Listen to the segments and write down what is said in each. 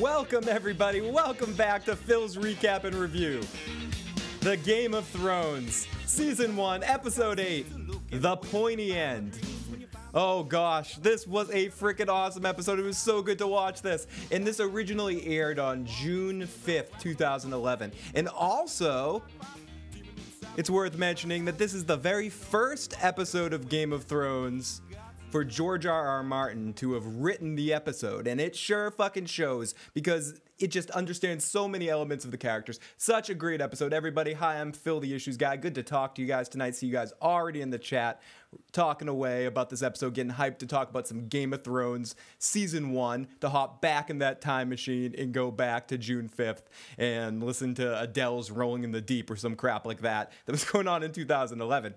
Welcome, everybody. Welcome back to Phil's Recap and Review. The Game of Thrones, Season 1, Episode 8 The Pointy End. Oh gosh, this was a freaking awesome episode. It was so good to watch this. And this originally aired on June 5th, 2011. And also, it's worth mentioning that this is the very first episode of Game of Thrones for George R. R. Martin to have written the episode, and it sure fucking shows because it just understands so many elements of the characters. Such a great episode, everybody. Hi, I'm Phil, the Issues Guy. Good to talk to you guys tonight. See you guys already in the chat, talking away about this episode, getting hyped to talk about some Game of Thrones season one, to hop back in that time machine and go back to June 5th and listen to Adele's Rolling in the Deep or some crap like that that was going on in 2011.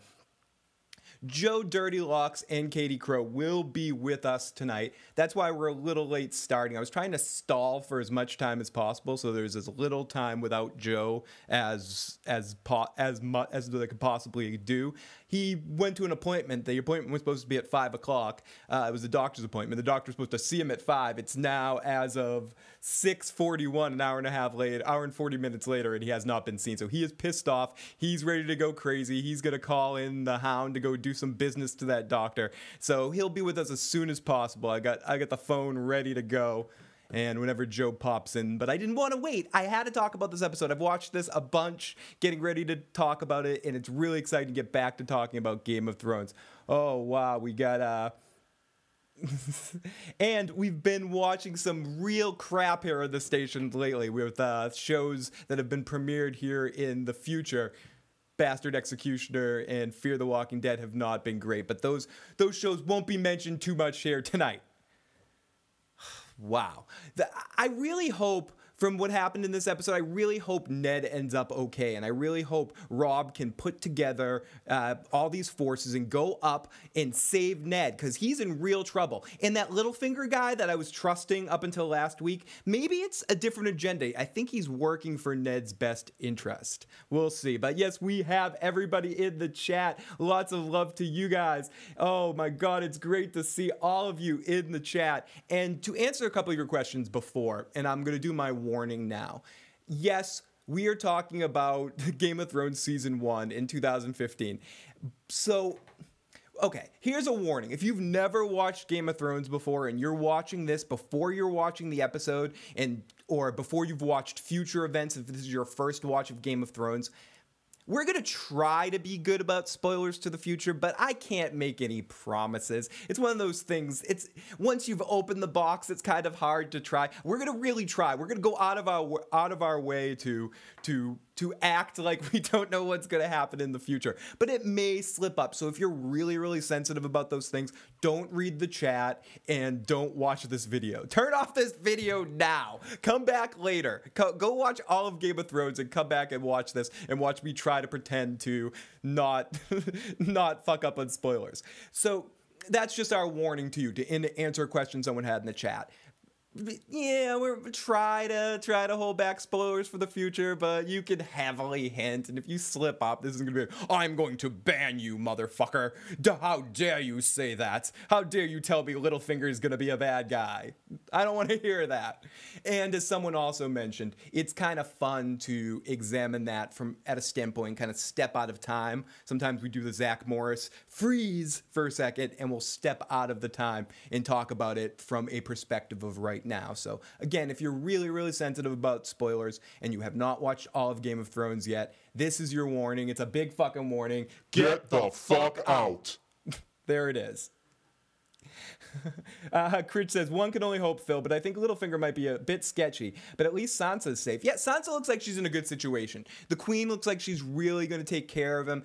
Joe Dirty Locks and Katie Crow will be with us tonight. That's why we're a little late starting. I was trying to stall for as much time as possible, so there's as little time without Joe as as po- as much as they could possibly do. He went to an appointment. The appointment was supposed to be at five o'clock. Uh, it was a doctor's appointment. The doctor was supposed to see him at five. It's now as of six forty-one, an hour and a half later, hour and forty minutes later, and he has not been seen. So he is pissed off. He's ready to go crazy. He's gonna call in the Hound to go do some business to that doctor. So he'll be with us as soon as possible. I got I got the phone ready to go. And whenever Joe pops in, but I didn't want to wait. I had to talk about this episode. I've watched this a bunch, getting ready to talk about it, and it's really exciting to get back to talking about Game of Thrones. Oh wow, we got uh and we've been watching some real crap here at the station lately with uh, shows that have been premiered here in the future. Bastard Executioner and Fear the Walking Dead have not been great, but those those shows won't be mentioned too much here tonight. wow. The, I really hope from what happened in this episode, I really hope Ned ends up okay. And I really hope Robb can put together uh, all these forces and go up and save Ned because he's in real trouble. And that Littlefinger guy that I was trusting up until last week, maybe it's a different agenda. I think he's working for Ned's best interest. We'll see. But yes, we have everybody in the chat. Lots of love to you guys. Oh my God, it's great to see all of you in the chat. And to answer a couple of your questions before, and I'm going to do my now. Yes, we are talking about Game of Thrones season one in 2015. So, okay, here's a warning. If you've never watched Game of Thrones before and you're watching this before you're watching the episode and or before you've watched future events, if this is your first watch of Game of Thrones, we're going to try to be good about spoilers to the future, but I can't make any promises. It's one of those things. It's once you've opened the box, it's kind of hard to try. We're going to really try. We're going to go out of our out of our way to to to act like we don't know what's going to happen in the future. But it may slip up. So if you're really really sensitive about those things, don't read the chat and don't watch this video. Turn off this video now. Come back later. Go watch all of Game of Thrones and come back and watch this and watch me try to pretend to not not fuck up on spoilers. So that's just our warning to you to answer a question someone had in the chat yeah, we're try to try to hold back spoilers for the future, but you can heavily hint, and if you slip up, this is gonna be I'm going to ban you, motherfucker. How dare you say that? How dare you tell me Littlefinger is gonna be a bad guy? I don't want to hear that. And as someone also mentioned, it's kind of fun to examine that from at a standpoint, kind of step out of time. Sometimes we do the Zach Morris freeze for a second, and we'll step out of the time and talk about it from a perspective of right right now. So, again, if you're really, really sensitive about spoilers and you have not watched all of Game of Thrones yet, this is your warning. It's a big fucking warning. Get the fuck out. there it is. uh, Critch says, one can only hope, Phil, but I think Littlefinger might be a bit sketchy. But at least Sansa's safe. Yeah, Sansa looks like she's in a good situation. The Queen looks like she's really going to take care of him.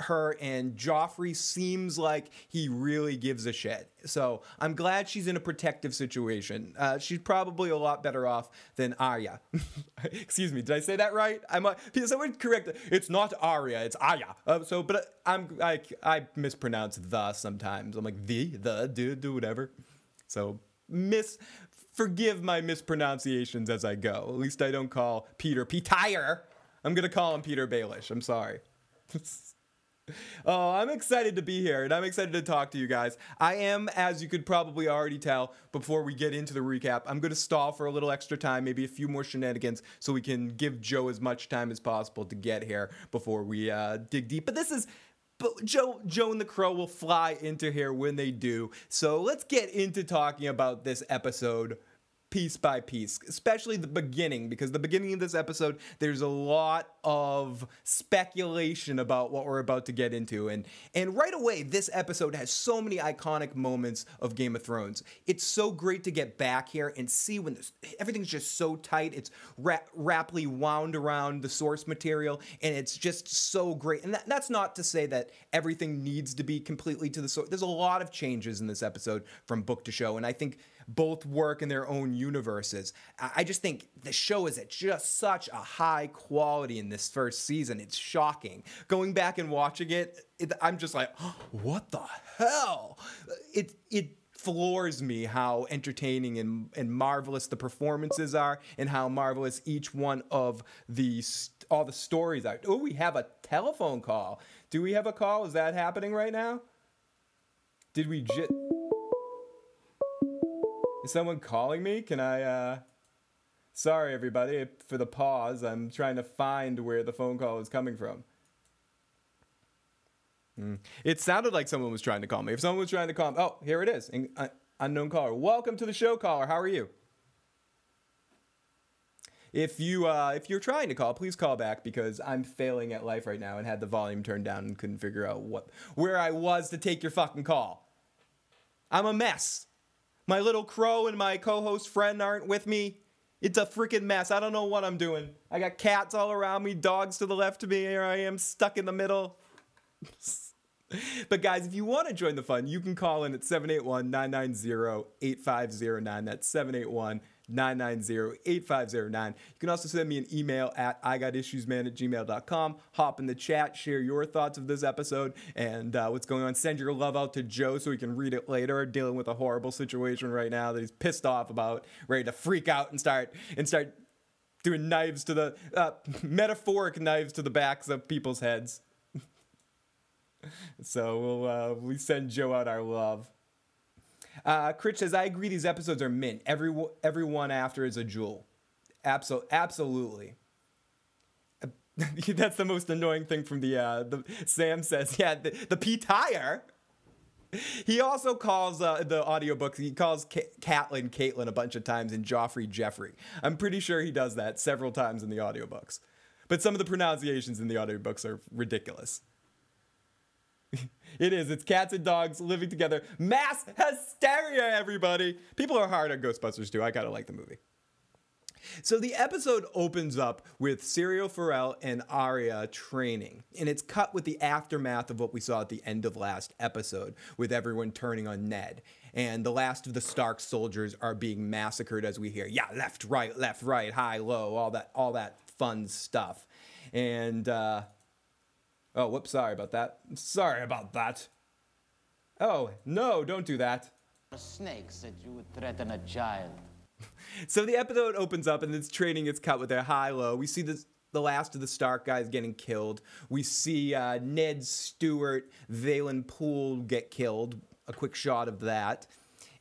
Her and Joffrey seems like he really gives a shit. So I'm glad she's in a protective situation. Uh, she's probably a lot better off than Arya. Excuse me, did I say that right? I'm a, someone correct. It's not Arya, it's Arya. Uh, so, but I'm I I mispronounce the sometimes. I'm like the the do do whatever. So miss forgive my mispronunciations as I go. At least I don't call Peter Peter. I'm gonna call him Peter Baelish. I'm sorry. Oh, I'm excited to be here and I'm excited to talk to you guys. I am, as you could probably already tell, before we get into the recap, I'm going to stall for a little extra time, maybe a few more shenanigans, so we can give Joe as much time as possible to get here before we uh, dig deep. But this is. But Joe, Joe and the Crow will fly into here when they do. So let's get into talking about this episode piece by piece, especially the beginning, because the beginning of this episode, there's a lot of speculation about what we're about to get into. And and right away, this episode has so many iconic moments of Game of Thrones. It's so great to get back here and see when this, everything's just so tight. It's ra- rapidly wound around the source material, and it's just so great. And that, that's not to say that everything needs to be completely to the source. There's a lot of changes in this episode from book to show, and I think both work in their own universes. I just think the show is at just such a high quality in this first season. It's shocking. Going back and watching it, it I'm just like, oh, what the hell? It it floors me how entertaining and, and marvelous the performances are and how marvelous each one of the all the stories are. Oh, we have a telephone call. Do we have a call? Is that happening right now? Did we just is someone calling me? Can I, uh. Sorry, everybody, for the pause. I'm trying to find where the phone call is coming from. Mm. It sounded like someone was trying to call me. If someone was trying to call me, oh, here it is. uh, unknown caller. Welcome to the show, caller. How are you? If you uh, if you're trying to call, please call back because I'm failing at life right now and had the volume turned down and couldn't figure out what where I was to take your fucking call. I'm a mess. My little crow and my co host friend aren't with me. It's a freaking mess. I don't know what I'm doing. I got cats all around me, dogs to the left of me. Here I am stuck in the middle. but guys, if you want to join the fun, you can call in at 781 990 8509. That's 781 990-8509. You can also send me an email at igotissuesman at gmail.com. Hop in the chat, share your thoughts of this episode and uh, what's going on. Send your love out to Joe so he can read it later. Dealing with a horrible situation right now that he's pissed off about, ready to freak out and start and start doing knives to the uh, metaphoric knives to the backs of people's heads. so we'll uh, we send Joe out our love. Uh, Critch says, I agree these episodes are mint. Every, every one after is a jewel. Absol- absolutely. That's the most annoying thing from the, uh, the Sam says, yeah, the, the P tire. He also calls uh, the audiobooks, he calls K- Catelyn Caitlin a bunch of times and Joffrey Jeffrey. I'm pretty sure he does that several times in the audiobooks. But some of the pronunciations in the audiobooks are ridiculous. it is. It's cats and dogs living together. Mass hysteria, everybody. People are hard on Ghostbusters too. I kind of like the movie. So the episode opens up with Syrio Forel and Arya training, and it's cut with the aftermath of what we saw at the end of last episode, with everyone turning on Ned. And the last of the Stark soldiers are being massacred as we hear, yeah, left, right, left, right, high, low, all that, all that fun stuff. And uh, Oh, whoops, sorry about that. Sorry about that. Oh, no, don't do that. A snake said you would threaten a child. so the episode opens up and it's training its cut with their high low. We see this the last of the Stark guys getting killed. We see uh, Ned Stewart, Vayon Poole get killed. A quick shot of that.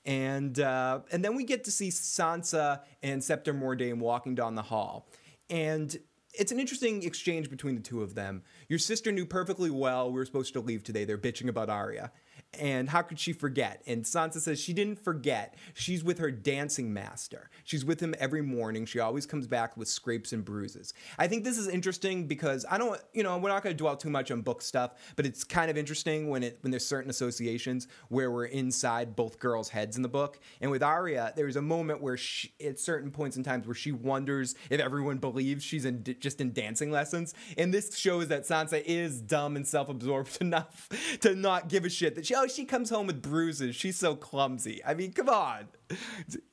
And uh, and then we get to see Sansa and Septa Mordane walking down the hall. And it's an interesting exchange between the two of them. Your sister knew perfectly well we were supposed to leave today. They're bitching about Arya. And how could she forget? And Sansa says she didn't forget. She's with her dancing master. She's with him every morning. She always comes back with scrapes and bruises. I think this is interesting because I don't, you know, we're not going to dwell too much on book stuff, but it's kind of interesting when it when there's certain associations where we're inside both girls' heads in the book. And with Arya, there's a moment where she, at certain points in times where she wonders if everyone believes she's in just in dancing lessons. And this shows that Sansa is dumb and self-absorbed enough to not give a shit that she oh, she comes home with bruises. She's so clumsy. I mean, come on.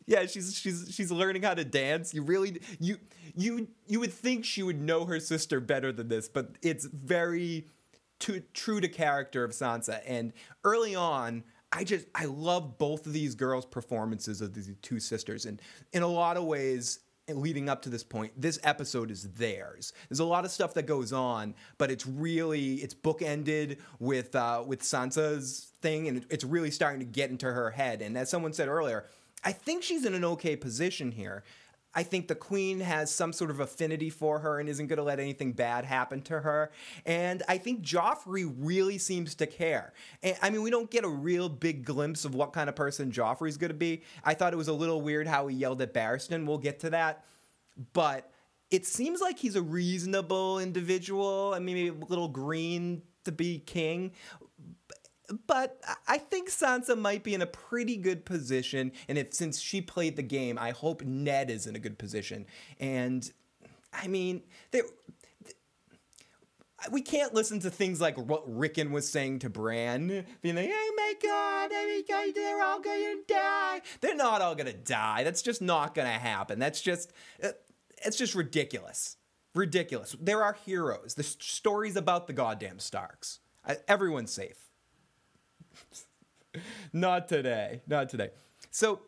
Yeah, she's she's she's learning how to dance. You really you you you would think she would know her sister better than this, but it's very to, true to character of Sansa. And early on, I just I love both of these girls' performances of these two sisters, and in a lot of ways, leading up to this point, this episode is theirs. There's a lot of stuff that goes on, but it's really it's bookended with uh, with Sansa's thing, and it's really starting to get into her head. And as someone said earlier, I think she's in an okay position here. I think the queen has some sort of affinity for her and isn't going to let anything bad happen to her. And I think Joffrey really seems to care. And, I mean, we don't get a real big glimpse of what kind of person Joffrey's going to be. I thought it was a little weird how he yelled at Barristan. We'll get to that. But it seems like he's a reasonable individual. I mean, maybe a little green to be king but I think Sansa might be in a pretty good position. And if since she played the game, I hope Ned is in a good position. And I mean. We can't listen to things like what Rickon was saying to Bran, being like, "Oh my God, they're all gonna die." They're not all gonna die. That's just not gonna happen. That's just, uh, it's just ridiculous, ridiculous. There are heroes. The stories about the goddamn Starks. Everyone's safe. not today. Not today. So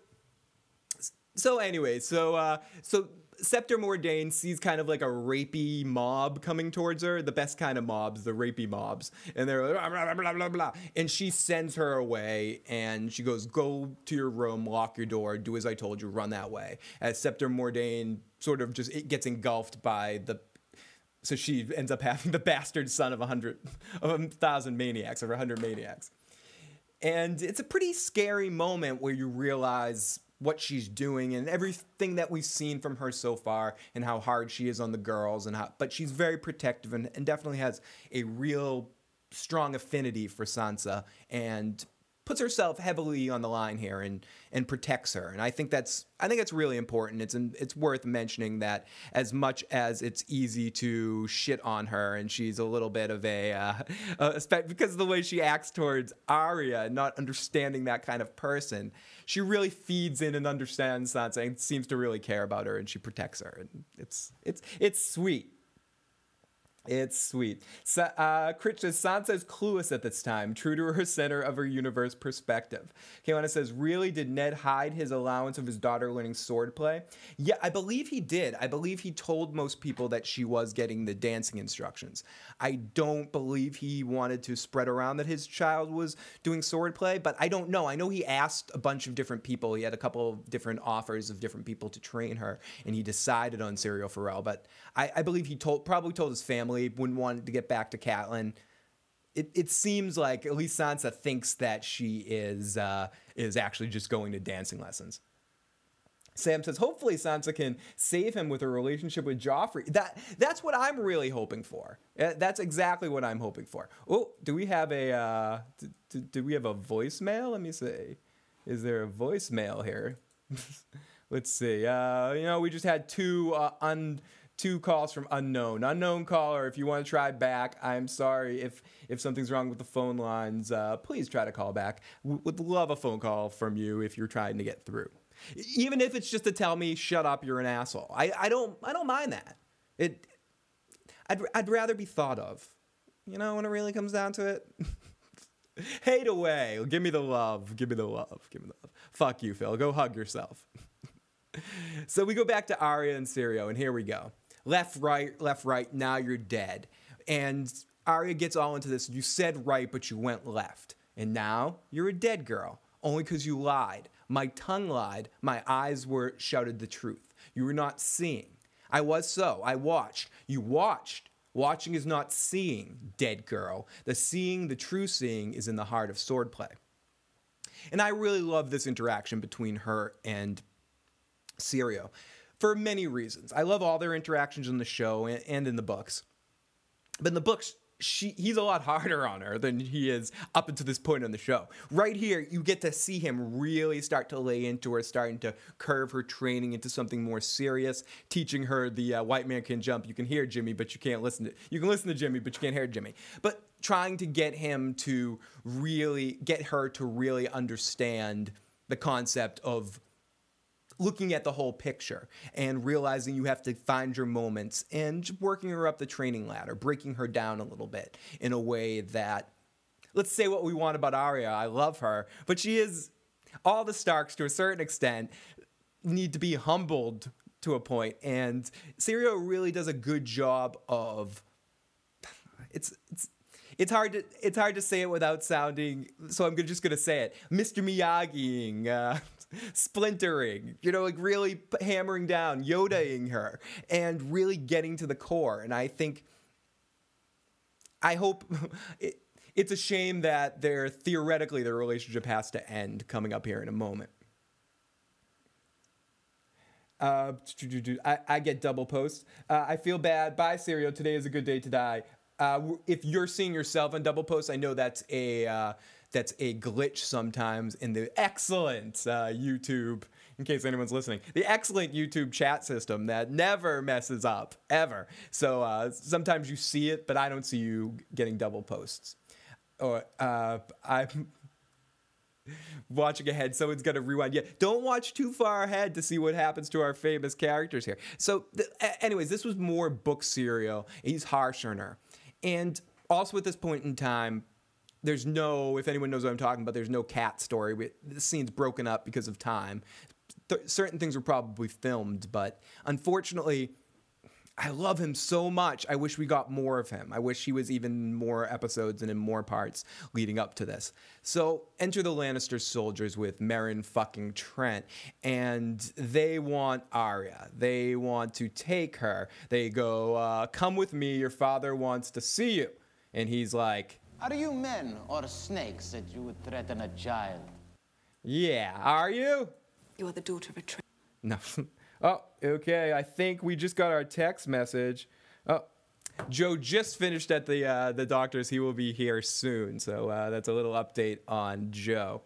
so anyway, so uh so Septa Mordane sees kind of like a rapey mob coming towards her, the best kind of mobs, the rapey mobs. And they're like, blah, blah, blah, blah, And she sends her away and she goes, Go to your room, lock your door, do as I told you, run that way. As Septa Mordane sort of just it gets engulfed by the so she ends up having the bastard son of a hundred of a thousand maniacs, of a hundred maniacs. And it's a pretty scary moment where you realize what she's doing and everything that we've seen from her so far and how hard she is on the girls and how but she's very protective and, and definitely has a real strong affinity for Sansa and puts herself heavily on the line here and and protects her. And I think that's I think that's really important. It's it's worth mentioning that as much as it's easy to shit on her and she's a little bit of a, uh, a because of the way she acts towards Arya, not understanding that kind of person, she really feeds in and understands Sansa and seems to really care about her and she protects her. And it's it's it's sweet. It's sweet. Sa- uh, Critch Sansa is clueless at this time, true to her center of her universe perspective. Kawana says, Really? Did Ned hide his allowance of his daughter learning swordplay? Yeah, I believe he did. I believe he told most people that she was getting the dancing instructions. I don't believe he wanted to spread around that his child was doing swordplay, but I don't know. I know he asked a bunch of different people. He had a couple of different offers of different people to train her, and he decided on Syrio Forel. But I, I believe he told probably told his family wouldn't want to get back to Catelyn. It, it seems like at least Sansa thinks that she is uh, is actually just going to dancing lessons. Sam says, hopefully Sansa can save him with her relationship with Joffrey. That that's what I'm really hoping for. Uh, that's exactly what I'm hoping for. Oh, do we have a uh, do, do, do we have a voicemail? Let me see. Is there a voicemail here? Let's see. Uh, you know, we just had two uh, un two calls from unknown. Unknown caller, if you want to try back, I'm sorry if if something's wrong with the phone lines. Uh, please try to call back. W- would love a phone call from you if you're trying to get through. Even if it's just to tell me shut up you're an asshole. I, I don't i don't mind that. It I'd, I'd rather be thought of. You know when it really comes down to it? Hate away. Give me the love. Give me the love. Give me the love. Fuck you phil. Go hug yourself. So we go back to Arya and Syrio, and here we go. Left, right, left, right. Now you're dead. And Arya gets all into this. You said right, but you went left. And now you're a dead girl, only because you lied. My tongue lied. My eyes were shouted the truth. You were not seeing. I was so. I watched. You watched. Watching is not seeing, dead girl. The seeing, the true seeing, is in the heart of swordplay. And I really love this interaction between her and Syrio for many reasons. I love all their interactions in the show and in the books. But in the books, she he's a lot harder on her than he is up until this point on the show. Right here, you get to see him really start to lay into her, starting to curve her training into something more serious, teaching her the uh, white man can jump. You can hear Jimmy, but you can't listen to. You can listen to Jimmy, but you can't hear Jimmy. But trying to get him to really get her to really understand the concept of looking at the whole picture and realizing you have to find your moments and working her up the training ladder, breaking her down a little bit in a way that, let's say what we want about Arya. I love her, but she is all the Starks to a certain extent need to be humbled to a point, and Syrio really does a good job of. It's it's it's hard to it's hard to say it without sounding. So I'm just gonna say it, Mr. Miyagiing, uh, splintering, you know, like really hammering down, Yodaing her, and really getting to the core. And I think, I hope. It, it's a shame that their theoretically their relationship has to end coming up here in a moment. Uh, I, I get double posts. Uh, I feel bad. Bye, Syrio. Today is a good day to die. Uh, if you're seeing yourself on double posts, I know that's a uh, that's a glitch sometimes in the excellent uh, YouTube. In case anyone's listening, the excellent YouTube chat system that never messes up ever. So uh, sometimes you see it, but I don't see you getting double posts. Or uh, I'm watching ahead. Someone's got to rewind. Yeah, don't watch too far ahead to see what happens to our famous characters here. So, th- anyways, this was more book Syrio. He's harsh on her. And also at this point in time, there's no, if anyone knows what I'm talking about, there's no cat story. We, the scene's broken up because of time. Th- certain things were probably filmed, but unfortunately, I love him so much. I wish we got more of him. I wish he was even more episodes and in more parts leading up to this. So enter the Lannister soldiers with Meryn fucking Trent, and they want Arya. They want to take her. They go, uh, "Come with me. Your father wants to see you." And he's like, Are you men or snakes that you would threaten a child? "Yeah, are you?" You are the daughter of a traitor. No. oh, okay. I think we just got our text message. Oh, Joe just finished at the uh, the doctor's. He will be here soon. So uh, that's a little update on Joe.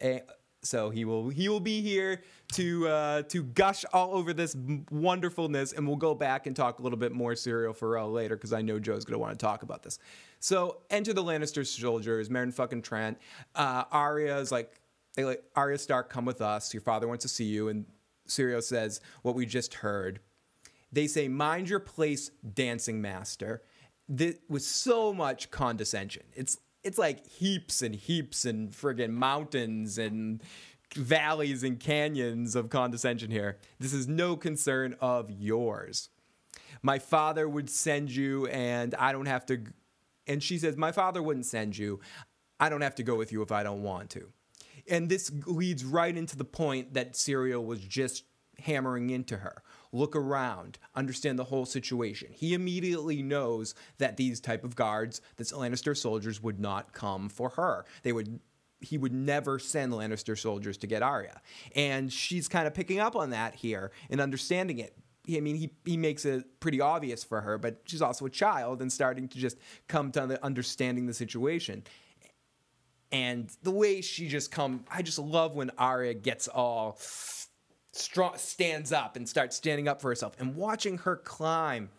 Eh, so he will he will be here to uh, to gush all over this wonderfulness, and we'll go back and talk a little bit more Syrio Forel later because I know Joe's going to want to talk about this. So enter the Lannister soldiers, Meryn fucking Trent. Uh, Arya's like they like Arya Stark, come with us. Your father wants to see you, and Sirio says what we just heard. They say, "Mind your place, dancing master." This with so much condescension. It's it's like heaps and heaps and friggin' mountains and valleys and canyons of condescension here. This is no concern of yours. My father would send you, and I don't have to. And she says, My father wouldn't send you. I don't have to go with you if I don't want to. And this leads right into the point that Syrio was just hammering into her. Look around, understand the whole situation. He immediately knows that these type of guards, this Lannister soldiers, would not come for her. They would he would never send Lannister soldiers to get Arya. And she's kind of picking up on that here and understanding it. I mean, he, he makes it pretty obvious for her, but she's also a child and starting to just come to the understanding the situation and the way she just come i just love when Arya gets all stands up and starts standing up for herself. And watching her climb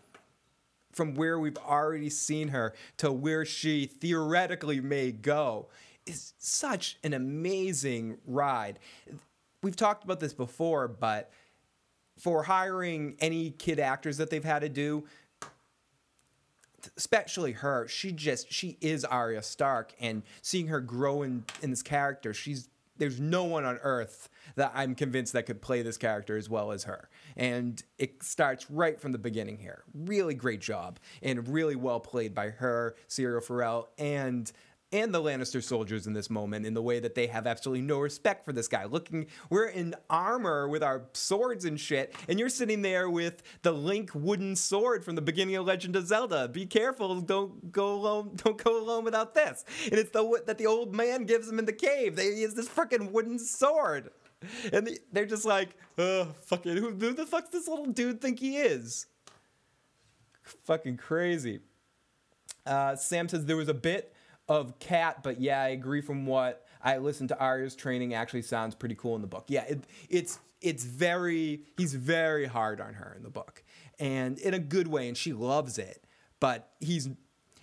from where we've already seen her to where she theoretically may go is such an amazing ride. We've talked about this before but for hiring any kid actors that they've had to do especially her, she just she is Arya Stark, and seeing her grow in in this character, she's there's no one on earth that I'm convinced that could play this character as well as her. And it starts right from the beginning here. Really great job and really well played by her, Syrio Forel, and and the Lannister soldiers in this moment in the way that they have absolutely no respect for this guy. Looking, we're in armor with our swords and shit, and you're sitting there with the Link wooden sword from the beginning of Legend of Zelda. Be careful, don't go alone, don't go alone without this. And it's the that the old man gives him in the cave. He has this freaking wooden sword, and the, they're just like, oh, fucking, who, who the fuck's this little dude think he is? Fucking crazy. Uh, Sam says there was a bit of Cat, but yeah, I agree from what I listened to Arya's training actually sounds pretty cool in the book. Yeah, it, it's it's very he's very hard on her in the book. And in a good way and she loves it. But he's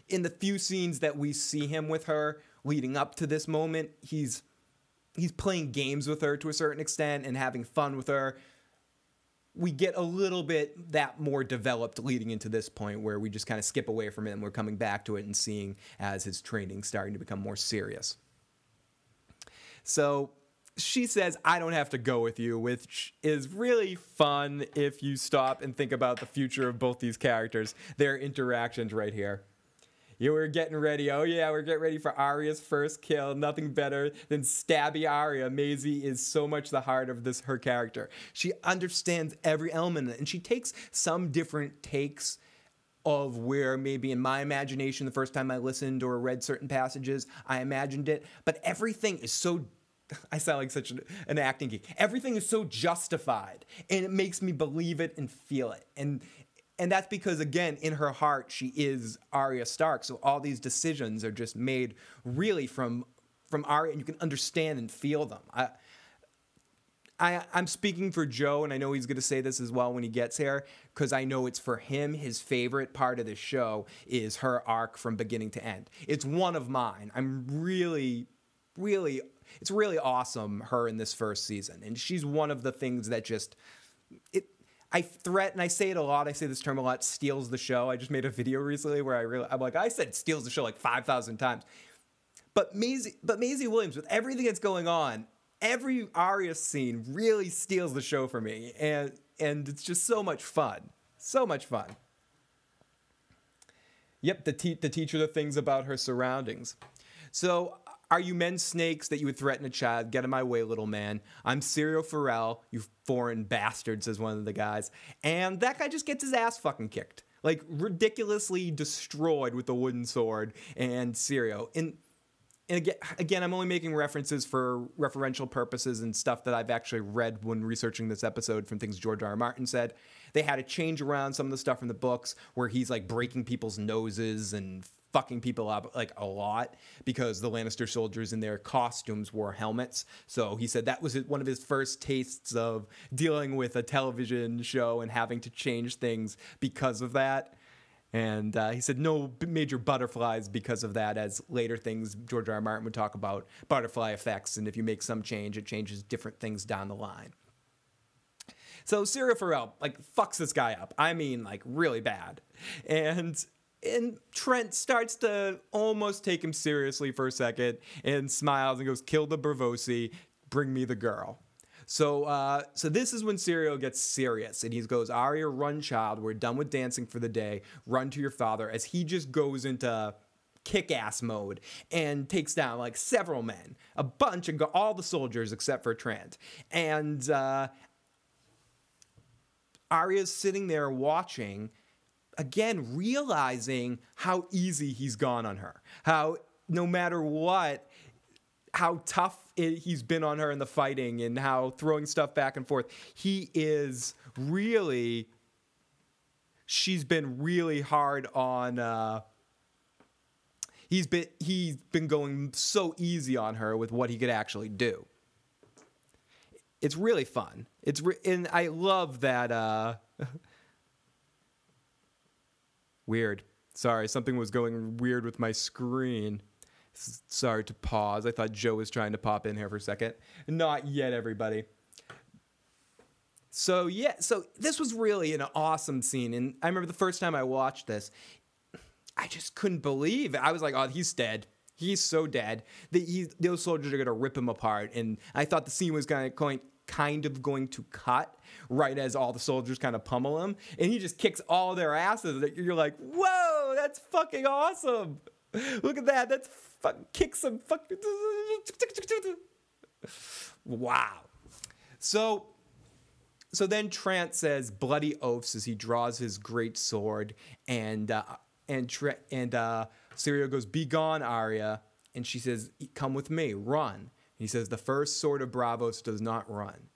in the few scenes that we see him with her leading up to this moment, he's he's playing games with her to a certain extent and having fun with her we get a little bit that more developed leading into this point where we just kind of skip away from it and we're coming back to it and seeing as his training starting to become more serious. So she says, I don't have to go with you, which is really fun if you stop and think about the future of both these characters, their interactions right here. Yeah, we're getting ready. Oh yeah, we're getting ready for Arya's first kill. Nothing better than stabby Arya. Maisie is so much the heart of this her character. She understands every element and she takes some different takes of where maybe in my imagination the first time I listened or read certain passages, I imagined it, but everything is so I sound like such an, an, acting geek. Everything is so justified, and it makes me believe it and feel it. And and that's because again, in her heart, she is Arya Stark. So all these decisions are just made really from from Arya, and you can understand and feel them. I, I I'm speaking for Joe, and I know he's going to say this as well when he gets here, because I know it's for him. His favorite part of the show is her arc from beginning to end. It's one of mine. I'm really, really it's really awesome her in this first season and she's one of the things that just it I threaten, I say it a lot, I say this term a lot, steals the show. I just made a video recently where I really I'm like, I said steals the show like five thousand times. But Maisie but Maisie Williams, with everything that's going on, every Arya scene really steals the show for me. And and it's just so much fun. So much fun. Yep, the, te- the teacher the things about her surroundings. So are you men snakes that you would threaten a child? Get in my way, little man. I'm Syrio Forel, you foreign bastard, says one of the guys. And that guy just gets his ass fucking kicked. Like, ridiculously destroyed with a wooden sword and Syrio. And, and again, again, I'm only making references for referential purposes and stuff that I've actually read when researching this episode from things George R. R. Martin said. They had to change around some of the stuff from the books where he's like breaking people's noses and fucking people up like a lot because the Lannister soldiers in their costumes wore helmets. So he said that was one of his first tastes of dealing with a television show and having to change things because of that. And uh, he said no major butterflies because of that, as later things George R. R. Martin would talk about butterfly effects. And if you make some change, it changes different things down the line. So Syrio Forel, like, fucks this guy up. I mean, like, really bad. And and Trent starts to almost take him seriously for a second and smiles and goes, "Kill the Braavosi, bring me the girl." So, uh, so this is when Syrio gets serious, and he goes, "Arya, run, child. We're done with dancing for the day. Run to your father." As he just goes into kick-ass mode and takes down like several men, a bunch of all the soldiers except for Trent, and uh, Arya's sitting there watching again realizing how easy he's gone on her. How no matter what how tough it, he's been on her in the fighting and how throwing stuff back and forth he is really she's been really hard on uh, he's been he's been going so easy on her with what he could actually do. It's really fun. It's re- and i love that uh, Weird. Sorry, something was going weird with my screen. Sorry to pause. I thought Joe was trying to pop in here for a second. Not yet, everybody. So, yeah, so this was really an awesome scene. And I remember the first time I watched this, I just couldn't believe it. I was like, oh, he's dead. He's so dead. that he, those soldiers are going to rip him apart. And I thought the scene was going to kind of going to cut right as all the soldiers kind of pummel him, and he just kicks all their asses. You're like, whoa, that's fucking awesome! Look at that. That's fuck kick some fuck. Wow. So so then Trent says bloody oaths as he draws his great sword, and uh, and Tra- and uh, Syrio goes, "Be gone, Arya," and she says, "Come with me, run." He says the first sword of Braavos does not run.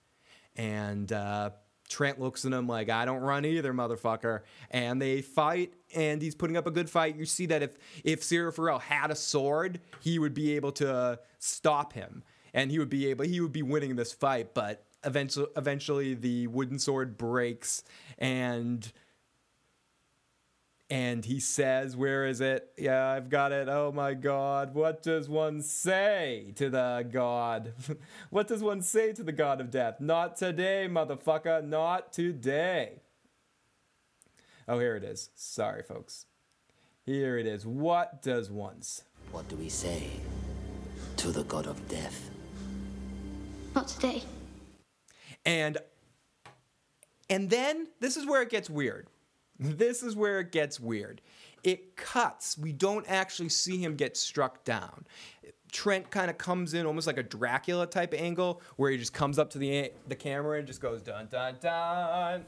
And uh, Trent looks at him like, I don't run either, motherfucker. And they fight, and he's putting up a good fight. You see that if if Syrio Forel had a sword, he would be able to stop him, and he would be able he would be winning this fight. But eventually, eventually, the wooden sword breaks, and and he says, Where is it? Yeah, I've got it. Oh my God. What does one say to the God? what does one say to the God of death? Not today, motherfucker. Not today. Oh, here it is. Sorry, folks. Here it is. What does one What do we say to the God of death? Not today. And and then this is where it gets weird. This is where it gets weird. It cuts. We don't actually see him get struck down. Trent kind of comes in almost like a Dracula type angle where he just comes up to the the camera and just goes dun dun dun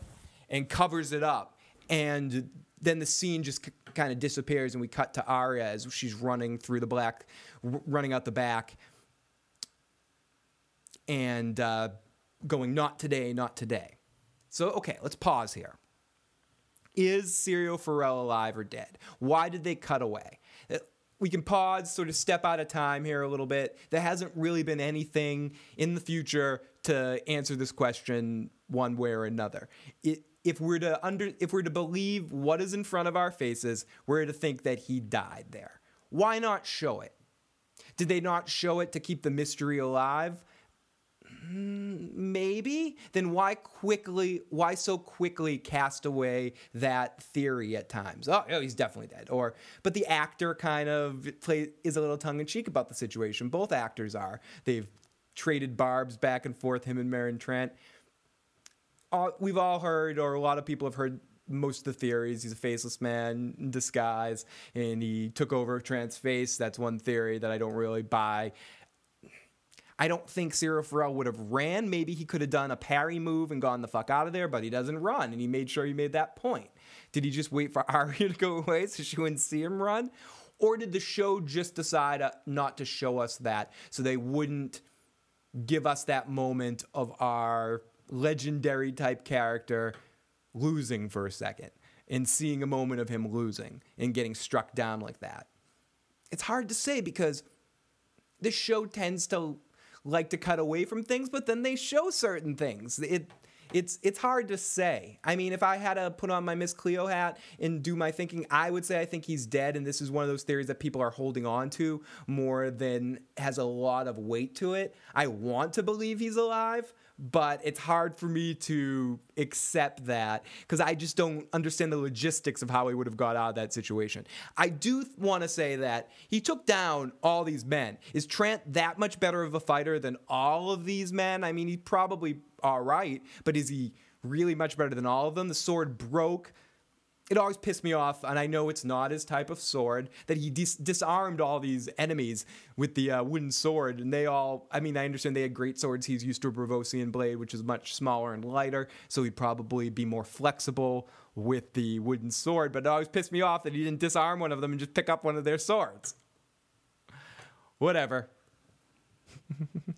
and covers it up. And then the scene just c- kind of disappears and we cut to Arya as she's running through the black r- running out the back and uh, going not today, not today. So okay, let's pause here. Is Syrio Forel alive or dead? Why did they cut away? Uh, We can pause, sort of step out of time here a little bit. There hasn't really been anything in the future to answer this question one way or another. It, if we're to under, if we're to believe what is in front of our faces, we're to think that he died there. Why not show it? Did they not show it to keep the mystery alive? Maybe? Then why quickly why so quickly cast away that theory at times? Oh, oh he's definitely dead. Or but the actor kind of play is a little tongue-in-cheek about the situation. Both actors are. They've traded barbs back and forth him and Meryn Trent. We've all heard or a lot of people have heard most of the theories. He's a faceless man in disguise and he took over Trent's face. That's one theory that I don't really buy I don't think Syrio Forel would have ran. Maybe he could have done a parry move and gone the fuck out of there, but he doesn't run, and he made sure he made that point. Did he just wait for Arya to go away so she wouldn't see him run? Or did the show just decide uh, not to show us that so they wouldn't give us that moment of our legendary type character losing for a second and seeing a moment of him losing and getting struck down like that? It's hard to say because this show tends to like to cut away from things, but then they show certain things. It it's it's hard to say. I mean, if I had to put on my Miss Cleo hat and do my thinking, I would say I think he's dead, and this is one of those theories that people are holding on to more than has a lot of weight to it. I want to believe he's alive, but it's hard for me to accept that because I just don't understand the logistics of how he would have got out of that situation. I do want to say that he took down all these men. Is Trent that much better of a fighter than all of these men? I mean, he's probably all right, but is he really much better than all of them? The sword broke it always pissed me off, and I know it's not his type of sword, that he dis- disarmed all these enemies with the uh, wooden sword. And they all, I mean, I understand they had great swords. He's used to a Braavosian blade, which is much smaller and lighter, so he'd probably be more flexible with the wooden sword. But it always pissed me off that he didn't disarm one of them and just pick up one of their swords. Whatever.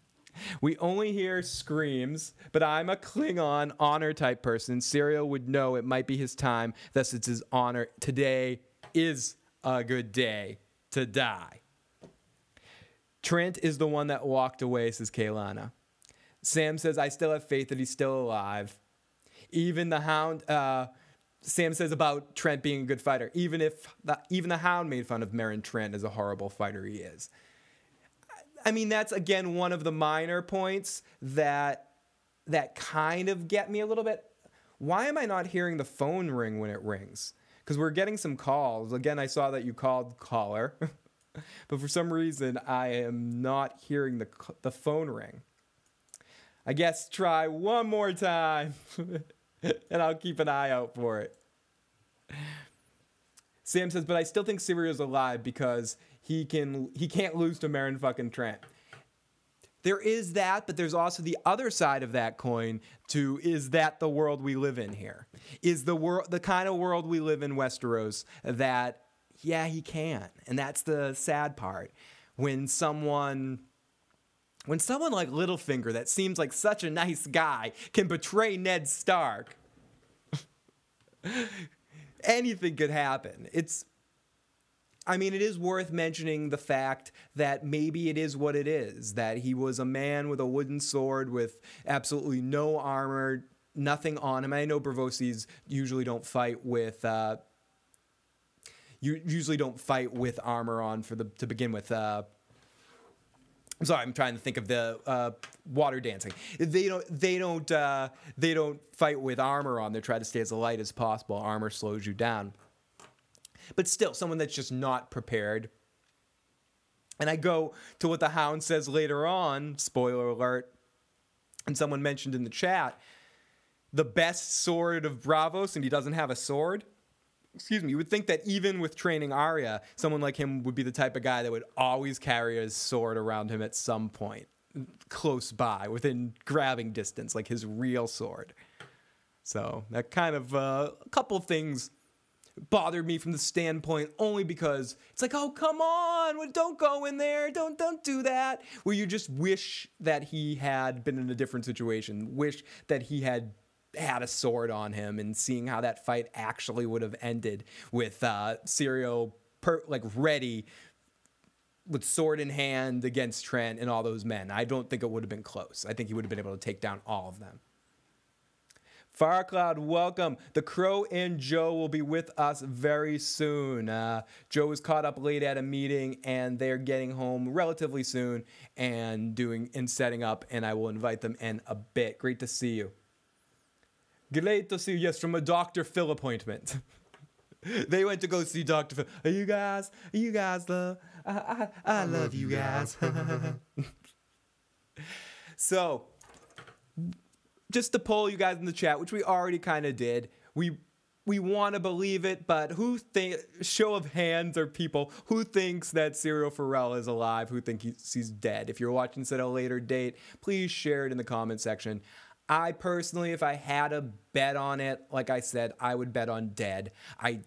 We only hear screams, but I'm a Klingon honor type person. Syrio would know it might be his time, thus it's his honor. Today is a good day to die. Trent is the one that walked away, says Kaylana. Sam says, I still have faith that he's still alive. Even the hound, uh, Sam says about Trent being a good fighter. Even if the, even the hound made fun of Meryn Trent as a horrible fighter he is. I mean, that's again one of the minor points that that kind of get me a little bit. Why am I not hearing the phone ring when it rings? Because we're getting some calls. Again, I saw that you called caller, but for some reason I am not hearing the the phone ring. I guess try one more time, and I'll keep an eye out for it. Sam says, but I still think Syrio's alive because he can he can't lose to Meryn fucking Trent. There is that, but there's also the other side of that coin to is that the world we live in here? Is the world the kind of world we live in Westeros that yeah, he can. And that's the sad part. When someone when someone like Littlefinger that seems like such a nice guy can betray Ned Stark, anything could happen. It's I mean, it is worth mentioning the fact that maybe it is what it is that he was a man with a wooden sword with absolutely no armor, nothing on him. I know Braavosi's usually don't fight with. Uh, you usually don't fight with armor on for the to begin with. Uh, I'm sorry, I'm trying to think of the uh, water dancing. They don't. They don't. Uh, they don't fight with armor on. They try to stay as light as possible. Armor slows you down but still someone that's just not prepared. And I go to what the hound says later on, spoiler alert, And someone mentioned in the chat the best sword of Braavos, and he doesn't have a sword. Excuse me. You would think that even with training Arya, someone like him would be the type of guy that would always carry his sword around him at some point, close by, within grabbing distance, like his real sword. So that kind of uh, a couple things bothered me from the standpoint only because it's like, oh come on, don't go in there, don't don't do that. Where you just wish that he had been in a different situation, wish that he had had a sword on him, and seeing how that fight actually would have ended with uh, Syrio per- like ready with sword in hand against Trent and all those men. I don't think it would have been close. I think he would have been able to take down all of them. Farcloud, welcome. The Crow and Joe will be with us very soon. Uh, Joe was caught up late at a meeting, and they're getting home relatively soon and doing and setting up. And I will invite them in a bit. Great to see you. Great to see you. Yes, from a Doctor Phil appointment. they went to go see Doctor Phil. Are you guys? Are you guys love? I, I, I love you guys. so just to poll you guys in the chat, which we already kind of did. We we want to believe it, but who think show of hands or people who thinks that Syrio Forel is alive? Who think he's, he's dead? If you're watching this at a later date, please share it in the comment section. I personally, if I had a bet on it, like I said, I would bet on dead. I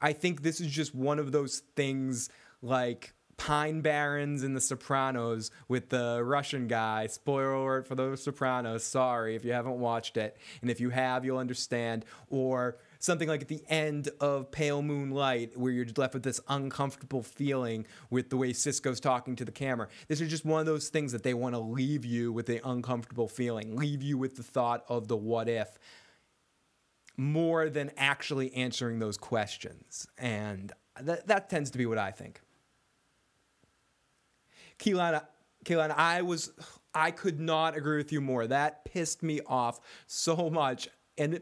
I think this is just one of those things like Pine Barrens in The Sopranos with the Russian guy. Spoiler alert for The Sopranos. Sorry if you haven't watched it. And if you have, you'll understand. Or something like at the end of Pale Moonlight, where you're left with this uncomfortable feeling with the way Sisko's talking to the camera. This is just one of those things that they want to leave you with the uncomfortable feeling, leave you with the thought of the what if more than actually answering those questions. And that, that tends to be what I think. Keelan, Keelan, I was, I could not agree with you more. That pissed me off so much. And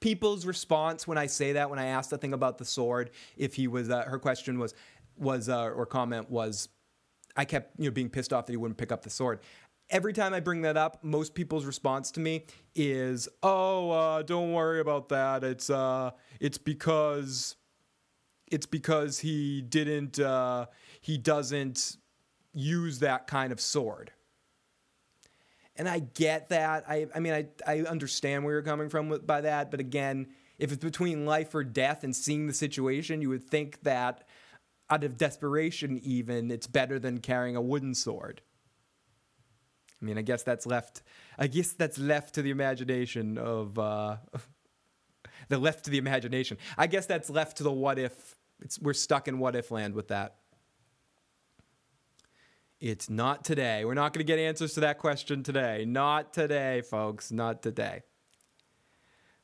people's response when I say that, when I asked the thing about the sword, if he was, uh, her question was, was uh, or comment was, I kept you know being pissed off that he wouldn't pick up the sword. Every time I bring that up, most people's response to me is, "Oh, uh, don't worry about that. It's uh, it's because, it's because he didn't, uh, he doesn't use that kind of sword. And I get that. I, I mean, I, I understand where you're coming from with, by that. But again, if it's between life or death and seeing the situation, you would think that out of desperation, even, it's better than carrying a wooden sword. I mean, I guess that's left. I guess that's left to the imagination of uh, the left to the imagination. I guess that's left to the what if. It's, we're stuck in what if land with that. It's not today. We're not going to get answers to that question today. Not today, folks. Not today.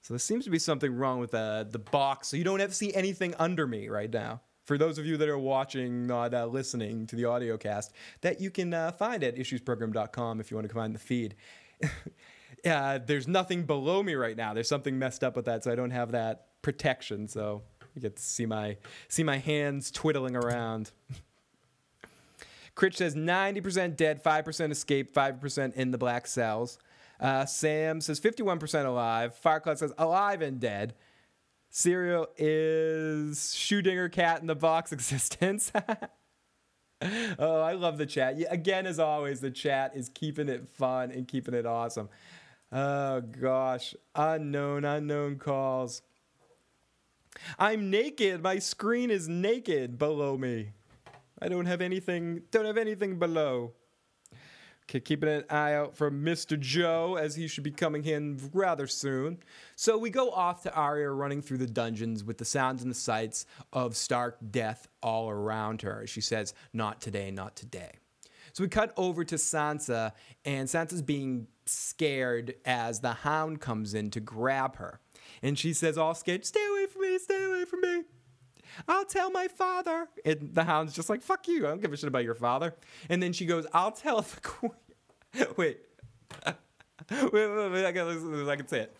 So there seems to be something wrong with the, the box. So you don't have to see anything under me right now. For those of you that are watching, not uh, listening to the audio cast, that you can uh, find at issuesprogram.com if you want to find the feed. uh, there's nothing below me right now. There's something messed up with that, so I don't have that protection. So you get to see my see my hands twiddling around. Critch says 90% dead, 5% escape, 5% in the black cells. Uh, Sam says 51% alive. Firecloud says alive and dead. Syrio is Schrödinger cat in the box existence. oh, I love the chat. Again, as always, the chat is keeping it fun and keeping it awesome. Oh gosh, unknown, unknown calls. I'm naked. My screen is naked below me. I don't have anything. Don't have anything below. Okay, keeping an eye out for Mr. Joe as he should be coming in rather soon. So we go off to Arya running through the dungeons with the sounds and the sights of stark death all around her. She says, Not today, not today. So we cut over to Sansa, and Sansa's being scared as the hound comes in to grab her. And she says, all scared, Stay away from me, stay away from me. I'll tell my father. And the hound's just like, fuck you. I don't give a shit about your father. And then she goes, I'll tell the queen. wait. wait, wait, wait. I can, I can say it.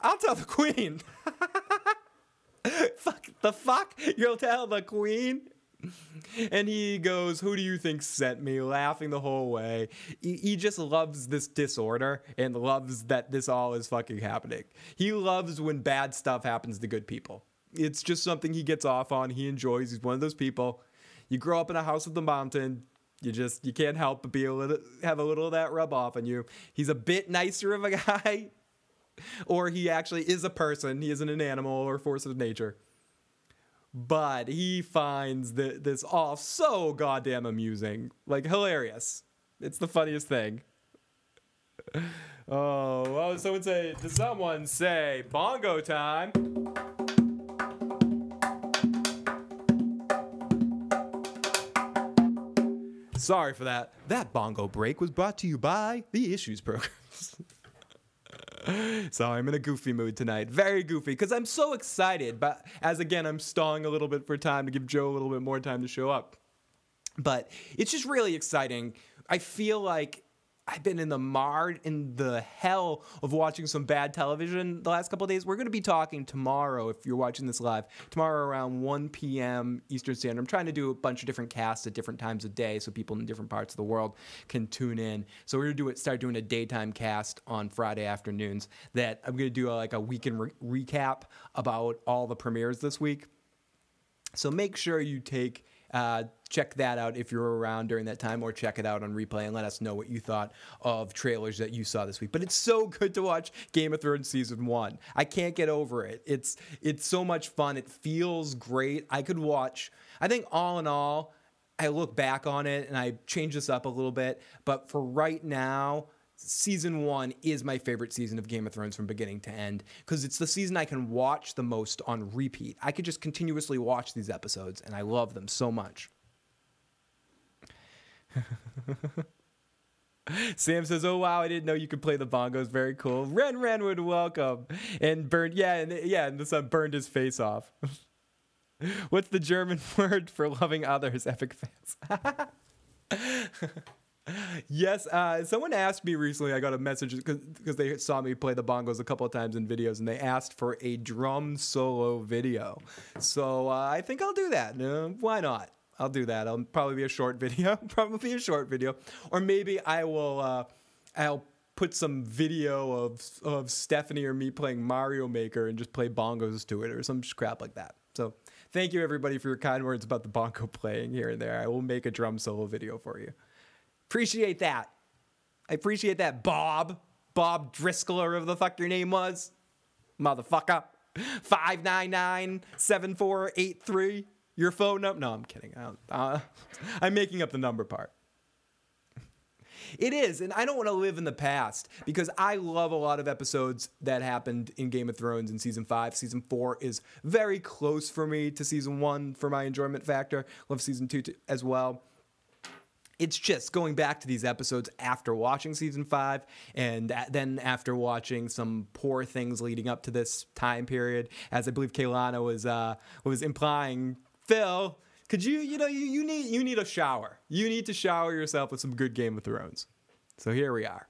I'll tell the queen. fuck the fuck? You'll tell the queen? and he goes, Who do you think sent me? laughing the whole way. He, he, just loves this disorder and loves that this all is fucking happening. He loves when bad stuff happens to good people. It's just something he gets off on. He enjoys. He's one of those people. You grow up in a house of the mountain. You just you can't help but be a little have a little of that rub off on you. He's a bit nicer of a guy, or he actually is a person. He isn't an animal or force of nature but he finds the, this all so goddamn amusing, like hilarious. It's the funniest thing. Oh, well, someone say, does someone say bongo time? Sorry for that. That bongo break was brought to you by the Issues Programs. so I'm in a goofy mood tonight. Very goofy because I'm so excited. But as again, I'm stalling a little bit for time to give Joe a little bit more time to show up. But it's just really exciting. I feel like I've been in the marred in the hell of watching some bad television the last couple days. We're going to be talking tomorrow if you're watching this live. Tomorrow around 1 p.m. Eastern Standard. I'm trying to do a bunch of different casts at different times of day so people in different parts of the world can tune in. So we're going to do it start doing a daytime cast on Friday afternoons that I'm going to do a, like a weekend re- recap about all the premieres this week. So make sure you take uh, check that out if you're around during that time, or check it out on replay and let us know what you thought of trailers that you saw this week. But it's so good to watch Game of Thrones season one. I can't get over it. It's it's so much fun. It feels great. I could watch. I think all in all, I look back on it and I change this up a little bit. But for right now, season one is my favorite season of Game of Thrones from beginning to end because it's the season I can watch the most on repeat. I could just continuously watch these episodes and I love them so much. Sam says, "Oh wow, I didn't know you could play the bongos. Very cool." Ren Renwood, welcome. And burned, yeah, and yeah, and the son burned his face off. What's the German word for loving others? Epic fans yes, uh, someone asked me recently. I got a message because they saw me play the bongos a couple of times in videos, and they asked for a drum solo video. So uh, I think I'll do that. Uh, why not? I'll do that. I'll probably be a short video. probably a short video, or maybe I will. Uh, I'll put some video of of Stephanie or me playing Mario Maker and just play bongos to it, or some crap like that. So thank you everybody for your kind words about the bongo playing here and there. I will make a drum solo video for you. Appreciate that. I appreciate that, Bob. Bob Driscoll, or whatever the fuck your name was. Motherfucker. 599 7483. Your phone number? No, I'm kidding. Uh, I'm making up the number part. It is, and I don't want to live in the past because I love a lot of episodes that happened in Game of Thrones in season five. Season four is very close for me to season one for my enjoyment factor. Love season two as well it's just going back to these episodes after watching season five and then after watching some poor things leading up to this time period. As i believe kaylana was uh, was implying phil could you you know you, you need you need a shower. You need to shower yourself with some good game of thrones. So here we are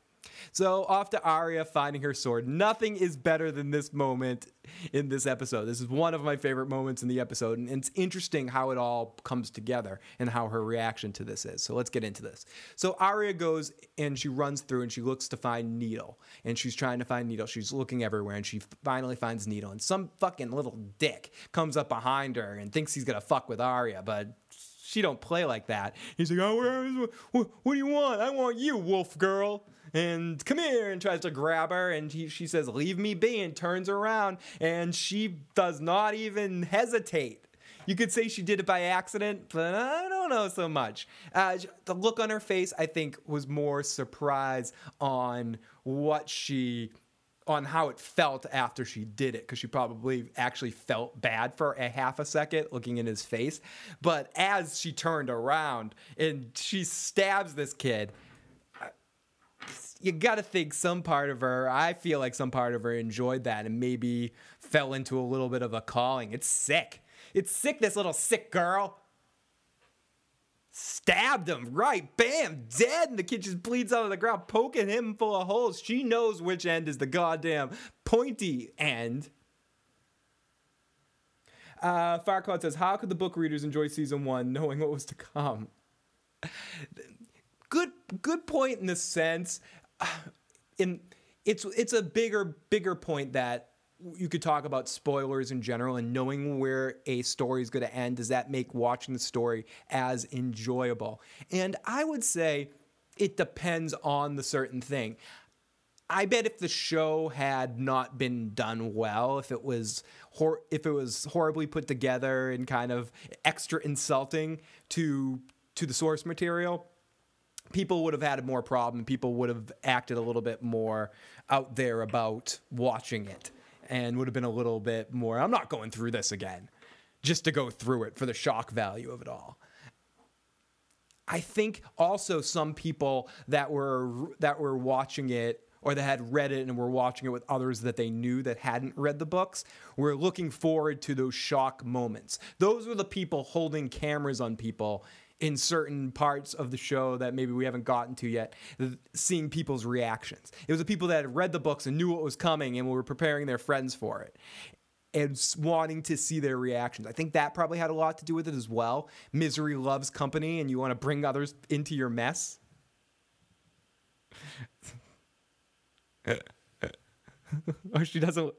so off to Arya finding her sword. Nothing is better than this moment in this episode. This is one of my favorite moments in the episode, and it's interesting how it all comes together and how her reaction to this is. So let's get into this. So Arya goes and she runs through and she looks to find Needle, and she's trying to find Needle. She's looking everywhere, and she finally finds Needle, and some fucking little dick comes up behind her and thinks he's gonna fuck with Arya, but she don't play like that. He's like, oh, what, what do you want? I want you, wolf girl and come here and tries to grab her and he, she says leave me be and turns around and she does not even hesitate you could say she did it by accident, but I don't know so much. Uh, the look on her face, I think, was more surprise on what she on how it felt after she did it because she probably actually felt bad for a half a second looking in his face but as she turned around and she stabs this kid you got to think some part of her, I feel like some part of her enjoyed that and maybe fell into a little bit of a calling. It's sick. It's sick, this little sick girl. Stabbed him, right? Bam, dead. And the kid just bleeds out of the ground, poking him full of holes. She knows which end is the goddamn pointy end. Uh, Firecloud says, "How could the book readers enjoy season one, knowing what was to come?" Good, good point in the sense. In it's it's a bigger bigger point that you could talk about spoilers in general and knowing where a story is going to end. Does that make watching the story as enjoyable? And I would say it depends on the certain thing. I bet if the show had not been done well, if it was hor- if it was horribly put together and kind of extra insulting to to the source material, people would have had more problem. People would have acted a little bit more out there about watching it and would have been a little bit more, I'm not going through this again, just to go through it for the shock value of it all. I think also some people that were that were watching it or that had read it and were watching it with others that they knew that hadn't read the books were looking forward to those shock moments. Those were the people holding cameras on people in certain parts of the show that maybe we haven't gotten to yet, seeing people's reactions. It was the people that had read the books and knew what was coming and were preparing their friends for it and wanting to see their reactions. I think that probably had a lot to do with it as well. Misery loves company and you want to bring others into your mess. or she doesn't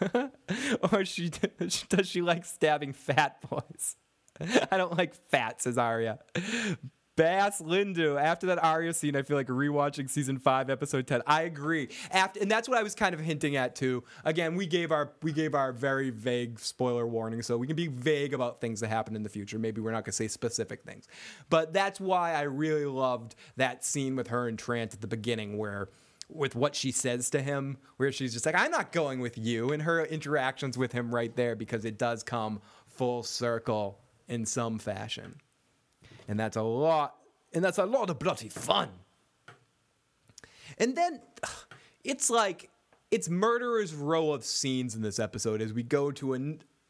or she does she like stabbing fat boys I don't like fat, says Arya. Bass Lindu. After that Arya scene, I feel like rewatching season five, episode ten. I agree. After, and that's what I was kind of hinting at too. Again, we gave our we gave our very vague spoiler warning, so we can be vague about things that happen in the future. Maybe we're not gonna say specific things, but that's why I really loved that scene with her and Trant at the beginning, where with what she says to him, where she's just like, "I'm not going with you," and her interactions with him right there because it does come full circle in some fashion. And that's a lot, and that's a lot of bloody fun. And then it's like it's murderer's row of scenes in this episode as we go to a,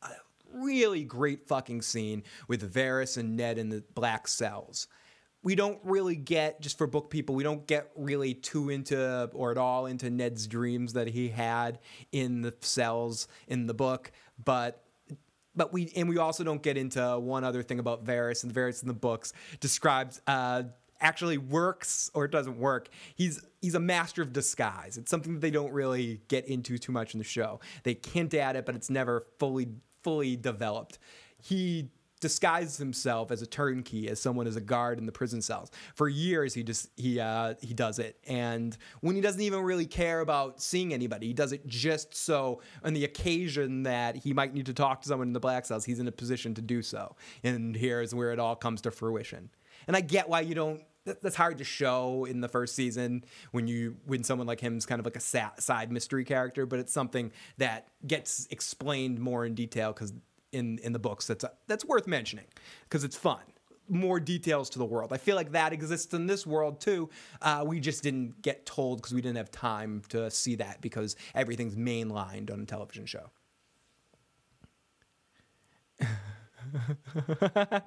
a really great fucking scene with Varys and Ned in the black cells. We don't really get, just for book people, we don't get really too into or at all into Ned's dreams that he had in the cells in the book, but but we and we also don't get into one other thing about Varys and Varys in the books describes uh, actually works or doesn't work. He's he's a master of disguise. It's something that they don't really get into too much in the show. They hint at it, but it's never fully fully developed. He disguises himself as a turnkey, as someone as a guard in the prison cells. For years, he just he uh, he does it, and when he doesn't even really care about seeing anybody, he does it just so on the occasion that he might need to talk to someone in the black cells, he's in a position to do so. And here's where it all comes to fruition. And I get why you don't. That's hard to show in the first season when you when someone like him is kind of like a side mystery character, but it's something that gets explained more in detail because in in the books that's that's worth mentioning because it's fun more details to the world. I feel like that exists in this world too. Uh, we just didn't get told because we didn't have time to see that because everything's mainlined on a television show.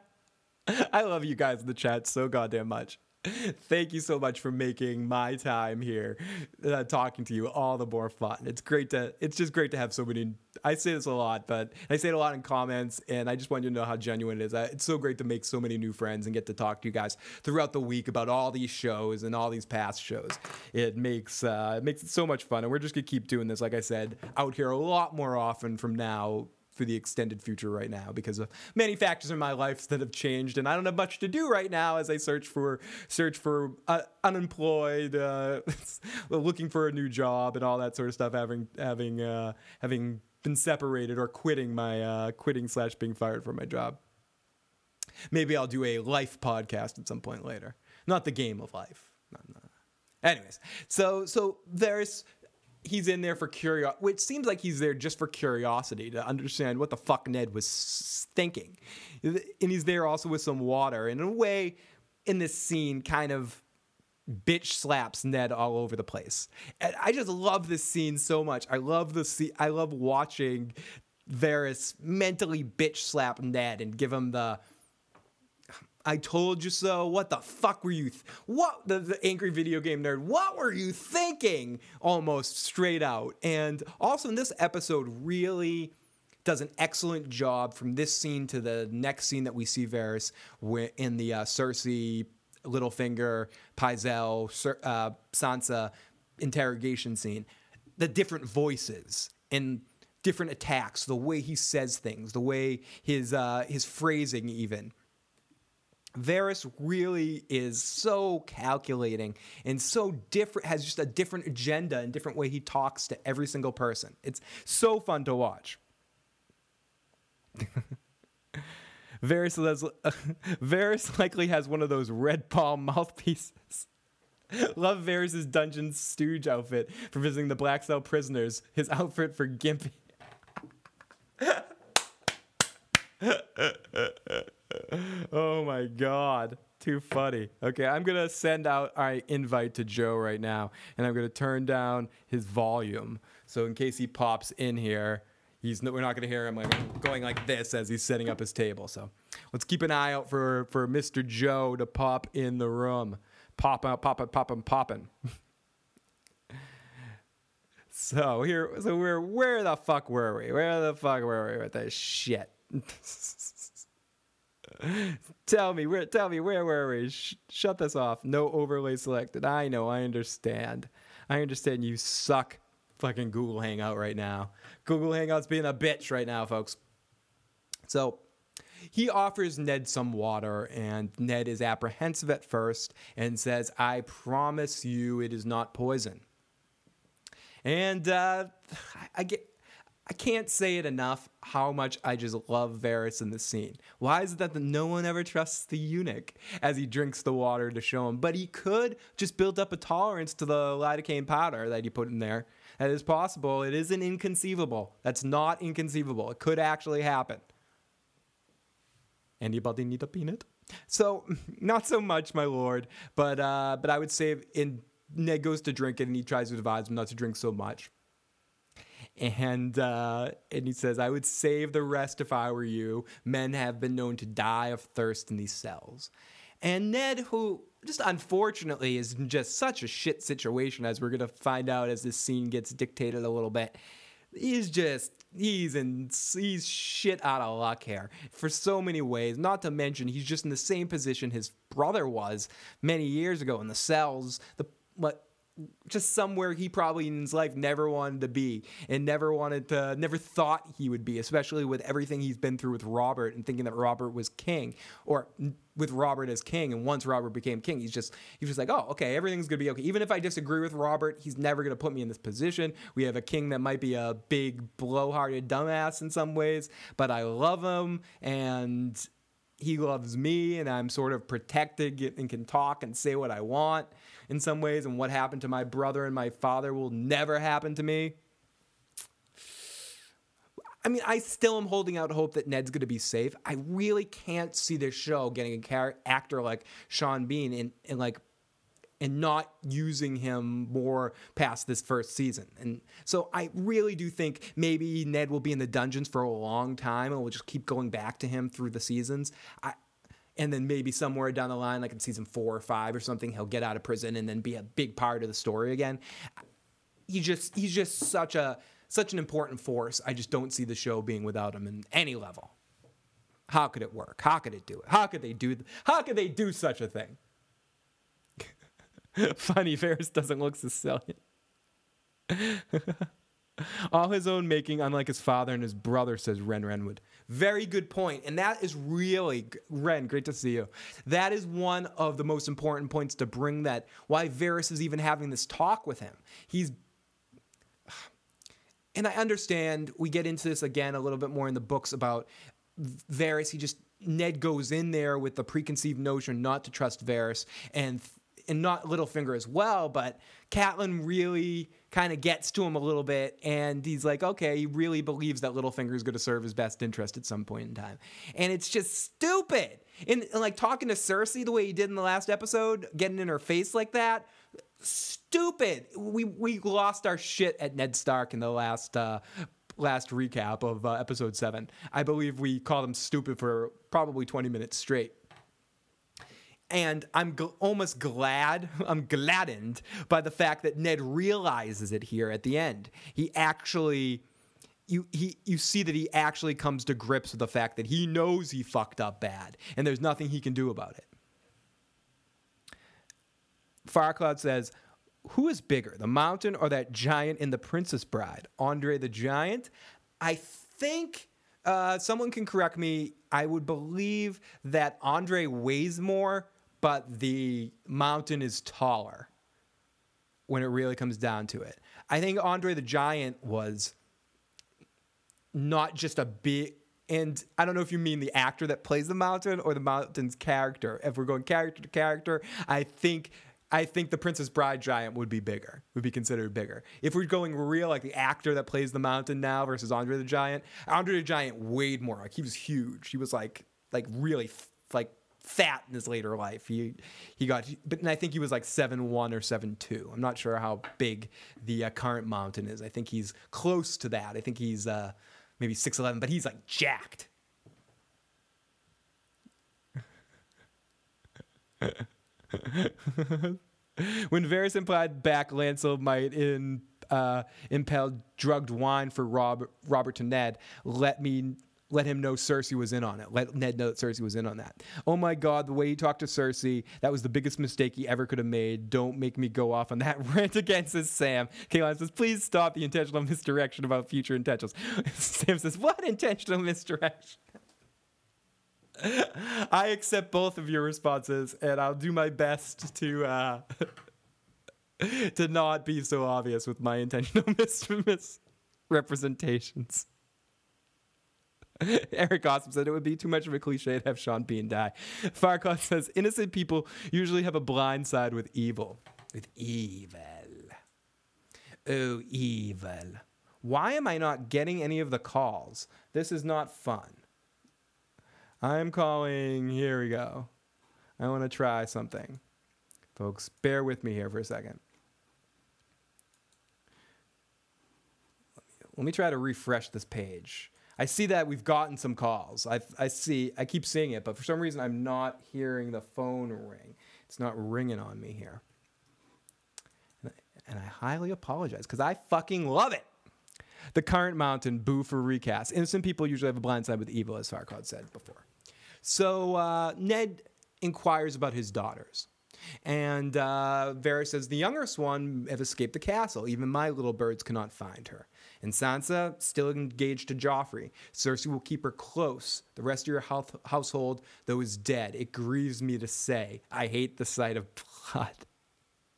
I love you guys in the chat so goddamn much. Thank you so much for making my time here uh, talking to you all the more fun. It's great to it's just great to have so many I say this a lot, but I say it a lot in comments and I just want you to know how genuine it is. It's so great to make so many new friends and get to talk to you guys throughout the week about all these shows and all these past shows. It makes uh, it makes it so much fun and we're just going to keep doing this like I said out here a lot more often from now for the extended future right now because of many factors in my life that have changed, and I don't have much to do right now as I search for search for uh, unemployed, uh, looking for a new job, and all that sort of stuff. Having having uh, having been separated or quitting my uh, quitting slash being fired from my job. Maybe I'll do a life podcast at some point later, not the game of life. Anyways, so so there's he's in there for curiosity, which seems like he's there just for curiosity to understand what the fuck Ned was thinking. And he's there also with some water. And in a way, in this scene, kind of bitch slaps Ned all over the place. And I just love this scene so much. I love the scene. I love watching Varys mentally bitch slap Ned and give him the I told you so. What the fuck were you? Th- what the, the angry video game nerd? What were you thinking? Almost straight out. And also in this episode, really does an excellent job from this scene to the next scene that we see Varys in the uh, Cersei, Littlefinger, Pycelle, Cer- uh, Sansa interrogation scene. The different voices and different attacks, the way he says things, the way his uh, his phrasing even. Varys really is so calculating and so different, has just a different agenda and different way he talks to every single person. It's so fun to watch. Varys, les- Varys likely has one of those red palm mouthpieces. Love Varys' dungeon stooge outfit for visiting the Black Cell prisoners. His outfit for Gimpy. oh my god. Too funny. Okay, I'm gonna send out our invite to Joe right now, and I'm gonna turn down his volume. So in case he pops in here, he's we're not gonna hear him like going like this as he's setting up his table. So let's keep an eye out for for Mr. Joe to pop in the room. Pop out, pop it, pop him, popping. So here, so we're where the fuck were we? Where the fuck were we with this shit? tell me where. Tell me where were we? Sh- shut this off. No overlay selected. I know. I understand. I understand. You suck. Fucking Google Hangout right now. Google Hangout's being a bitch right now, folks. So he offers Ned some water, and Ned is apprehensive at first and says, I promise you it is not poison. And uh, I get. I can't say it enough how much I just love Varys in this scene. Why is it that the, no one ever trusts the eunuch as he drinks the water to show him? But he could just build up a tolerance to the iocane powder that he put in there. That is possible. It isn't inconceivable. That's not inconceivable. It could actually happen. Anybody need a peanut? So, not so much, my lord, but uh, but I would say in Ned goes to drink it and he tries to advise him not to drink so much. And uh, and he says, "I would save the rest if I were you. Men have been known to die of thirst in these cells." And Ned, who just unfortunately is in just such a shit situation, as we're gonna find out as this scene gets dictated a little bit, he's just he's in he's shit out of luck here for so many ways. Not to mention he's just in the same position his brother was many years ago in the cells. The what just somewhere he probably in his life never wanted to be and never wanted to never thought he would be especially with everything he's been through with Robert and thinking that Robert was king or with Robert as king. And once Robert became king he's just he's just like oh okay everything's going to be okay. Even if I disagree with Robert he's never going to put me in this position. We have a king that might be a big blowharded dumbass in some ways but I love him and he loves me and I'm sort of protected and can talk and say what I want in some ways. And what happened to my brother and my father will never happen to me. I mean, I still am holding out hope that Ned's going to be safe. I really can't see this show getting a char- actor like Sean Bean and, and like and not using him more past this first season. And so I really do think maybe Ned will be in the dungeons for a long time and we'll just keep going back to him through the seasons. I, and then maybe somewhere down the line, like in season four or five or something, he'll get out of prison and then be a big part of the story again. He just he's just such a such an important force. I just don't see the show being without him in any level. How could it work? How could it do it? How could they do how could they do such a thing? Funny, Varys doesn't look Sicilian. All his own making, unlike his father and his brother, says Ren Renwood. Very good point. And that is really, Ren, great to see you. That is one of the most important points to bring that why Varys is even having this talk with him. He's and I understand we get into this again a little bit more in the books about Varys. He just Ned goes in there with the preconceived notion not to trust Varys and and not Littlefinger as well, but Catelyn really kind of gets to him a little bit, and he's like, okay, he really believes that Littlefinger is going to serve his best interest at some point in time, and it's just stupid. And, and like talking to Cersei the way he did in the last episode, getting in her face like that, stupid. We we lost our shit at Ned Stark in the last. Uh, last recap of uh, episode 7 i believe we called him stupid for probably 20 minutes straight and I'm gl- almost glad, I'm gladdened by the fact that Ned realizes it here at the end. He actually, you he you see that he actually comes to grips with the fact that he knows he fucked up bad and there's nothing he can do about it. Firecloud says, "Who is bigger, the mountain or that giant in The Princess Bride? Andre the Giant?" I think uh, someone can correct me. I would believe that Andre weighs more, but the mountain is taller when it really comes down to it. I think Andre the Giant was not just a big and I don't know if you mean the actor that plays the mountain or the mountain's character. If we're going character to character, I think I think the Princess Bride giant would be bigger, would be considered bigger. If we're going real, like the actor that plays the mountain now versus Andre the Giant, Andre the Giant weighed more. Like he was huge. He was like like really like fat in his later life. He he got, but I think he was like seven one or seven two. I'm not sure how big the uh, current mountain is. I think he's close to that. I think he's uh, maybe six eleven, but he's like jacked. when Varys implied back Lancel might in uh, impel drugged wine for Rob, Robert to Ned, let me let him know Cersei was in on it. Let Ned know that Cersei was in on that. Oh my God, the way he talked to Cersei, that was the biggest mistake he ever could have made. Don't make me go off on that rant against his Sam. Kaelin says, please stop the intentional misdirection about future intentions. Sam says, what intentional misdirection? I accept both of your responses, and I'll do my best to uh, to not be so obvious with my intentional mis- misrepresentations. Eric Awesome said it would be too much of a cliche to have Sean Bean die. Farquaad says innocent people usually have a blind side with evil. With evil. Oh, evil. Why am I not getting any of the calls? This is not fun. I'm calling. Here we go. I want to try something. Folks, bear with me here for a second. Let me try to refresh this page. I see that we've gotten some calls. I, I see, I keep seeing it, but for some reason I'm not hearing the phone ring. It's not ringing on me here. And I highly apologize because I fucking love it. The current mountain, boo for recast. Innocent people usually have a blind side with evil, as Farquaad said before. So uh, Ned inquires about his daughters. And uh, Varys says, The youngest one have escaped the castle. Even my little birds cannot find her. And Sansa, still engaged to Joffrey. Cersei will keep her close. The rest of your household, though, is dead. It grieves me to say. I hate the sight of blood,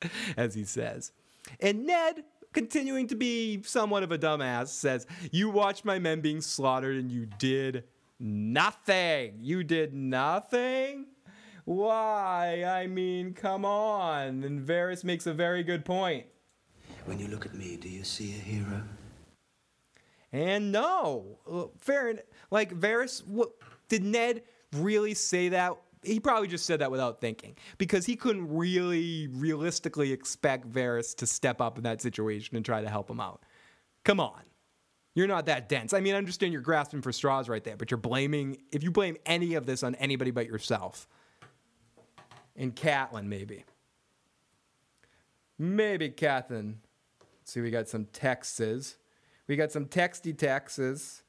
as he says. And Ned, continuing to be somewhat of a dumbass, says, You watched my men being slaughtered and you did nothing. You did nothing? Why? I mean, come on. And Varys makes a very good point. When you look at me, do you see a hero? And no, uh, fair. Like Varys, what did Ned really say that? He probably just said that without thinking because he couldn't really realistically expect Varys to step up in that situation and try to help him out. Come on. You're not that dense. I mean, I understand you're grasping for straws right there, but you're blaming, if you blame any of this on anybody but yourself, and Catelyn, maybe. Maybe Catelyn. See, we got some texts. We got some texty texts.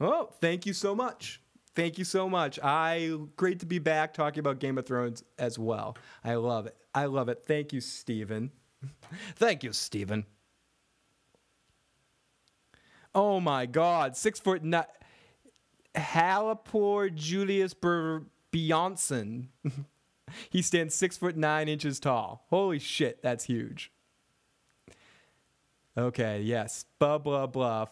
Oh, thank you so much. Thank you so much. I great to be back talking about Game of Thrones as well. I love it. I love it. Thank you, Stephen. Thank you, Stephen. Oh my God, six foot nine. Halapor Julius Ber- Beyonson. he stands six foot nine inches tall. Holy shit, that's huge. Okay, yes. Blah blah blah.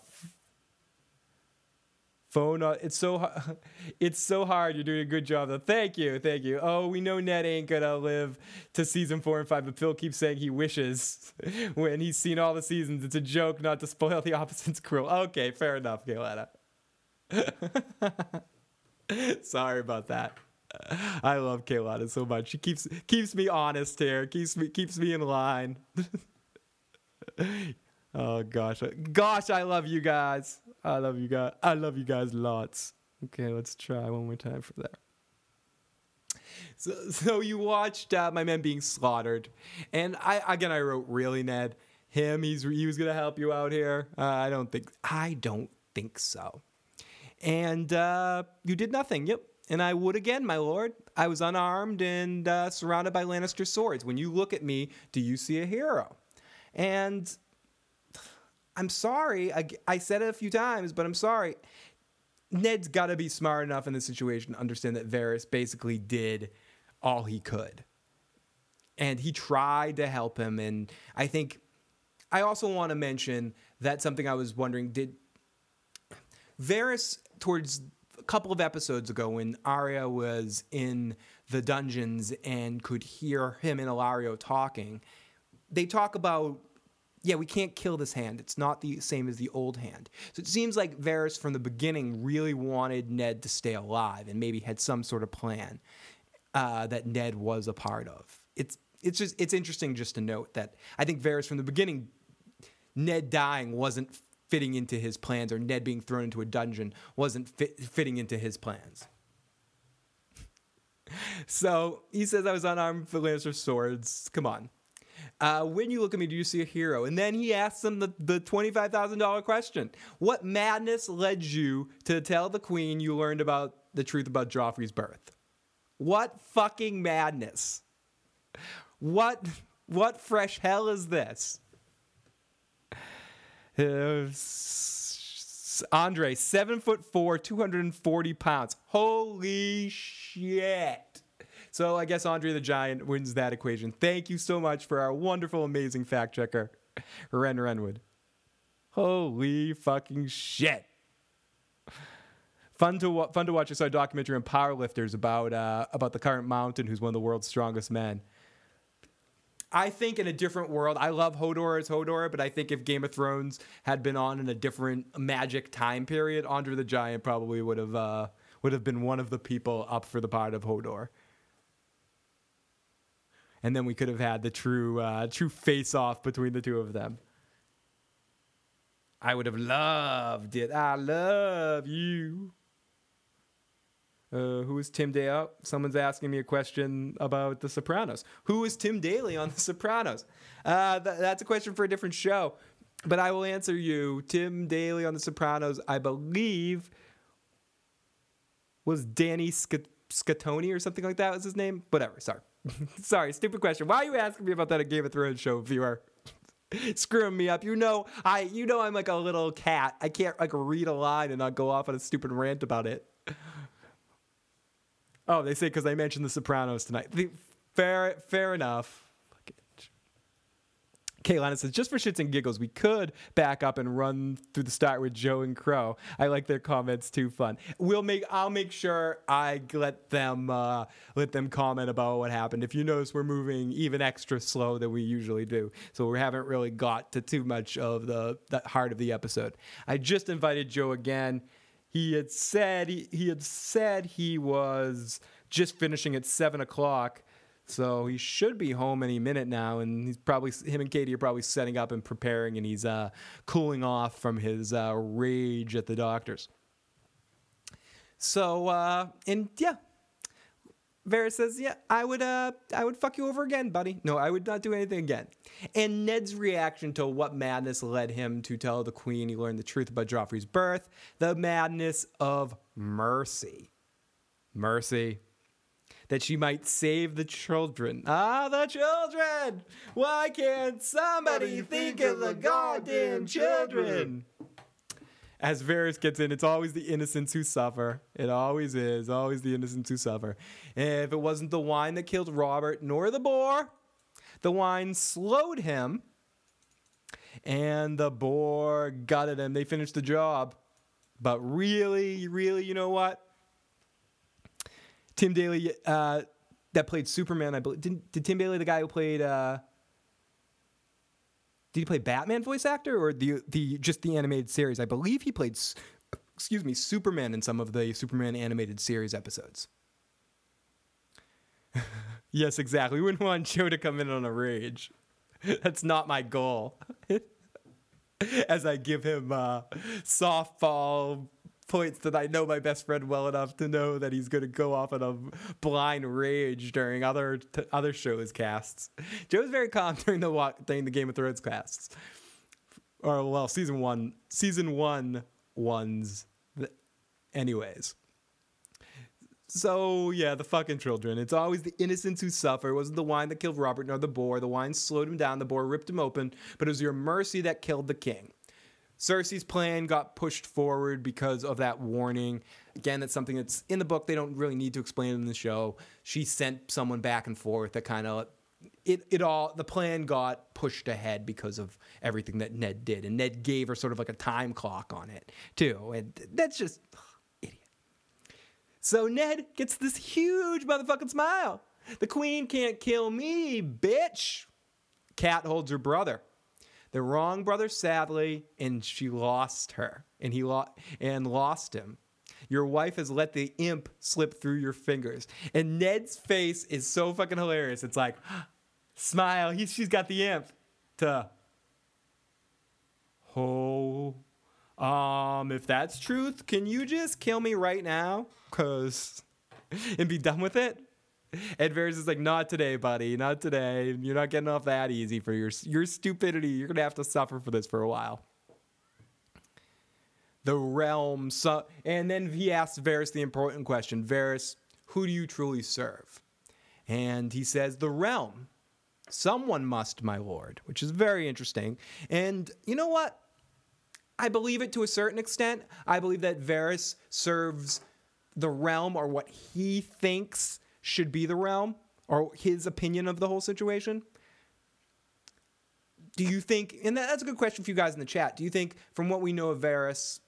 Phone. It's so. It's so hard. You're doing a good job. Though. Thank you. Thank you. Oh, we know Ned ain't gonna live to season four and five, but Phil keeps saying he wishes when he's seen all the seasons. It's a joke not to spoil the opposite's cruel. Okay, fair enough, Gayletta. Sorry about that. I love Kaylana so much. She keeps keeps me honest here. Keeps me keeps me in line. Oh gosh, gosh, I love you guys. I love you guys. I love you guys lots. Okay, let's try one more time for that. So, so you watched uh, my men being slaughtered, and I again I wrote really Ned. him. He's he was gonna help you out here. Uh, I don't think I don't think so. And uh, you did nothing. Yep. And I would again, my lord. I was unarmed and uh, surrounded by Lannister swords. When you look at me, do you see a hero? And I'm sorry. I, I said it a few times, but I'm sorry. Ned's got to be smart enough in this situation to understand that Varys basically did all he could. And he tried to help him. And I think I also want to mention that something I was wondering did Varys, towards a couple of episodes ago, when Arya was in the dungeons and could hear him and Illyrio talking, they talk about yeah, we can't kill this hand. It's not the same as the old hand. So it seems like Varys from the beginning really wanted Ned to stay alive and maybe had some sort of plan uh, that Ned was a part of. It's it's just it's interesting just to note that I think Varys from the beginning, Ned dying wasn't fitting into his plans, or Ned being thrown into a dungeon wasn't fit, fitting into his plans. So he says, I was unarmed for Lannister swords. Come on. Uh, when you look at me, do you see a hero? And then he asks him the, the $25,000 question What madness led you to tell the queen you learned about the truth about Joffrey's birth? What fucking madness? What, what fresh hell is this? Uh, Andre, seven foot four, 240 pounds. Holy shit. So I guess Andre the Giant wins that equation. Thank you so much for our wonderful, amazing fact checker, Ren Renwood. Holy fucking shit. Fun to fun to watch. I saw a documentary on powerlifters about uh, about the current mountain, who's one of the world's strongest men. I think in a different world, I love Hodor as Hodor, but I think if Game of Thrones had been on in a different magic time period, Andre the Giant probably would have uh, would have been one of the people up for the part of Hodor and then we could have had the true uh, true face off between the two of them. I would have loved it. I love you. Uh, who is Tim Daly? Someone's asking me a question about The Sopranos. Who is Tim Daly on The Sopranos? Uh, th- that's a question for a different show, but I will answer you. Tim Daly on The Sopranos, I believe, was Danny Sc- or something like that was his name. Whatever. Sorry. Sorry, stupid question. Why are you asking me about that Game of Thrones show, viewer? Screwing me up. You know, I you know I'm like a little cat. I can't like read a line and not go off on a stupid rant about it. Oh, they say because I mentioned The Sopranos tonight. The, fair, fair enough. Kaylana says, just for shits and giggles, we could back up and run through the start with Joe and Crow. I like their comments too. Fun. We'll make. I'll make sure I let them uh, let them comment about what happened. If you notice, we're moving even extra slow than we usually do, so we haven't really got to too much of the the heart of the episode. I just invited Joe again. He had said he, he had said he was just finishing at seven o'clock so he should be home any minute now, and he's probably him and Katie are probably setting up and preparing, and he's uh, cooling off from his uh, rage at the doctors. So uh, and yeah, Varys says, "Yeah, I would, uh, I would fuck you over again, buddy. No, I would not do anything again." And Ned's reaction to what madness led him to tell the Queen he learned the truth about Joffrey's birth, the madness of mercy, mercy that she might save the children. Ah, the children! Why can't somebody think of the goddamn children? As Varys gets in, it's always the innocents who suffer. It always is. Always the innocents who suffer. If it wasn't the wine that killed Robert nor the boar, the wine slowed him, and the boar gutted him. They finished the job. But really, really, you know what? Tim Daly uh, that played Superman. I believe did, did Tim Daly the guy who played. Uh, did he play Batman voice actor or the the just the animated series? I believe he played, excuse me, Superman in some of the Superman animated series episodes. yes, exactly. We wouldn't want Joe to come in on a rage. That's not my goal. As I give him uh, softball points that I know my best friend well enough to know that he's going to go off in a blind rage during other t- other shows casts. Joe's very calm during the walk during the Game of Thrones casts, or well, season one, season one ones. Anyways. So yeah, the fucking children. It's always the innocents who suffer. It wasn't the wine that killed Robert nor the boar. The wine slowed him down. The boar ripped him open. But it was your mercy that killed the king. Cersei's plan got pushed forward because of that warning. Again, that's something that's in the book. They don't really need to explain it in the show. She sent someone back and forth that kind of it it all the plan got pushed ahead because of everything that Ned did. And Ned gave her sort of like a time clock on it, too. And that's just ugh, idiot. So Ned gets this huge motherfucking smile. The queen can't kill me, bitch. Cat holds her brother the wrong brother sadly and she lost her and he lo- and lost him. Your wife has let the imp slip through your fingers. And ned's face is so fucking hilarious. It's like smile. He, she's got the imp to oh um if that's truth can you just kill me right now? Cuz and be done with it and Varys is like, not today, buddy, not today. You're not getting off that easy for your your stupidity. You're gonna have to suffer for this for a while. The realm, so, and then he asks Varys the important question: Varys, who do you truly serve? And he says, the realm. Someone must, my lord, which is very interesting. And you know what? I believe it to a certain extent. I believe that Varys serves the realm or what he thinks should be the realm or his opinion of the whole situation? Do you think, and that's a good question for you guys in the chat, do you think, from what we know of Varys,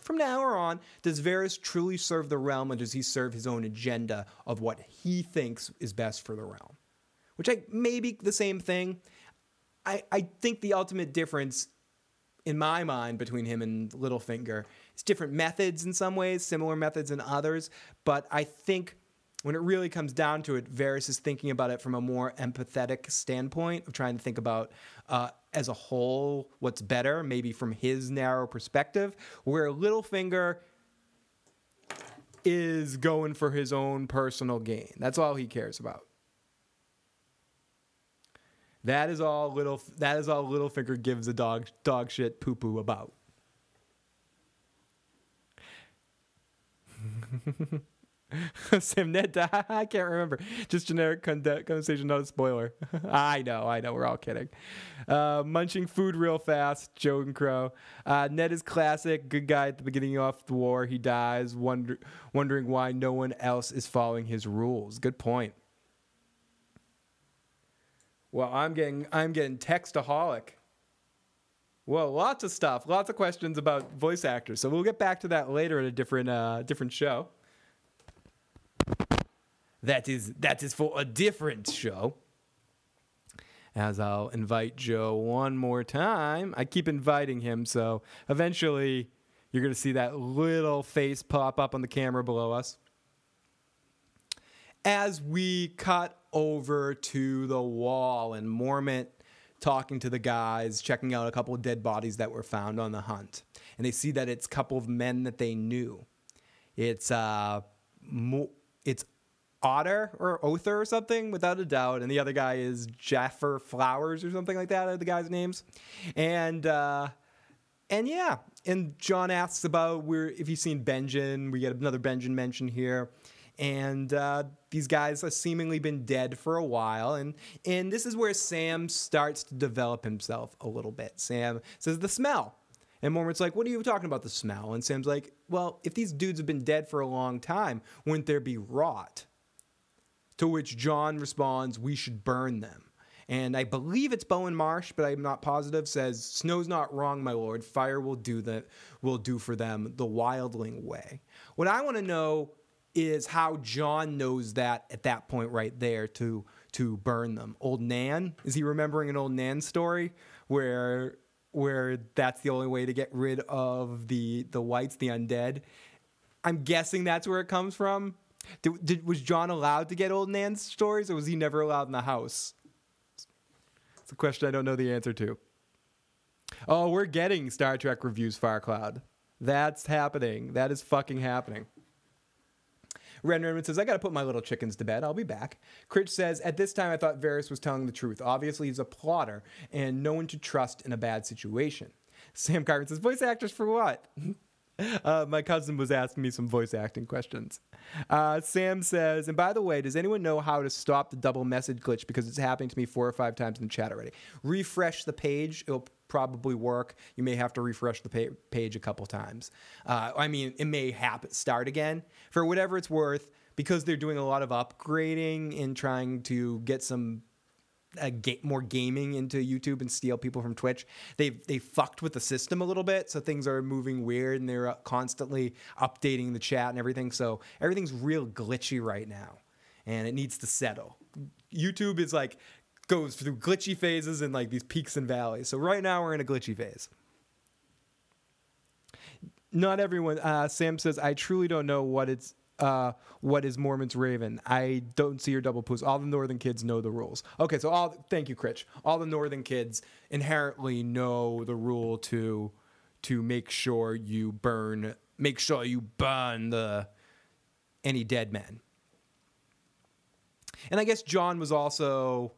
from now on, does Varys truly serve the realm or does he serve his own agenda of what he thinks is best for the realm? Which I may be the same thing. I, I think the ultimate difference in my mind between him and Littlefinger is different methods in some ways, similar methods in others, but I think when it really comes down to it, Varys is thinking about it from a more empathetic standpoint of trying to think about uh, as a whole what's better, maybe from his narrow perspective, where Littlefinger is going for his own personal gain. That's all he cares about. That is all little. That is all Littlefinger gives a dog dog shit poo poo about. Sam Ned, I can't remember. Just generic conversation, not a spoiler. I know, I know, we're all kidding. Uh, munching food real fast, Joe and Crow. Uh, Ned is classic, good guy at the beginning of the war. He dies, wonder, wondering why no one else is following his rules. Good point. Well, I'm getting, I'm getting textaholic. Well, lots of stuff, lots of questions about voice actors. So we'll get back to that later at a different, uh, different show that is that is for a different show. As I'll invite Joe one more time. I keep inviting him, so eventually you're going to see that little face pop up on the camera below us. As we cut over to the wall and Mormont talking to the guys, checking out a couple of dead bodies that were found on the hunt. And they see that it's a couple of men that they knew. It's uh, it's Otter or Other or something, without a doubt. And the other guy is Jafer Flowers or something like that. Are the guys' names? And uh, and yeah, and Jon asks about where if you've seen Benjen. We get another Benjen mention here. And uh, these guys have seemingly been dead for a while, and and this is where Sam starts to develop himself a little bit. Sam says the smell, and Mormont's like, What are you talking about, the smell? And Sam's like, Well, if these dudes have been dead for a long time, wouldn't there be rot? To which Jon responds, We should burn them. And I believe it's Bowen Marsh, but I'm not positive, says, Snow's not wrong, my lord. Fire will do that will do for them the wildling way. What I want to know is how Jon knows that at that point right there to to burn them. Old Nan? Is he remembering an old Nan story where where that's the only way to get rid of the the whites, the undead? I'm guessing that's where it comes from. Did, did, was Jon allowed to get old Nan's stories, or was he never allowed in the house? It's a question I don't know the answer to. Oh, we're getting Star Trek reviews, Firecloud. That's happening. That is fucking happening. Ren Redmond says, I gotta put my little chickens to bed. I'll be back. Critch says, At this time, I thought Varys was telling the truth. Obviously, he's a plotter and no one to trust in a bad situation. Sam Carter says, Voice actors for what? Uh, my cousin was asking me some voice acting questions. Uh, Sam says, and by the way, does anyone know how to stop the double message glitch? Because it's happening to me four or five times in the chat already. Refresh the page. It'll probably work. You may have to refresh the pa- page a couple times. Uh, I mean, it may happen, start again. For whatever it's worth, because they're doing a lot of upgrading and trying to get some uh, ga- more gaming into YouTube and steal people from Twitch. They've they fucked with the system a little bit, so things are moving weird, and they're constantly updating the chat and everything. So everything's real glitchy right now, and it needs to settle. YouTube is like goes through glitchy phases and like these peaks and valleys. So right now we're in a glitchy phase. Not everyone. Uh, Sam says, "I truly don't know what it's." Uh, what is Mormont's Raven? I don't see your double poos. All the northern kids know the rules. Okay, so all thank you, Critch. All the northern kids inherently know the rule to to make sure you burn, make sure you burn the any dead men. And I guess Jon was also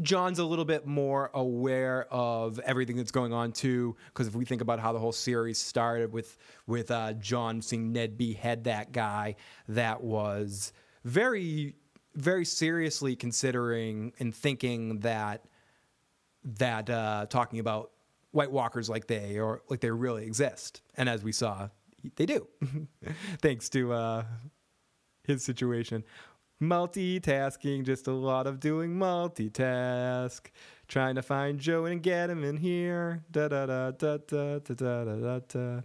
Jon's a little bit more aware of everything that's going on too, because if we think about how the whole series started with with uh, Jon seeing Ned behead that guy, that was very very seriously considering and thinking that that uh, talking about White Walkers like they or like they really exist, and as we saw, they do, thanks to uh, his situation. Multitasking, just a lot of doing multitask. Trying to find Joe and get him in here. Da da da da da da da da da.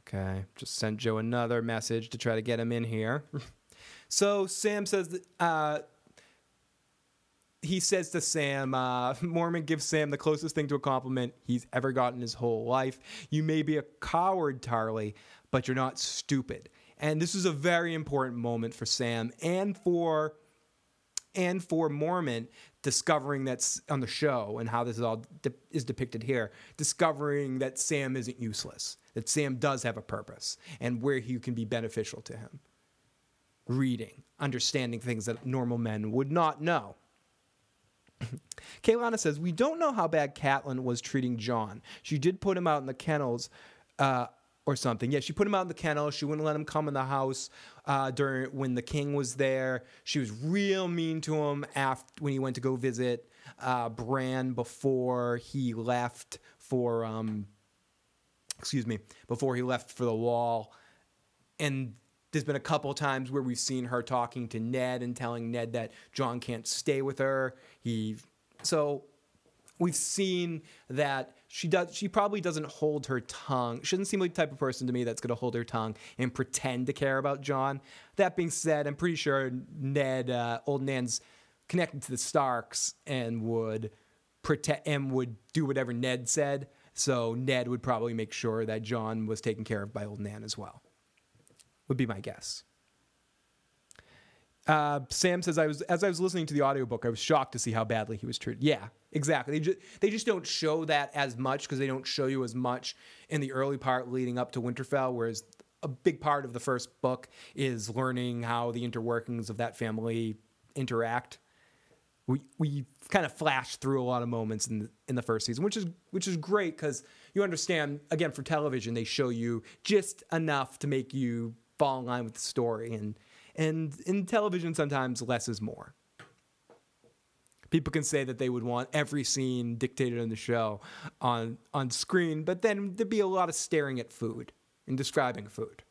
Okay, just sent Joe another message to try to get him in here. so Sam says that, uh, he says to Sam, uh, Mormont gives Sam the closest thing to a compliment he's ever gotten his whole life. You may be a coward, Tarly, but you're not stupid. And this is a very important moment for Sam and for and for Mormont discovering that's on the show and how this is all de- is depicted here, discovering that Sam isn't useless, that Sam does have a purpose and where he can be beneficial to him. Reading, understanding things that normal men would not know. Kaylana says, We don't know how bad Catelyn was treating John. She did put him out in the kennels uh, or something. Yeah, she put him out in the kennel. She wouldn't let him come in the house uh, during when the king was there. She was real mean to him after when he went to go visit uh, Bran before he left for um, excuse me before he left for the wall. And there's been a couple times where we've seen her talking to Ned and telling Ned that Jon can't stay with her. He so we've seen that she does she probably doesn't hold her tongue. She doesn't seem like the type of person to me that's going to hold her tongue and pretend to care about jon. That being said i'm pretty sure ned uh, old nan's connected to the starks and would protect and would do whatever ned said. So ned would probably make sure that jon was taken care of by old nan as well would be my guess. Uh, Sam says I was as I was listening to the audiobook, I was shocked to see how badly he was treated. Yeah, exactly. They just they just don't show that as much because they don't show you as much in the early part leading up to Winterfell, whereas a big part of the first book is learning how the interworkings of that family interact. We we kind of flash through a lot of moments in the, in the first season, which is which is great because you understand. Again, for television, they show you just enough to make you fall in line with the story and and in television, sometimes less is more. People can say that they would want every scene dictated in the show on on screen, but then there'd be a lot of staring at food and describing food.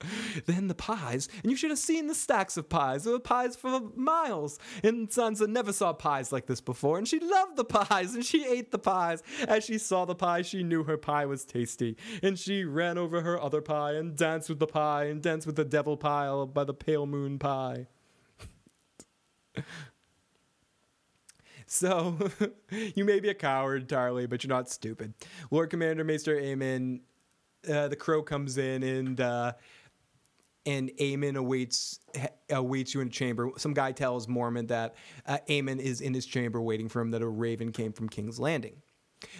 then the pies, and you should have seen the stacks of pies. There were pies for miles. And Sansa never saw pies like this before, and she loved the pies, and she ate the pies. As she saw the pie, she knew her pie was tasty, and she ran over her other pie and danced with the pie and danced with the devil pile by the pale moon pie. So, you may be a coward, Tarly, but you're not stupid. Lord Commander Maester Aemon, uh, the crow comes in and uh, and Aemon awaits awaits you in a chamber. Some guy tells Mormont that uh, Aemon is in his chamber waiting for him. That a raven came from King's Landing.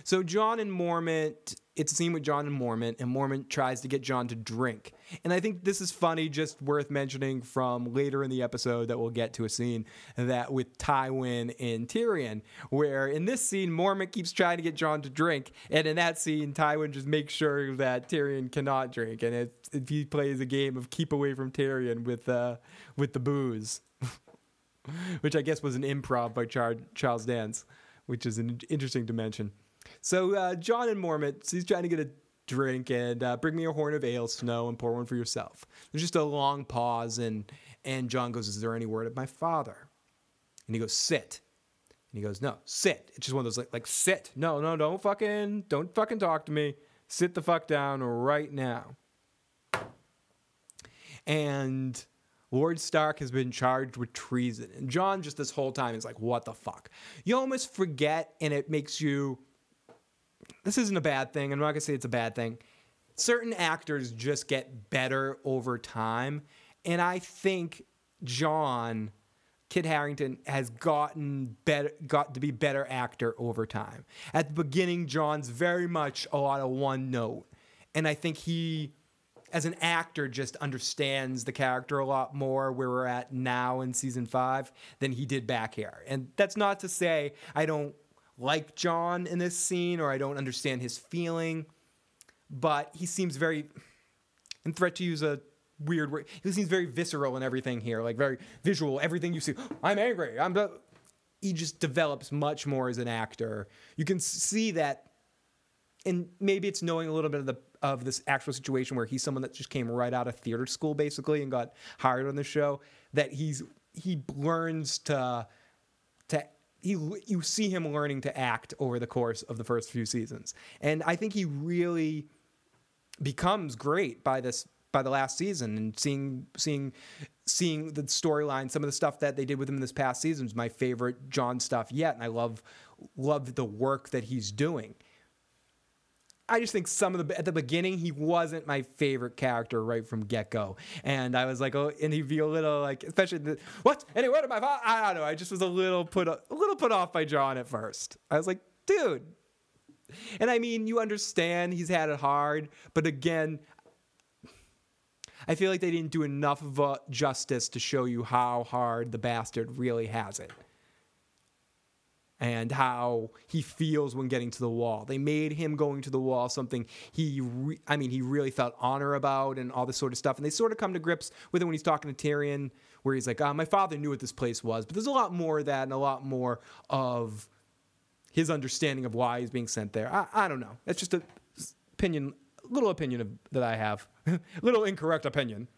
So Jon and Mormont, it's a scene with Jon and Mormont, and Mormont tries to get Jon to drink. And I think this is funny, just worth mentioning from later in the episode that we'll get to a scene that with Tywin and Tyrion, where in this scene Mormont keeps trying to get Jon to drink, and in that scene Tywin just makes sure that Tyrion cannot drink, and it, it, he plays a game of keep away from Tyrion with uh, with the booze, which I guess was an improv by Char- Charles Dance, which is an interesting dimension. So uh, Jon and Mormont, he's trying to get a drink and uh, bring me a horn of ale, Snow, and pour one for yourself. There's just a long pause, and and Jon goes, "Is there any word of my father?" And he goes, "Sit." And he goes, "No, sit." It's just one of those like, like sit. No, no, don't fucking, don't fucking talk to me. Sit the fuck down right now. And Lord Stark has been charged with treason, and Jon just this whole time is like, "What the fuck?" You almost forget, and it makes you this isn't a bad thing. I'm not gonna say it's a bad thing. Certain actors just get better over time, and I think Jon Kit Harington has gotten better, got to be better actor over time. At the beginning, Jon's very much a lot of one note, and I think he, as an actor, just understands the character a lot more where we're at now in season five than he did back here. And that's not to say I don't like Jon in this scene or I don't understand his feeling, but he seems very, and threat to use a weird word, he seems very visceral in everything here, like very visual. Everything you see, I'm angry. I'm. He just develops much more as an actor. You can see that, and maybe it's knowing a little bit of the of this actual situation where he's someone that just came right out of theater school basically and got hired on the show. That he's he learns to to he you see him learning to act over the course of the first few seasons, and I think he really becomes great by this by the last season and seeing seeing seeing the storyline some of the stuff that they did with him this past season is my favorite jon stuff yet. And i love love the work that he's doing I just think some of the at the beginning he wasn't my favorite character right from get go, and I was like, oh, and he'd be a little like, especially the what any word of my father. I don't know. I just was a little put a little put off by Jon at first. I was like, dude, and I mean, you understand he's had it hard, but again, I feel like they didn't do enough of justice to show you how hard the bastard really has it and how he feels when getting to the wall. They made him going to the wall something he, re- I mean, he really felt honor about and all this sort of stuff. And they sort of come to grips with it when he's talking to Tyrion, where he's like, oh, "My father knew what this place was," but there's a lot more of that and a lot more of his understanding of why he's being sent there. I, I don't know. That's just a opinion, little opinion of, that I have, little incorrect opinion.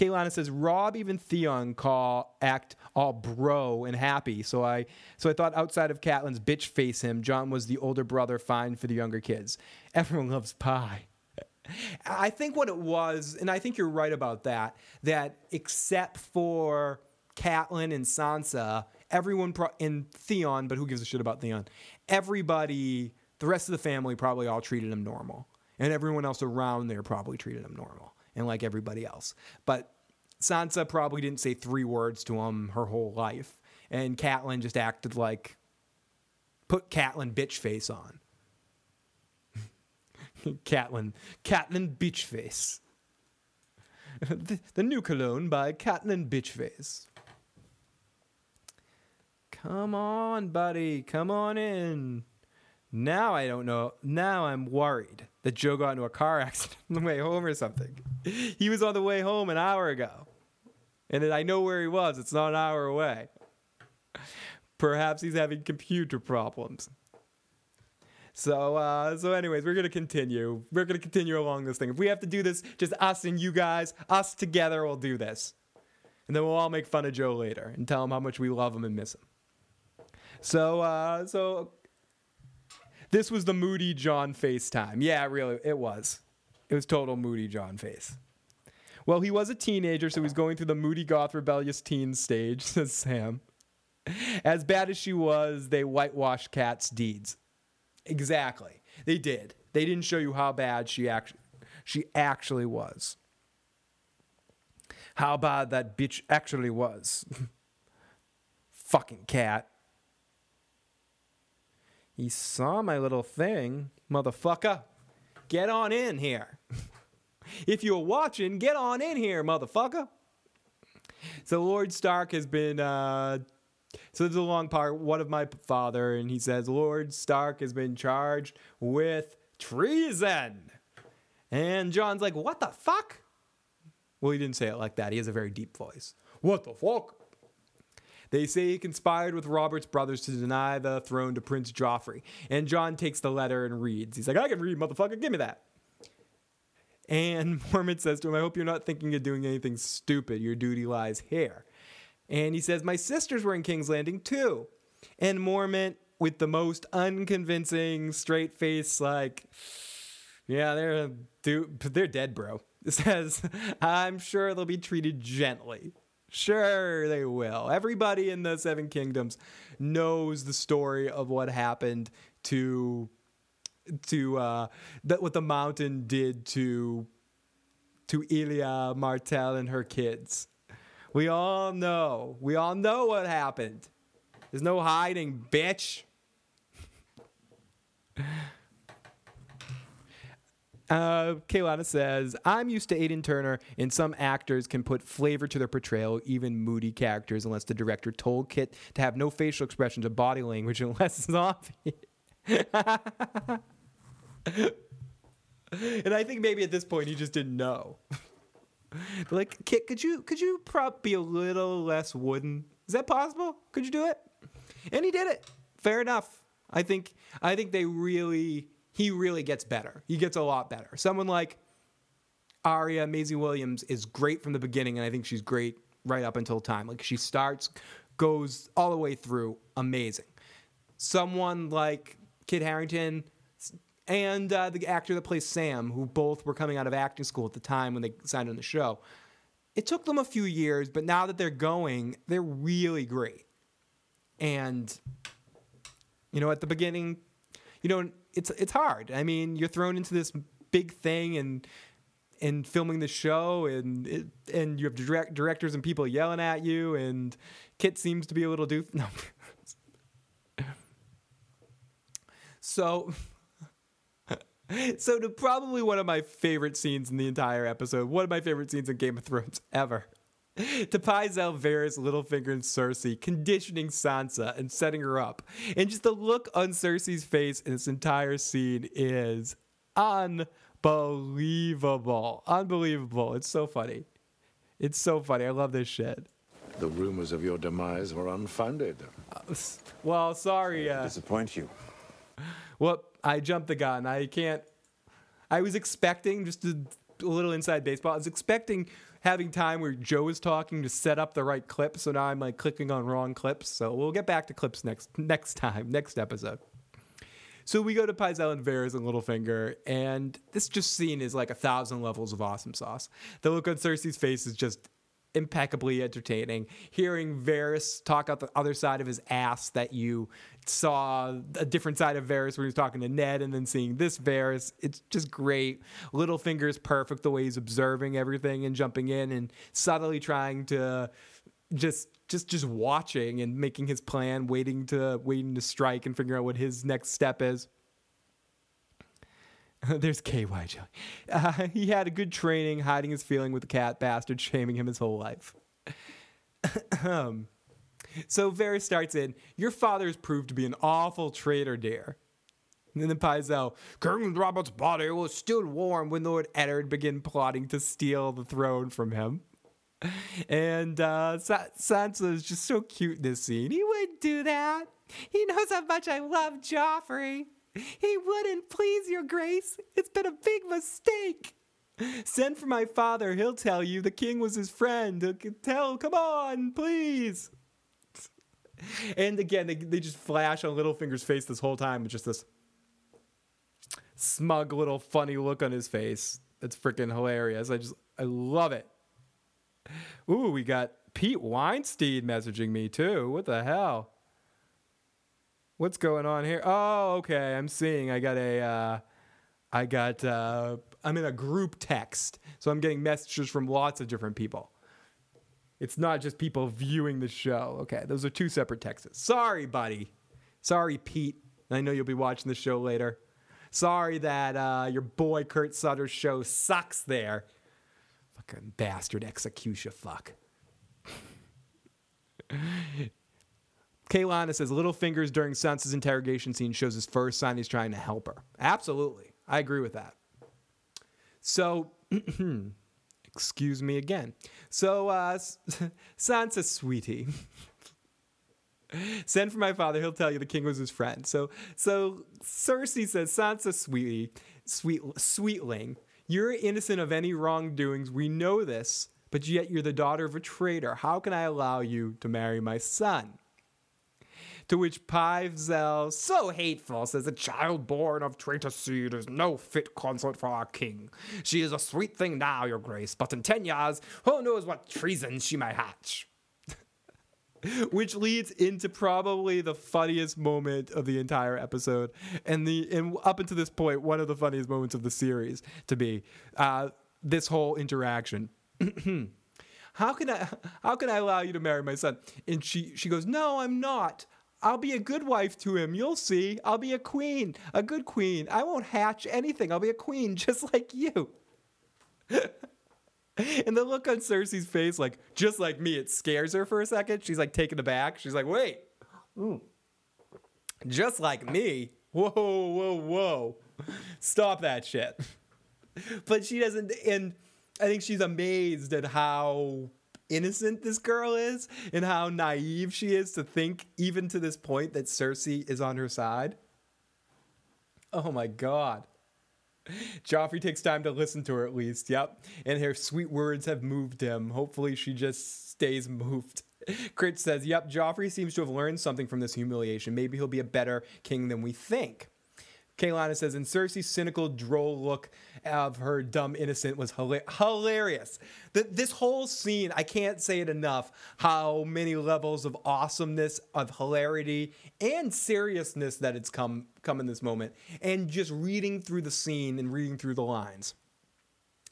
Kaylana says Robb even Theon call act all bro and happy. So I so I thought outside of Catelyn's bitch face him, Jon was the older brother fine for the younger kids. Everyone loves pie. I think what it was, and I think you're right about that, that except for Catelyn and Sansa, everyone pro- and Theon, but who gives a shit about Theon? Everybody, the rest of the family probably all treated him normal. And everyone else around there probably treated him normal and like everybody else. But Sansa probably didn't say three words to him her whole life, and Catelyn just acted like put Catelyn bitch face on. Catelyn, Catelyn bitch face. the, the new cologne by Catelyn bitch face. Come on, buddy. Come on in. Now I don't know. Now I'm worried that Joe got into a car accident on the way home or something. He was on the way home an hour ago. And I know where he was. It's not an hour away. Perhaps he's having computer problems. So, uh, so anyways, we're gonna continue. We're gonna continue along this thing. If we have to do this, just us and you guys, us together, will do this, and then we'll all make fun of Joe later and tell him how much we love him and miss him. So, uh, so this was the moody Jon face time. Yeah, really, it was. It was total moody Jon face. Well, he was a teenager, so he's going through the moody goth rebellious teen stage, says Sam. As bad as she was, they whitewashed Kat's deeds. Exactly. They did. They didn't show you how bad she actually she actually was. How bad that bitch actually was. Fucking cat. He saw my little thing, motherfucker. Get on in here. if you're watching, get on in here, motherfucker. So Lord Stark has been. Uh, so there's a long part. One of my father, and he says Lord Stark has been charged with treason. And Jon's like, "What the fuck?" Well, he didn't say it like that. He has a very deep voice. What the fuck? They say he conspired with Robert's brothers to deny the throne to Prince Joffrey. And Jon takes the letter and reads. He's like, I can read, motherfucker. Give me that. And Mormont says to him, I hope you're not thinking of doing anything stupid. Your duty lies here. And he says, My sisters were in King's Landing too. And Mormont, with the most unconvincing, straight face, like, yeah, they're they're dead, bro. Says, I'm sure they'll be treated gently. Sure, they will. Everybody in the Seven Kingdoms knows the story of what happened to to uh, that what the mountain did to to Elia Martell and her kids. We all know. We all know what happened. There's no hiding, bitch. Uh, Kaylana says, I'm used to Aidan Turner, and some actors can put flavor to their portrayal, even moody characters, unless the director told Kit to have no facial expressions or body language unless it's obvious. and I think maybe at this point he just didn't know. Like, Kit, could you could you prop be a little less wooden? Is that possible? Could you do it? And he did it. Fair enough. I think I think they really he really gets better. He gets a lot better. Someone like Arya Maisie Williams is great from the beginning, and I think she's great right up until time. Like she starts, goes all the way through, amazing. Someone like Kit Harington and uh, the actor that plays Sam, who both were coming out of acting school at the time when they signed on the show. It took them a few years, but now that they're going, they're really great. And you know, at the beginning, you know, it's it's hard. I mean, you're thrown into this big thing and and filming the show and it, and you have direct, directors and people yelling at you and Kit seems to be a little doof. No. so so to probably one of my favorite scenes in the entire episode, one of my favorite scenes in Game of Thrones ever. To Pycelle, Varys, Littlefinger, and Cersei conditioning Sansa and setting her up. And just the look on Cersei's face in this entire scene is unbelievable. Unbelievable. It's so funny. It's so funny. I love this shit. The rumors of your demise were unfounded. Well, sorry. Uh, Disappoint you. Well, I jumped the gun. I can't. I was expecting just a, a little inside baseball. I was expecting having time where Joe is talking to set up the right clip. So now I'm like clicking on wrong clips. So we'll get back to clips next next time, next episode. So we go to Pycelle and Varys and Littlefinger, and this just scene is like a thousand levels of awesome sauce. The look on Cersei's face is just impeccably entertaining. Hearing Varys talk out the other side of his ass that you saw a different side of Varys when he was talking to Ned, and then seeing this Varys, it's just great. Littlefinger is perfect the way he's observing everything and jumping in and subtly trying to just just just watching and making his plan, waiting to waiting to strike and figuring out what his next step is. There's KY Jelly. Uh, he had a good training, hiding his feeling with the cat bastard, shaming him his whole life. um, so Varys starts in, Your father has proved to be an awful traitor, dear. And then Pycelle, King Robert's body was still warm when Lord Eddard began plotting to steal the throne from him. And uh, Sa- Sansa is just so cute in this scene. He wouldn't do that. He knows how much I love Joffrey. He wouldn't, please, your grace. It's been a big mistake. Send for my father. He'll tell you the king was his friend. Tell, come on, please. And again, they, they just flash on Littlefinger's face this whole time with just this smug little funny look on his face. It's freaking hilarious. I just, I love it. Ooh, we got Pete Weinstein messaging me too. What the hell? What's going on here? Oh, okay. I'm seeing. I got a. Uh, I got. Uh, I'm in a group text, so I'm getting messages from lots of different people. It's not just people viewing the show. Okay, those are two separate texts. Sorry, buddy. Sorry, Pete. I know you'll be watching the show later. Sorry that uh, your boy Kurt Sutter's show sucks there. Fucking bastard execution fuck. Kaylana says Littlefinger's during Sansa's interrogation scene shows his first sign he's trying to help her. Absolutely. I agree with that. So, excuse me again. So, uh, Sansa, sweetie. Send for my father. He'll tell you the king was his friend. So, so Cersei says, Sansa, sweetie, sweet, sweetling, you're innocent of any wrongdoings. We know this, but yet you're the daughter of a traitor. How can I allow you to marry my son? To which Pycelle, so hateful, says a child born of traitor seed is no fit consort for our king. She is a sweet thing now, your grace, but in ten years, who knows what treason she may hatch. which leads into probably the funniest moment of the entire episode, and the and up until this point, one of the funniest moments of the series to be uh, this whole interaction. how can I how can I allow you to marry my son? And she she goes, no, I'm not. I'll be a good wife to him. You'll see. I'll be a queen, a good queen. I won't hatch anything. I'll be a queen just like you. and the look on Cersei's face, like just like me, it scares her for a second. She's like taken aback. She's like, wait, Ooh. just like me. Whoa, whoa, whoa. Stop that shit. But she doesn't, and I think she's amazed at how innocent this girl is and how naive she is to think, even to this point, that Cersei is on her side. Oh my god. Joffrey takes time to listen to her at least. Yep. And her sweet words have moved him. Hopefully she just stays moved. Crit says, Yep, Joffrey seems to have learned something from this humiliation. Maybe he'll be a better king than we think. Kaylana says, and Cersei's cynical, droll look of her dumb innocent was hila- hilarious. The, this whole scene, I can't say it enough, how many levels of awesomeness, of hilarity, and seriousness that it's come come in this moment. And just reading through the scene and reading through the lines.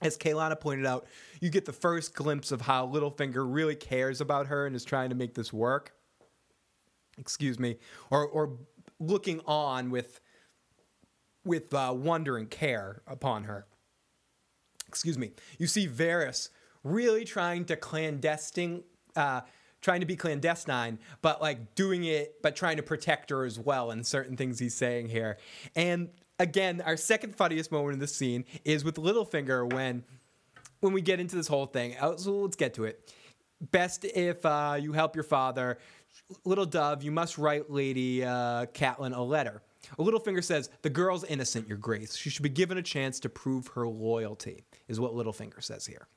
As Kaylana pointed out, you get the first glimpse of how Littlefinger really cares about her and is trying to make this work. Excuse me. Or, or looking on with with uh, wonder and care upon her. Excuse me. You see Varys really trying to clandestine, uh, trying to be clandestine, but like doing it, but trying to protect her as well, and certain things he's saying here. And again, our second funniest moment in the scene is with Littlefinger when when we get into this whole thing. Uh, so let's get to it. Best if uh, you help your father. Little Dove, you must write Lady uh, Catelyn a letter. A Littlefinger says, The girl's innocent, Your Grace. She should be given a chance to prove her loyalty, is what Littlefinger says here.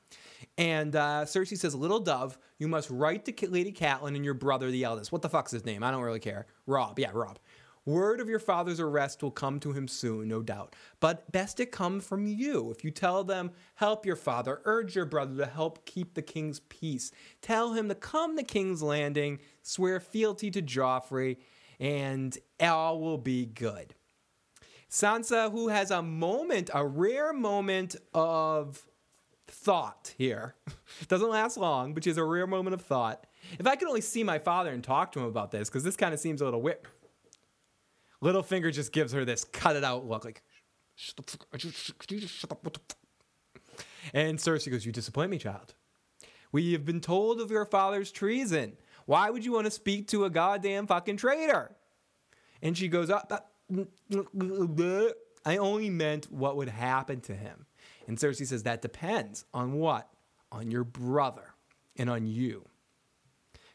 And uh, Cersei says, Little Dove, you must write to Lady Catelyn and your brother, the eldest. What the fuck's his name? I don't really care. Robb. Yeah, Robb. Word of your father's arrest will come to him soon, no doubt. But best it come from you. If you tell them, help your father, urge your brother to help keep the king's peace. Tell him to come to King's Landing, swear fealty to Joffrey, and all will be good. Sansa, who has a moment, a rare moment of thought here, doesn't last long, but she has a rare moment of thought. If I could only see my father and talk to him about this, because this kind of seems a little whip. Littlefinger just gives her this cut it out look, like, And Cersei goes, You disappoint me, child. We have been told of your father's treason. Why would you want to speak to a goddamn fucking traitor? And she goes, uh, uh, I only meant what would happen to him. And Cersei says, That depends on what? On your brother and on you.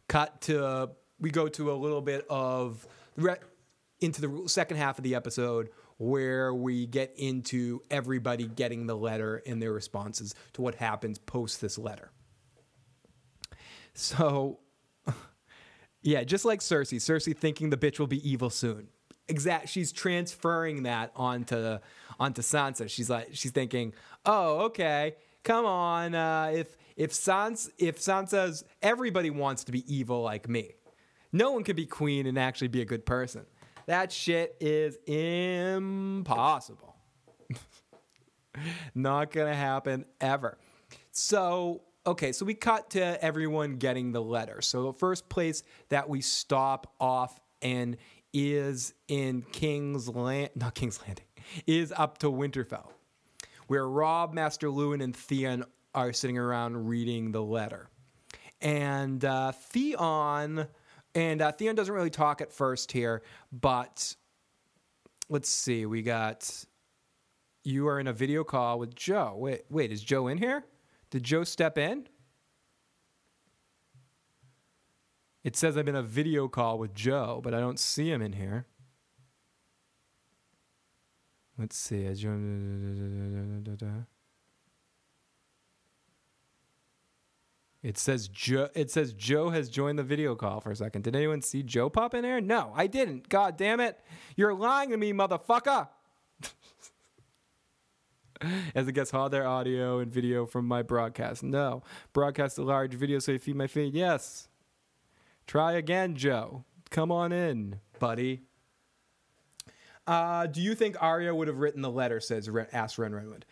Cut to, we go to a little bit of, into the second half of the episode where we get into everybody getting the letter and their responses to what happens post this letter. So yeah, just like Cersei. Cersei thinking the bitch will be evil soon. Exact. She's transferring that onto onto Sansa. She's like, she's thinking, oh, okay, come on. Uh, if if Sans if Sansa's everybody wants to be evil like me. No one can be queen and actually be a good person. That shit is impossible. Not gonna happen ever. So okay, so we cut to everyone getting the letter. So the first place that we stop off and is in King's Land, not King's Landing, is up to Winterfell, where Robb, Maester Luwin, and Theon are sitting around reading the letter. And uh, Theon, and uh, Theon doesn't really talk at first here, but let's see, we got you are in a video call with Joe. Wait, wait, is Joe in here? Did Joe step in? It says I'm in a video call with Joe, but I don't see him in here. Let's see. I joined. It says Joe. It says Joe has joined the video call for a second. Did anyone see Joe pop in there? No, I didn't. God damn it! You're lying to me, motherfucker. As it gets all their audio and video from my broadcast. No, broadcast a large video so you feed my feed. Yes. Try again, Joe. Come on in, buddy. Uh, do you think Arya would have written the letter? Says asked Ren Renwood.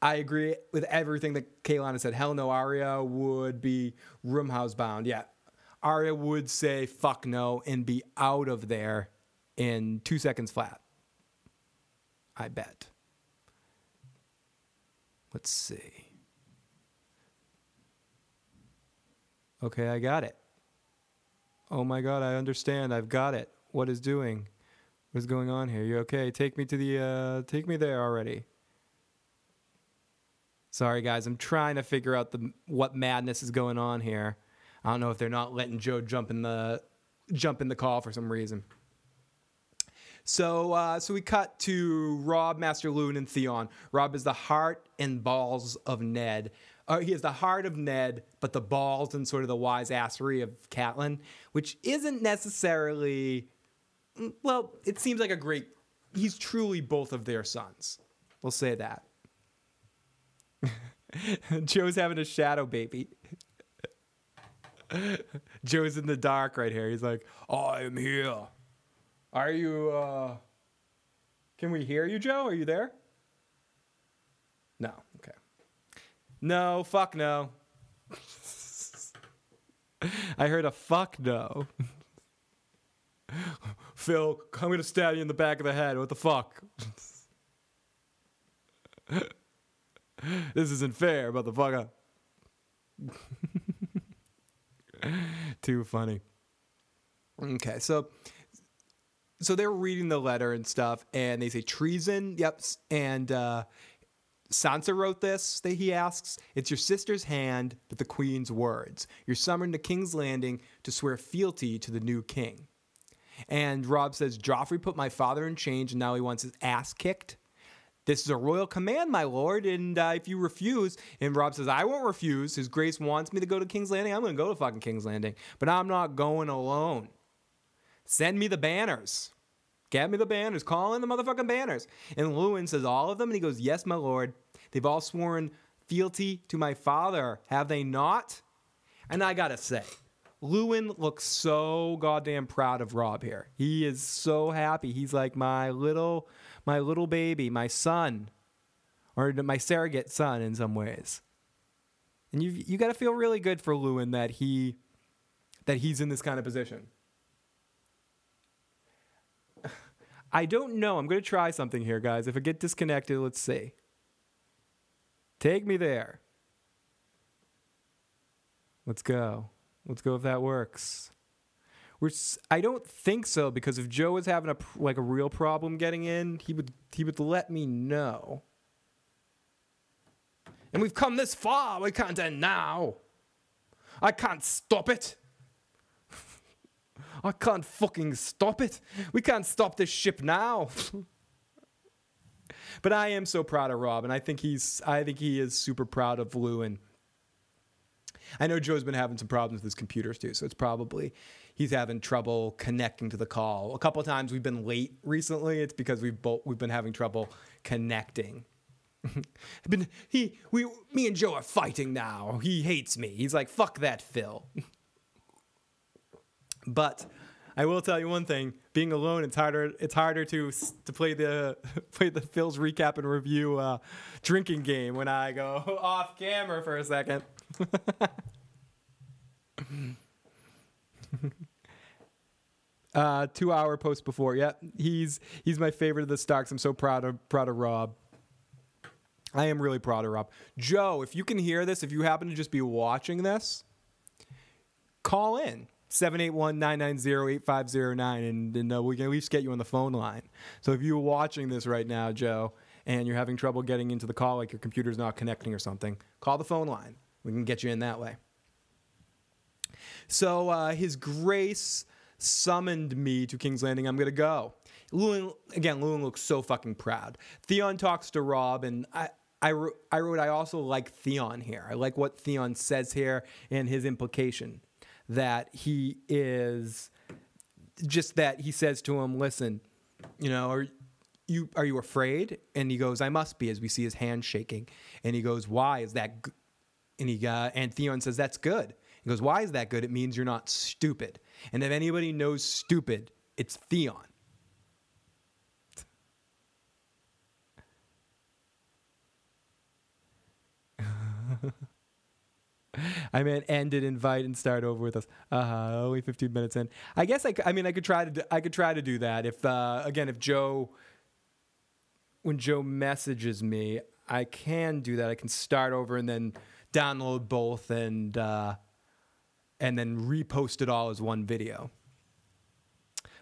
I agree with everything that Kaylana said. Hell no, Arya would be room house bound. Yeah, Arya would say fuck no and be out of there in two seconds flat. I bet. Let's see. Okay, I got it. Oh my god, I understand. I've got it. What is doing? What is going on here? You okay? Take me to the uh take me there already. Sorry guys, I'm trying to figure out the what madness is going on here. I don't know if they're not letting Joe jump in the jump in the call for some reason. So, uh, so we cut to Robb, Maester Luwin, and Theon. Robb is the heart and balls of Ned. Uh, he is the heart of Ned, but the balls and sort of the wise assery of Catelyn, which isn't necessarily. mm, Well, it seems like a great. He's truly both of their sons. We'll say that. Joe's having a shadow baby. Joe's in the dark right here. He's like, I am here. Are you, uh, can we hear you, Joe? Are you there? No. Okay. No, fuck no. I heard a fuck no. Phil, I'm gonna stab you in the back of the head. What the fuck? this isn't fair, motherfucker. Too funny. Okay, so so they're reading the letter and stuff, and they say treason. Yep, and uh, Sansa wrote this. That he asks, "It's your sister's hand, but the queen's words. You're summoned to King's Landing to swear fealty to the new king." And Robb says, "Joffrey put my father in chains, and now he wants his ass kicked." This is a royal command, my lord, and uh, if you refuse, and Robb says, I won't refuse. His grace wants me to go to King's Landing. I'm going to go to fucking King's Landing, but I'm not going alone. Send me the banners. Get me the banners. Call in the motherfucking banners. And Luwin says, All of them? And he goes, Yes, my lord. They've all sworn fealty to my father, have they not? And I gotta say, Luwin looks so goddamn proud of Robb here. He is so happy. He's like my little, my little baby, my son, or my surrogate son in some ways. And you you got to feel really good for Luwin that he that he's in this kind of position. I don't know. I'm going to try something here, guys. If I get disconnected, let's see. Take me there. Let's go. Let's go if that works. We're s- I don't think so because if Joe was having a like a real problem getting in, he would he would let me know. And we've come this far. We can't end now. I can't stop it. I can't fucking stop it. We can't stop this ship now. but I am so proud of Robb, and I think he's I think he is super proud of Luwin I know Joe's been having some problems with his computers too, so it's probably he's having trouble connecting to the call. A couple times we've been late recently. It's because we've both we've been having trouble connecting. Been he we me and Joe are fighting now. He hates me. He's like fuck that Phil. but I will tell you one thing: being alone, it's harder. It's harder to to play the play the Phil's recap and review uh, drinking game when I go off camera for a second. Uh, two hour post before. Yep, he's he's my favorite of the Starks. I'm so proud of proud of Robb. I am really proud of Robb. Joe, if you can hear this, if you happen to just be watching this, call in 781-990-8509 and, and uh, we can at least get you on the phone line. So if you're watching this right now, Joe, and you're having trouble getting into the call, like your computer's not connecting or something, call the phone line. We can get you in that way. So uh, His Grace summoned me to King's Landing. I'm gonna go. Luwin again. Luwin looks so fucking proud. Theon talks to Robb, and I. I I wrote, I also like Theon here. I like what Theon says here and his implication that he is just that he says to him, listen, you know, are you, are you afraid? And he goes, I must be, as we see his hand shaking. And he goes, why is that? G-? And he, uh, and Theon says, that's good. He goes, why is that good? It means you're not stupid. And if anybody knows stupid, it's Theon. I meant end it, invite, and start over with us. Uh, huh. only 15 minutes in. I guess I, I mean I could try to I could try to do that if uh, again if Joe when Joe messages me I can do that. I can start over and then download both and uh, and then repost it all as one video.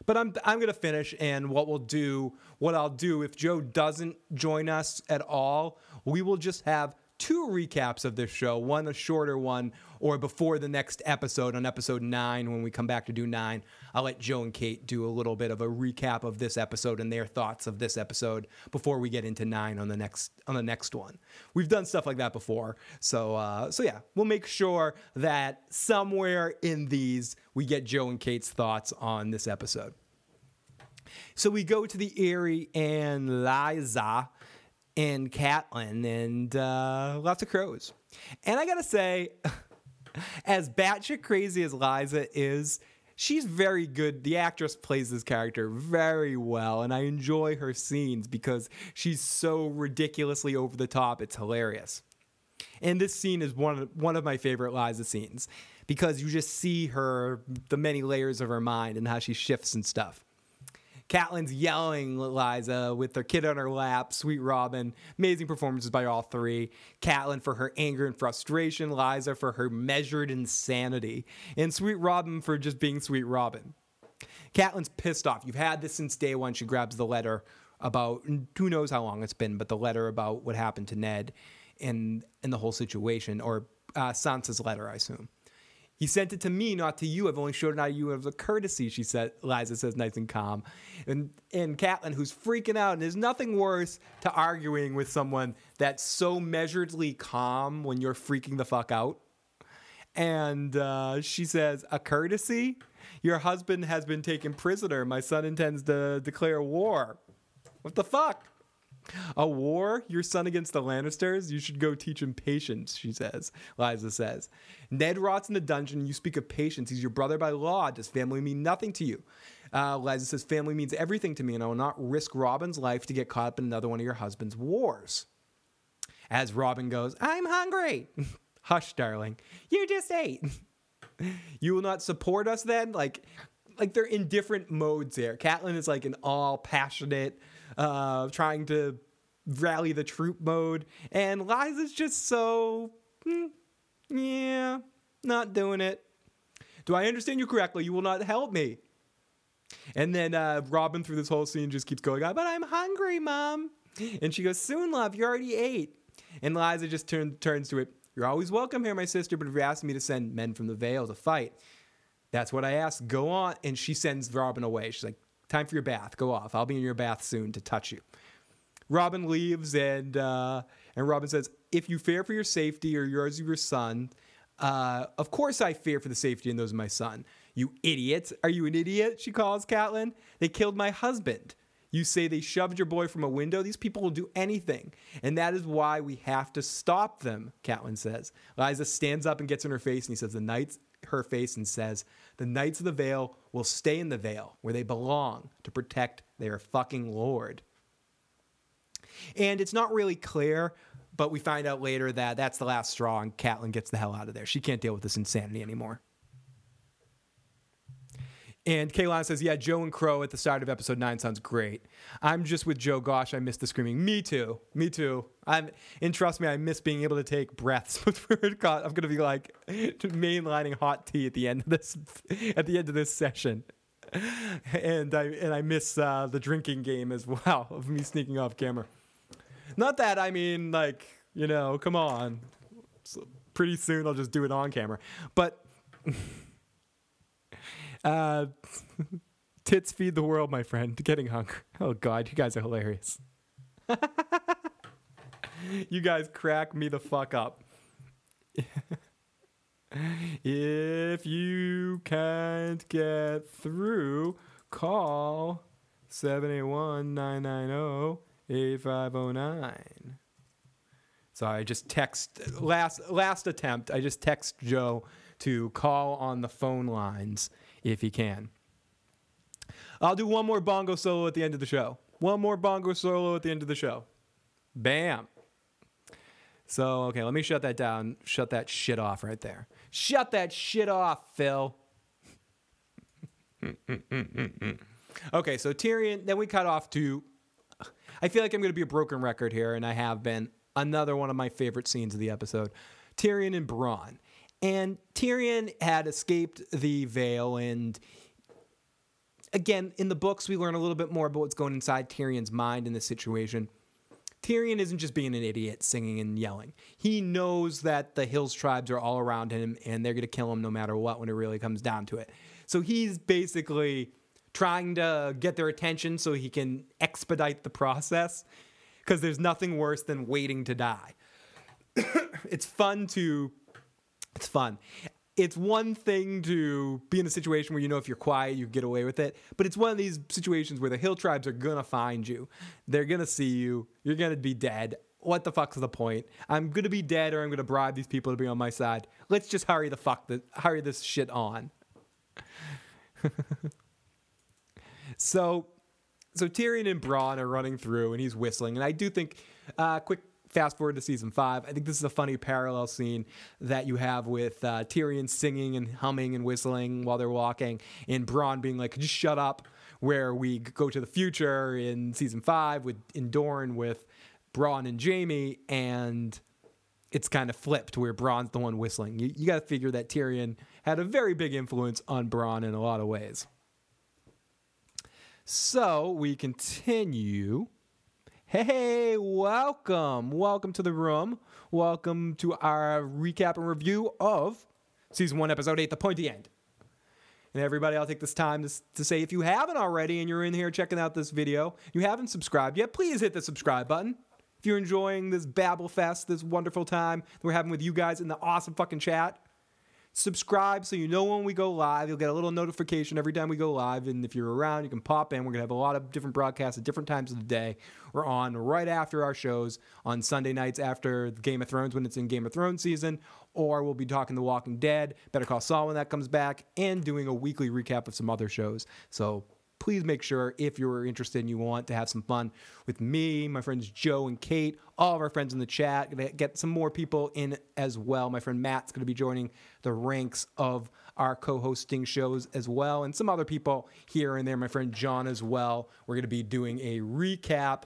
But I'm I'm gonna finish, and what we'll do, what I'll do if Joe doesn't join us at all, we will just have two recaps of this show, one a shorter one, or before the next episode on episode nine when we come back to do nine. I'll let Joe and Kate do a little bit of a recap of this episode and their thoughts of this episode before we get into nine on the next on the next one. We've done stuff like that before, so uh, so yeah, we'll make sure that somewhere in these we get Joe and Kate's thoughts on this episode. So we go to the Eyrie and Lysa and Catelyn and uh, lots of crows. And I gotta say, as batshit crazy as Lysa is, she's very good. The actress plays this character very well, and I enjoy her scenes because she's so ridiculously over the top. It's hilarious. And this scene is one of, one of my favorite Lysa scenes because you just see her, the many layers of her mind and how she shifts and stuff. Catelyn's yelling Lysa with her kid on her lap. Sweet Robin. Amazing performances by all three. Catelyn for her anger and frustration. Lysa for her measured insanity. And Sweet Robin for just being Sweet Robin. Catelyn's pissed off. You've had this since day one. She grabs the letter about who knows how long it's been, but the letter about what happened to Ned and and the whole situation, or uh, Sansa's letter, I assume. He sent it to me, not to you. I've only showed it out to you as a courtesy, she said. Lysa says, nice and calm. And, and Catelyn, who's freaking out, and there's nothing worse to arguing with someone that's so measuredly calm when you're freaking the fuck out. And uh, she says, a courtesy? Your husband has been taken prisoner. My son intends to declare war. What the fuck? A war? Your son against the Lannisters? You should go teach him patience, she says. Lysa says. Ned rots in the dungeon. You speak of patience. He's your brother by law. Does family mean nothing to you? Uh, Lysa says, Family means everything to me, and I will not risk Robin's life to get caught up in another one of your husband's wars. As Robin goes, I'm hungry. Hush, darling. You just ate. you will not support us then? Like, like they're in different modes here. Catelyn is like an all passionate, uh, trying to rally the troop mode, and Lysa's just so, hmm, yeah, not doing it. Do I understand you correctly? You will not help me. And then uh, Robin, through this whole scene, just keeps going, but I'm hungry, mom. And she goes, soon, love, you already ate. And Lysa just turn, turns to it, you're always welcome here, my sister, but if you're asking me to send men from the Vale to fight, that's what I asked. Go on. And she sends Robin away. She's like, time for your bath. Go off. I'll be in your bath soon to touch you. Robin leaves, and uh, and Robin says, "If you fear for your safety or yours or your son, uh, of course I fear for the safety and those of my son. You idiot! Are you an idiot?" She calls Catelyn. They killed my husband. You say they shoved your boy from a window. These people will do anything, and that is why we have to stop them. Catelyn says. Lysa stands up and gets in her face, and he says, "The knights." Her face and says, "The knights of the Vale will stay in the Vale where they belong to protect their fucking lord." And it's not really clear, but we find out later that that's the last straw and Catelyn gets the hell out of there. She can't deal with this insanity anymore. And Kaylon says, "Yeah, Joe and Crow at the start of episode nine sounds great. I'm just with Joe. Gosh, I miss the screaming. Me too. Me too. I'm and trust me, I miss being able to take breaths. I'm gonna be like mainlining hot tea at the end of this at the end of this session." And I and I miss uh, the drinking game as well of me sneaking off camera. Not that I mean, like you know, come on. So pretty soon I'll just do it on camera, but uh, tits feed the world, my friend. Getting hungry. Oh God, you guys are hilarious. you guys crack me the fuck up. if you can't get through, call 781 990 8509. So I just text last last attempt. I just text Joe to call on the phone lines if he can. I'll do one more bongo solo at the end of the show. One more bongo solo at the end of the show. Bam. So, okay, let me shut that down. Shut that shit off right there. Shut that shit off, Phil. okay, so Tyrion, then we cut off to. I feel like I'm going to be a broken record here, and I have been. Another one of my favorite scenes of the episode Tyrion and Bronn. And Tyrion had escaped the Vale, and again, in the books, we learn a little bit more about what's going inside Tyrion's mind in this situation. Tyrion isn't just being an idiot singing and yelling. He knows that the Hills tribes are all around him and they're going to kill him no matter what when it really comes down to it. So he's basically trying to get their attention so he can expedite the process because there's nothing worse than waiting to die. it's fun to it's fun. It's one thing to be in a situation where you know if you're quiet, you get away with it. But it's one of these situations where the hill tribes are gonna find you. They're gonna see you. You're gonna be dead. What the fuck's the point? I'm gonna be dead, or I'm gonna bribe these people to be on my side. Let's just hurry the fuck the hurry this shit on. so, so Tyrion and Bronn are running through, and he's whistling, and I do think, uh, quick fast forward to season five, I think this is a funny parallel scene that you have with uh, Tyrion singing and humming and whistling while they're walking, and Bronn being like, "Just shut up." Where we go to the future in season five with in Dorne with Bronn and Jaime, and it's kind of flipped where Bronn's the one whistling. You, you got to figure that Tyrion had a very big influence on Bronn in a lot of ways. So we continue. Hey, welcome. Welcome to the room. Welcome to our recap and review of season one, episode eight, The Pointy End. And everybody, I'll take this time to, to say if you haven't already and you're in here checking out this video, you haven't subscribed yet, please hit the subscribe button. If you're enjoying this Babble Fest, this wonderful time we're having with you guys in the awesome fucking chat, subscribe so you know when we go live. You'll get a little notification every time we go live. And if you're around, you can pop in. We're going to have a lot of different broadcasts at different times of the day. We're on right after our shows on Sunday nights after Game of Thrones when it's in Game of Thrones season, or we'll be talking The Walking Dead, Better Call Saul when that comes back, and doing a weekly recap of some other shows. So please make sure if you're interested and you want to have some fun with me, my friends Joe and Kate, all of our friends in the chat, get some more people in as well. My friend Matt's going to be joining the ranks of our co-hosting shows as well, and some other people here and there. My friend John as well. We're going to be doing a recap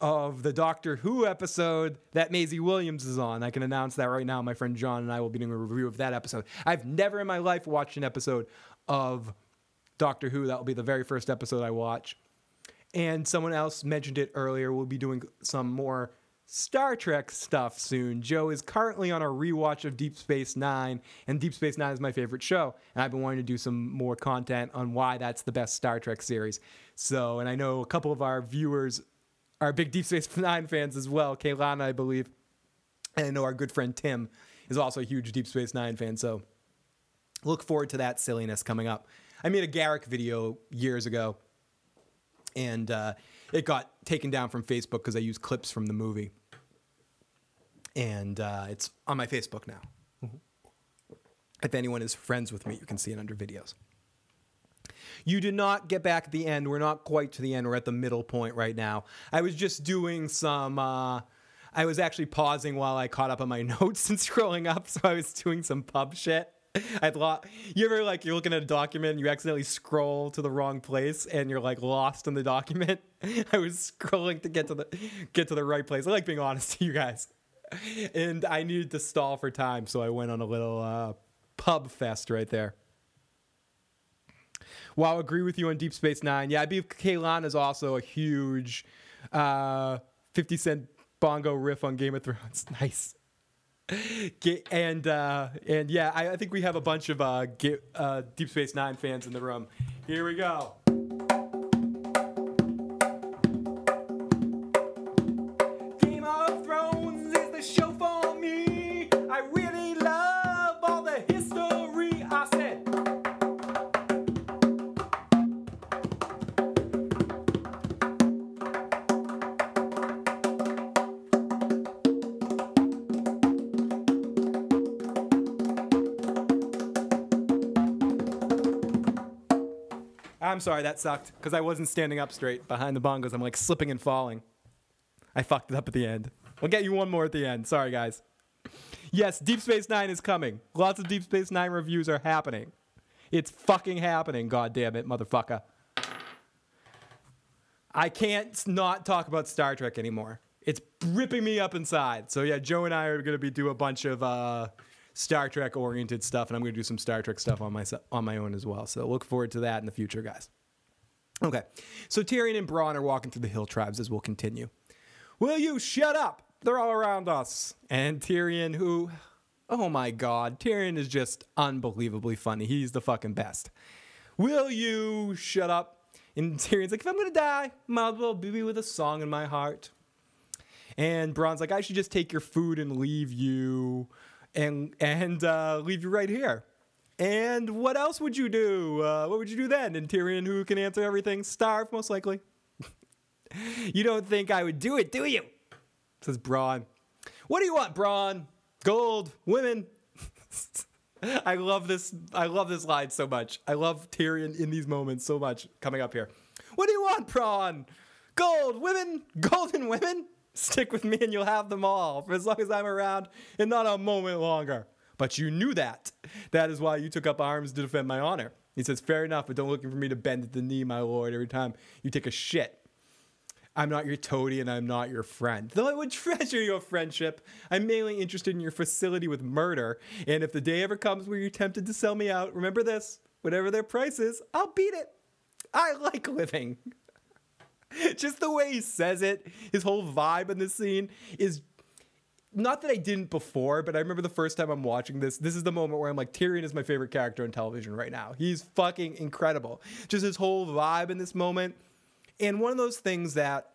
of the Doctor Who episode that Maisie Williams is on. I can announce that right now. My friend John and I will be doing a review of that episode. I've never in my life watched an episode of Doctor Who. That will be the very first episode I watch. And someone else mentioned it earlier. We'll be doing some more Star Trek stuff soon. Joe is currently on a rewatch of Deep Space Nine, and Deep Space Nine is my favorite show. And I've been wanting to do some more content on why that's the best Star Trek series. So, and I know a couple of our viewers are big Deep Space Nine fans as well. Kaylana, I believe. And I know our good friend Tim is also a huge Deep Space Nine fan. So, look forward to that silliness coming up. I made a Garak video years ago, and uh, it got taken down from Facebook because I used clips from the movie, and uh, it's on my Facebook now. If anyone is friends with me, you can see it under videos. You did not get back at the end. We're not quite to the end. We're at the middle point right now. I was just doing some. Uh, I was actually pausing while I caught up on my notes and scrolling up, so I was doing some pub shit. I'd lo- you ever like you're looking at a document and you accidentally scroll to the wrong place and you're like lost in the document. I was scrolling to get to the get to the right place. I like being honest to you guys. And I needed to stall for time, so I went on a little uh, pub fest right there. Wow, agree with you on Deep Space Nine. Yeah, I believe Kaylon is also a huge uh, 50 Cent bongo riff on Game of Thrones. Nice. And uh, and yeah, I, I think we have a bunch of uh, uh, Deep Space Nine fans in the room. Here we go. Sorry, that sucked because I wasn't standing up straight behind the bongos. I'm like slipping and falling. I fucked it up at the end. We'll get you one more at the end. Sorry, guys. Yes, Deep Space Nine is coming. Lots of Deep Space Nine reviews are happening. It's fucking happening, god damn it, motherfucker. I can't not talk about Star Trek anymore. It's ripping me up inside. So yeah, Joe and I are gonna be do a bunch of uh, Star Trek oriented stuff, and I'm gonna do some Star Trek stuff on my on my own as well. So look forward to that in the future, guys. Okay, so Tyrion and Bronn are walking through the hill tribes as we'll continue. Will you shut up? They're all around us. And Tyrion, who, oh my God, Tyrion is just unbelievably funny. He's the fucking best. Will you shut up? And Tyrion's like, if I'm gonna die, might as well be with a song in my heart. And Bronn's like, I should just take your food and leave you, and and uh, leave you right here. And what else would you do? Uh, what would you do then? And Tyrion, who can answer everything, starve most likely. you don't think I would do it, do you? Says Bronn. What do you want, Bronn? Gold, women. I love this. I love this line so much. I love Tyrion in these moments so much. Coming up here. What do you want, Bronn? Gold, women, golden women. Stick with me and you'll have them all for as long as I'm around and not a moment longer. But you knew that. That is why you took up arms to defend my honor. He says, Fair enough, but don't look for me to bend at the knee, my lord, every time you take a shit. I'm not your toady and I'm not your friend. Though I would treasure your friendship, I'm mainly interested in your facility with murder. And if the day ever comes where you're tempted to sell me out, remember this whatever their price is, I'll beat it. I like living. Just the way he says it, his whole vibe in this scene is not that I didn't before, but I remember the first time I'm watching this. This is the moment where I'm like, Tyrion is my favorite character on television right now. He's fucking incredible. Just his whole vibe in this moment. And one of those things that,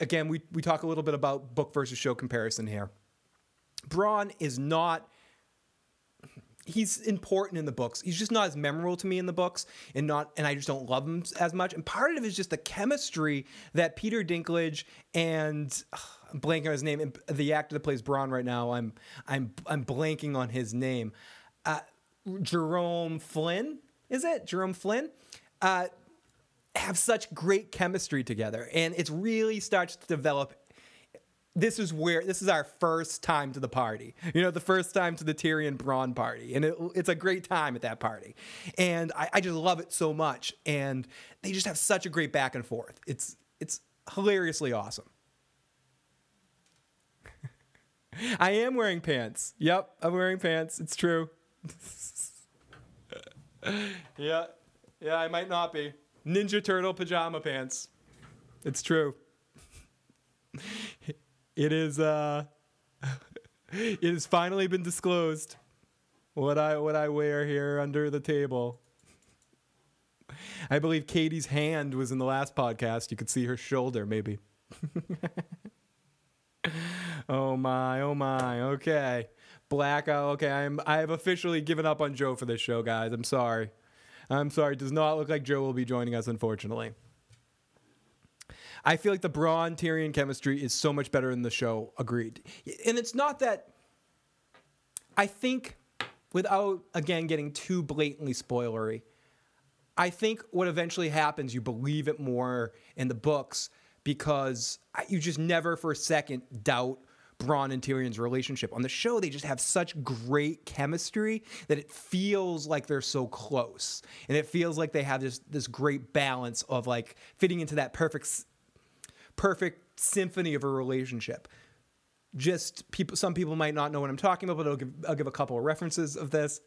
again, we, we talk a little bit about book versus show comparison here. Bronn is not he's important in the books. He's just not as memorable to me in the books, and not and I just don't love him as much. And part of it is just the chemistry that Peter Dinklage and ugh, I'm blanking on his name. The actor that plays Bronn right now, I'm I'm I'm blanking on his name. Uh, Jerome Flynn, is it Jerome Flynn? Uh, have such great chemistry together, and it really starts to develop this is where this is our first time to the party. You know, the first time to the Tyrion Bronn party, and it, it's a great time at that party. And I, I just love it so much, and they just have such a great back and forth. It's it's hilariously awesome. I am wearing pants. Yep, I'm wearing pants. It's true. yeah, yeah, I might not be. Ninja Turtle pajama pants. It's true. It is uh it has finally been disclosed what I what I wear here under the table. I believe Katie's hand was in the last podcast. You could see her shoulder maybe. oh my, oh my. Okay. Blackout. Okay, I'm I have officially given up on Joe for this show, guys. I'm sorry. I'm sorry. It does not look like Joe will be joining us unfortunately. I feel like the Bronn Tyrion chemistry is so much better in the show. Agreed. And it's not that. I think, without again getting too blatantly spoilery, I think what eventually happens, you believe it more in the books because you just never for a second doubt Bronn and Tyrion's relationship. On the show, they just have such great chemistry that it feels like they're so close, and it feels like they have this this great balance of like fitting into that perfect perfect symphony of a relationship. Just people, some people might not know what I'm talking about, but I'll give, I'll give a couple of references of this.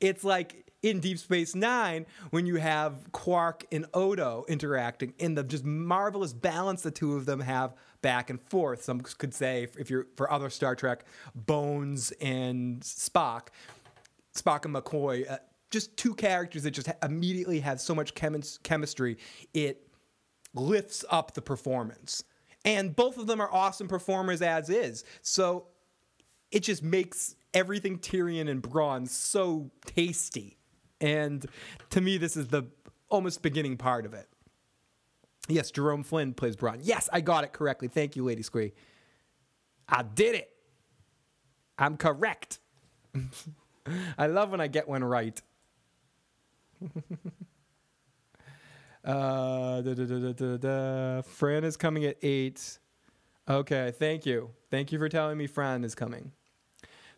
It's like in Deep Space Nine when you have Quark and Odo interacting in the just marvelous balance the two of them have back and forth. Some could say, if you're for other Star Trek, Bones and Spock, Spock and McCoy, uh, just two characters that just ha- immediately have so much chemis- chemistry. It lifts up the performance. And both of them are awesome performers as is. So it just makes everything Tyrion and Bronn so tasty. And to me, this is the almost beginning part of it. Yes, Jerome Flynn plays Bronn. Yes, I got it correctly. Thank you, Lady Squee. I did it. I'm correct. I love when I get one right. Uh, da, da, da. Fran is coming at eight. Okay, thank you. Thank you for telling me Fran is coming.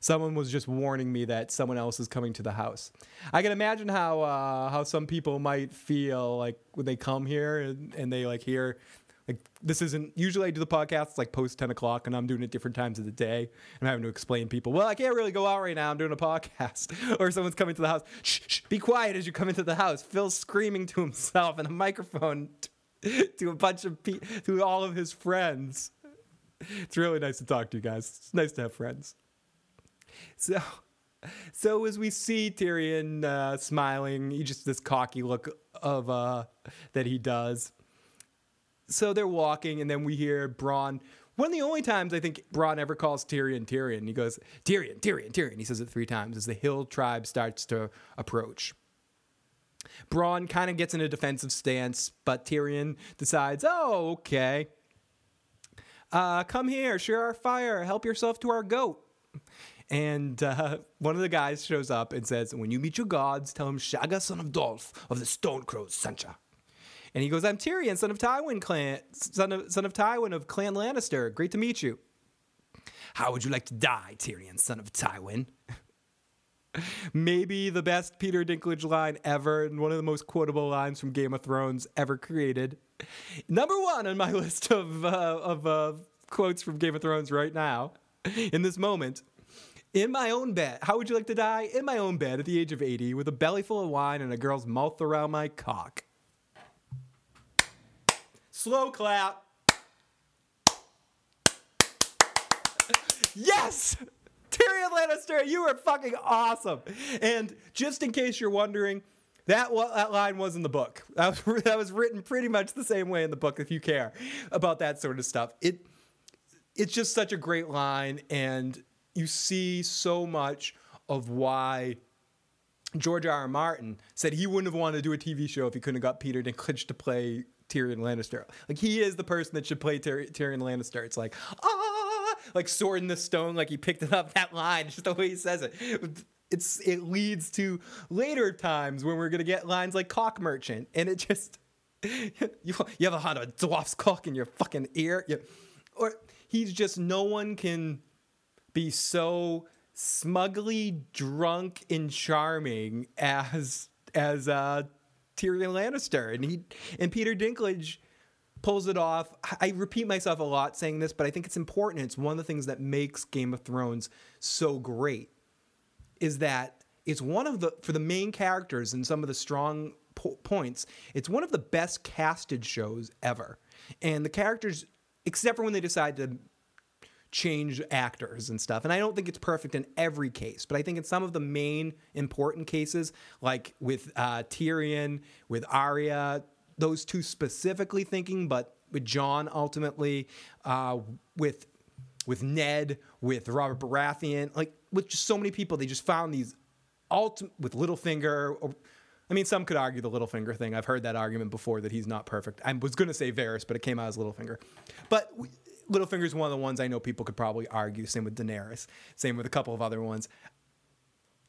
Someone was just warning me that someone else is coming to the house. I can imagine how uh, how some people might feel like when they come here and, and they like hear like this isn't usually I do the podcast like post ten o'clock and I'm doing it different times of the day. I'm having to explain to people, well, I can't really go out right now. I'm doing a podcast. or someone's coming to the house. Shh, shh, be quiet as you come into the house. Phil's screaming to himself in a microphone t- to a bunch of pe- to all of his friends. It's really nice to talk to you guys. It's nice to have friends. So, so as we see Tyrion uh, smiling, he just this cocky look of uh, that he does. So they're walking, and then we hear Bronn. One of the only times I think Bronn ever calls Tyrion Tyrion. He goes Tyrion, Tyrion, Tyrion. He says it three times as the Hill tribe starts to approach. Bronn kind of gets in a defensive stance, but Tyrion decides, "Oh, okay, uh, come here, share our fire, help yourself to our goat." And uh, one of the guys shows up and says, When you meet your gods, tell him Shagga, son of Dolf of the Stone Crows, sent. And he goes, I'm Tyrion, son of Tywin clan, son of, son of Tywin of Clan Lannister. Great to meet you. How would you like to die, Tyrion, son of Tywin? Maybe the best Peter Dinklage line ever, and one of the most quotable lines from Game of Thrones ever created. Number one on my list of, uh, of uh, quotes from Game of Thrones right now, in this moment. In my own bed. How would you like to die? In my own bed at the age of 80 with a belly full of wine and a girl's mouth around my cock. Slow clap. Yes! Tyrion Lannister, you were fucking awesome. And just in case you're wondering, that that line was in the book. That was, that was written pretty much the same way in the book. If you care about that sort of stuff, it it's just such a great line, and you see so much of why George R. R. Martin said he wouldn't have wanted to do a TV show if he couldn't have got Peter Dinklage to play Tyrion Lannister. Like he is the person that should play Tyr- Tyrion Lannister. It's like ah, like sword in the stone. Like he picked it up that line, It's just the way he says it. It's it leads to later times when we're gonna get lines like cock merchant, and it just you you ever had a dwarf's cock in your fucking ear? You, or he's just no one can be so smugly drunk and charming as as uh, Tyrion Lannister, and he and Peter Dinklage pulls it off. I repeat myself a lot saying this, but I think it's important. It's one of the things that makes Game of Thrones so great is that it's one of the for the main characters and some of the strong po- points. It's one of the best casted shows ever, and the characters, except for when they decide to change actors and stuff. And I don't think it's perfect in every case, but I think in some of the main important cases, like with uh, Tyrion, with Arya, those two specifically thinking, but with Jon ultimately, uh, with with Ned, with Robert Baratheon, like with just so many people, they just found these ultimate with Littlefinger. Or, I mean, some could argue the Littlefinger thing. I've heard that argument before that he's not perfect. I was going to say Varys, but it came out as Littlefinger. But Littlefinger's one of the ones I know people could probably argue. Same with Daenerys. Same with a couple of other ones.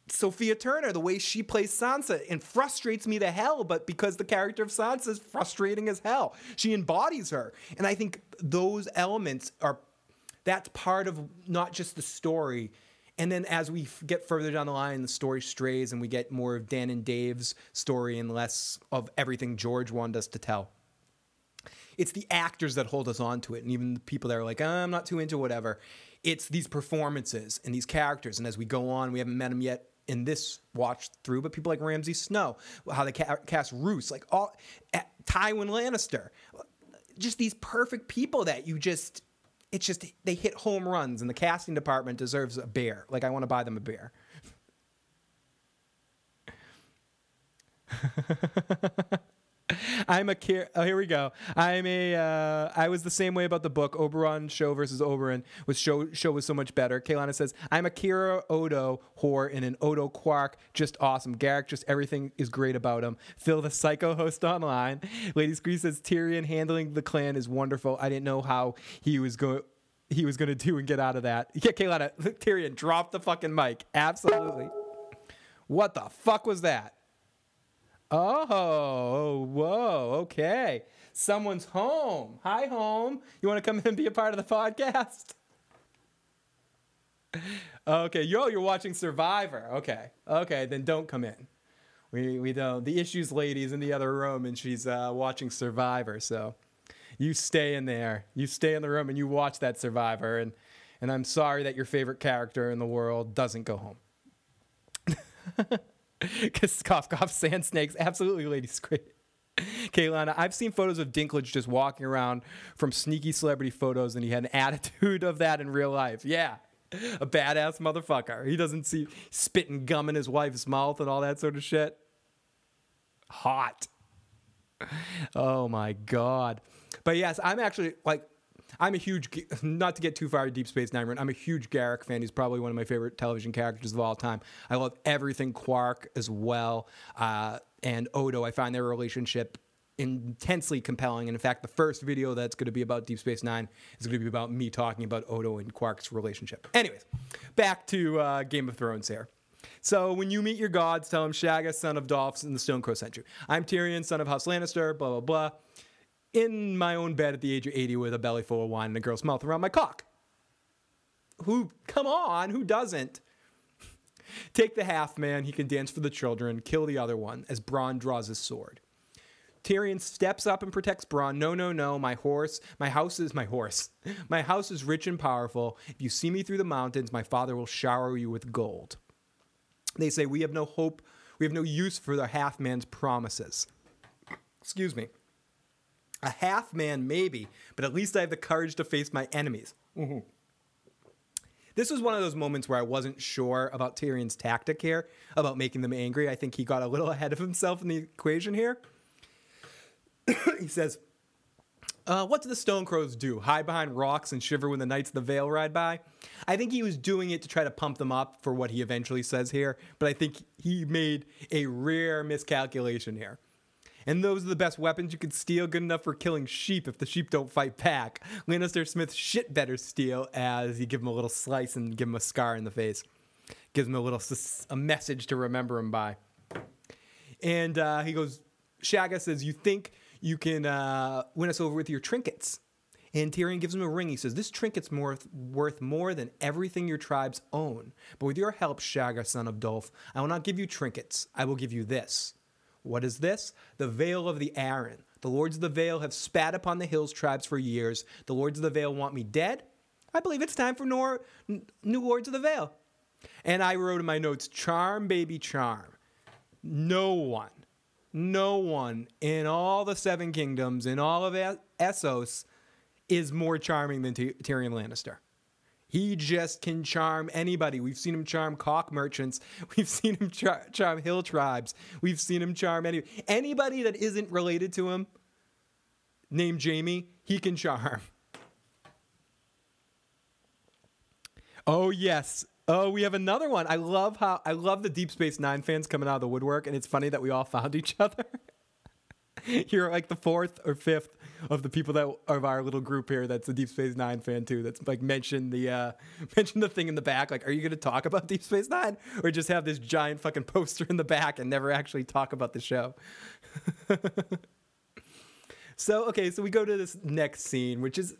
Sophia Turner, the way she plays Sansa, and frustrates me to hell, but because the character of Sansa is frustrating as hell, she embodies her. And I think those elements are That's part of not just the story. And then as we get further down the line, the story strays and we get more of Dan and Dave's story and less of everything George wanted us to tell. It's the actors that hold us on to it, and even the people that are like, "Uh, I'm not too into whatever. It's these performances and these characters. And as we go on, we haven't met them yet in this watch through, but people like Ramsay Snow, how they ca- cast Roose, like all Tywin Lannister, just these perfect people that you just, it's just they hit home runs, and the casting department deserves a bear. Like I want to buy them a bear. I'm a care. Oh, here we go. I'm a. Uh, I was the same way about the book Oberyn show versus Oberyn. Was show show was so much better. Kaylana says I'm a Kira Odo whore in an Odo Quark. Just awesome. Garak, just everything is great about him. Phil, the psycho host online. Lady Scree says Tyrion handling the clan is wonderful. I didn't know how he was going. He was going to do and get out of that. Yeah, Kaylana, Tyrion, drop the fucking mic. Absolutely. What the fuck was that? Oh, whoa, okay. Someone's home. Hi, home. You want to come in and be a part of the podcast? Okay, yo, you're watching Survivor. Okay, okay, then don't come in. We we don't. The issues lady's in the other room and she's uh, watching Survivor. So you stay in there. You stay in the room and you watch that Survivor. And and I'm sorry that your favorite character in the world doesn't go home. Because cough cough sand snakes, absolutely, lady squid. Kaylana, I've seen photos of Dinklage just walking around from sneaky celebrity photos, and he had an attitude of that in real life. Yeah, a badass motherfucker. He doesn't see spitting gum in his wife's mouth and all that sort of shit. Hot. Oh my god. But yes, I'm actually like I'm a huge, not to get too far Deep Space Nine, I'm a huge Garak fan. He's probably one of my favorite television characters of all time. I love everything Quark as well. Uh, and Odo, I find their relationship intensely compelling. And in fact, the first video that's going to be about Deep Space Nine is going to be about me talking about Odo and Quark's relationship. Anyways, back to uh, Game of Thrones here. So when you meet your gods, tell them Shagga, son of Dolfs, and the Stone Crow sent you. I'm Tyrion, son of House Lannister, blah, blah, blah in my own bed at the age of 80 with a belly full of wine and a girl's mouth around my cock. Who, come on, who doesn't? Take the half man, he can dance for the children, kill the other one as Bronn draws his sword. Tyrion steps up and protects Bronn. No, no, no, my horse, my house is my horse. My house is rich and powerful. If you see me through the mountains, my father will shower you with gold. They say, We have no hope, we have no use for the half man's promises. Excuse me. A half man, maybe, but at least I have the courage to face my enemies. Mm-hmm. This was one of those moments where I wasn't sure about Tyrion's tactic here, about making them angry. I think he got a little ahead of himself in the equation here. he says, uh, What do the Stone Crows do? Hide behind rocks and shiver when the Knights of the Vale ride by? I think he was doing it to try to pump them up for what he eventually says here, but I think he made a rare miscalculation here. And those are the best weapons you could steel, good enough for killing sheep if the sheep don't fight back. Lannister Smith shit better steal as you give him a little slice and give him a scar in the face. Gives him a little a message to remember him by. And uh, he goes, Shagga says, You think you can uh, win us over with your trinkets? And Tyrion gives him a ring. He says, This trinket's more, worth more than everything your tribes own. But with your help, Shagga, son of Dolf, I will not give you trinkets. I will give you this. What is this? The Vale of the Arryn. The Lords of the Vale have spat upon the Hills tribes for years. The Lords of the Vale want me dead. I believe it's time for nor- new Lords of the Vale. And I wrote in my notes, charm, baby, charm. No one, no one in all the Seven Kingdoms, in all of Essos, is more charming than Ty- Tyrion Lannister. He just can charm anybody. We've seen him charm cock merchants. We've seen him char- charm hill tribes. We've seen him charm any anybody that isn't related to him. Named Jaime, he can charm. Oh yes. Oh, we have another one. I love how I love the Deep Space Nine fans coming out of the woodwork, and it's funny that we all found each other. You're like the fourth or fifth of the people that of our little group here that's a Deep Space Nine fan too. That's like mentioned the uh mentioned the thing in the back. Like, are you gonna talk about Deep Space Nine? Or just have this giant fucking poster in the back and never actually talk about the show? so okay, so we go to this next scene, which is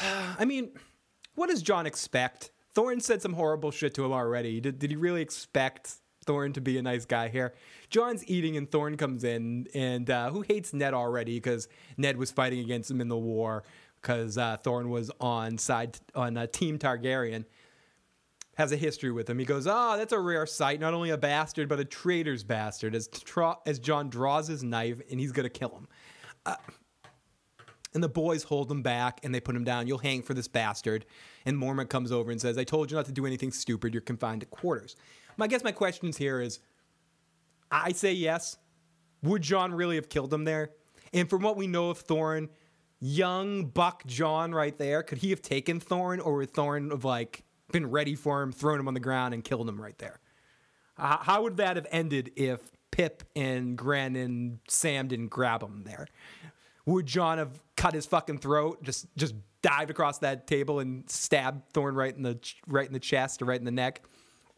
I mean, what does Jon expect? Thorne said some horrible shit to him already. Did, did he really expect Thorne to be a nice guy here? Jon's eating and Thorne comes in, and uh, who hates Ned already because Ned was fighting against him in the war because uh, Thorne was on side on uh, Team Targaryen. Has a history with him. He goes, "Oh, that's a rare sight. Not only a bastard, but a traitor's bastard." As tra- as Jon draws his knife and he's gonna kill him. Uh, and the boys hold him back and they put him down. You'll hang for this bastard. And Mormont comes over and says, I told you not to do anything stupid. You're confined to quarters. I guess my questions here is I say yes. Would Jon really have killed him there? And from what we know of Thorne, young Buck Jon right there, could he have taken Thorne or would Thorne have like been ready for him, thrown him on the ground and killed him right there? Uh, how would that have ended if Pip and Gren and Sam didn't grab him there? Would Jon have cut his fucking throat, just just dived across that table and stabbed Thorne right in the right in the chest or right in the neck,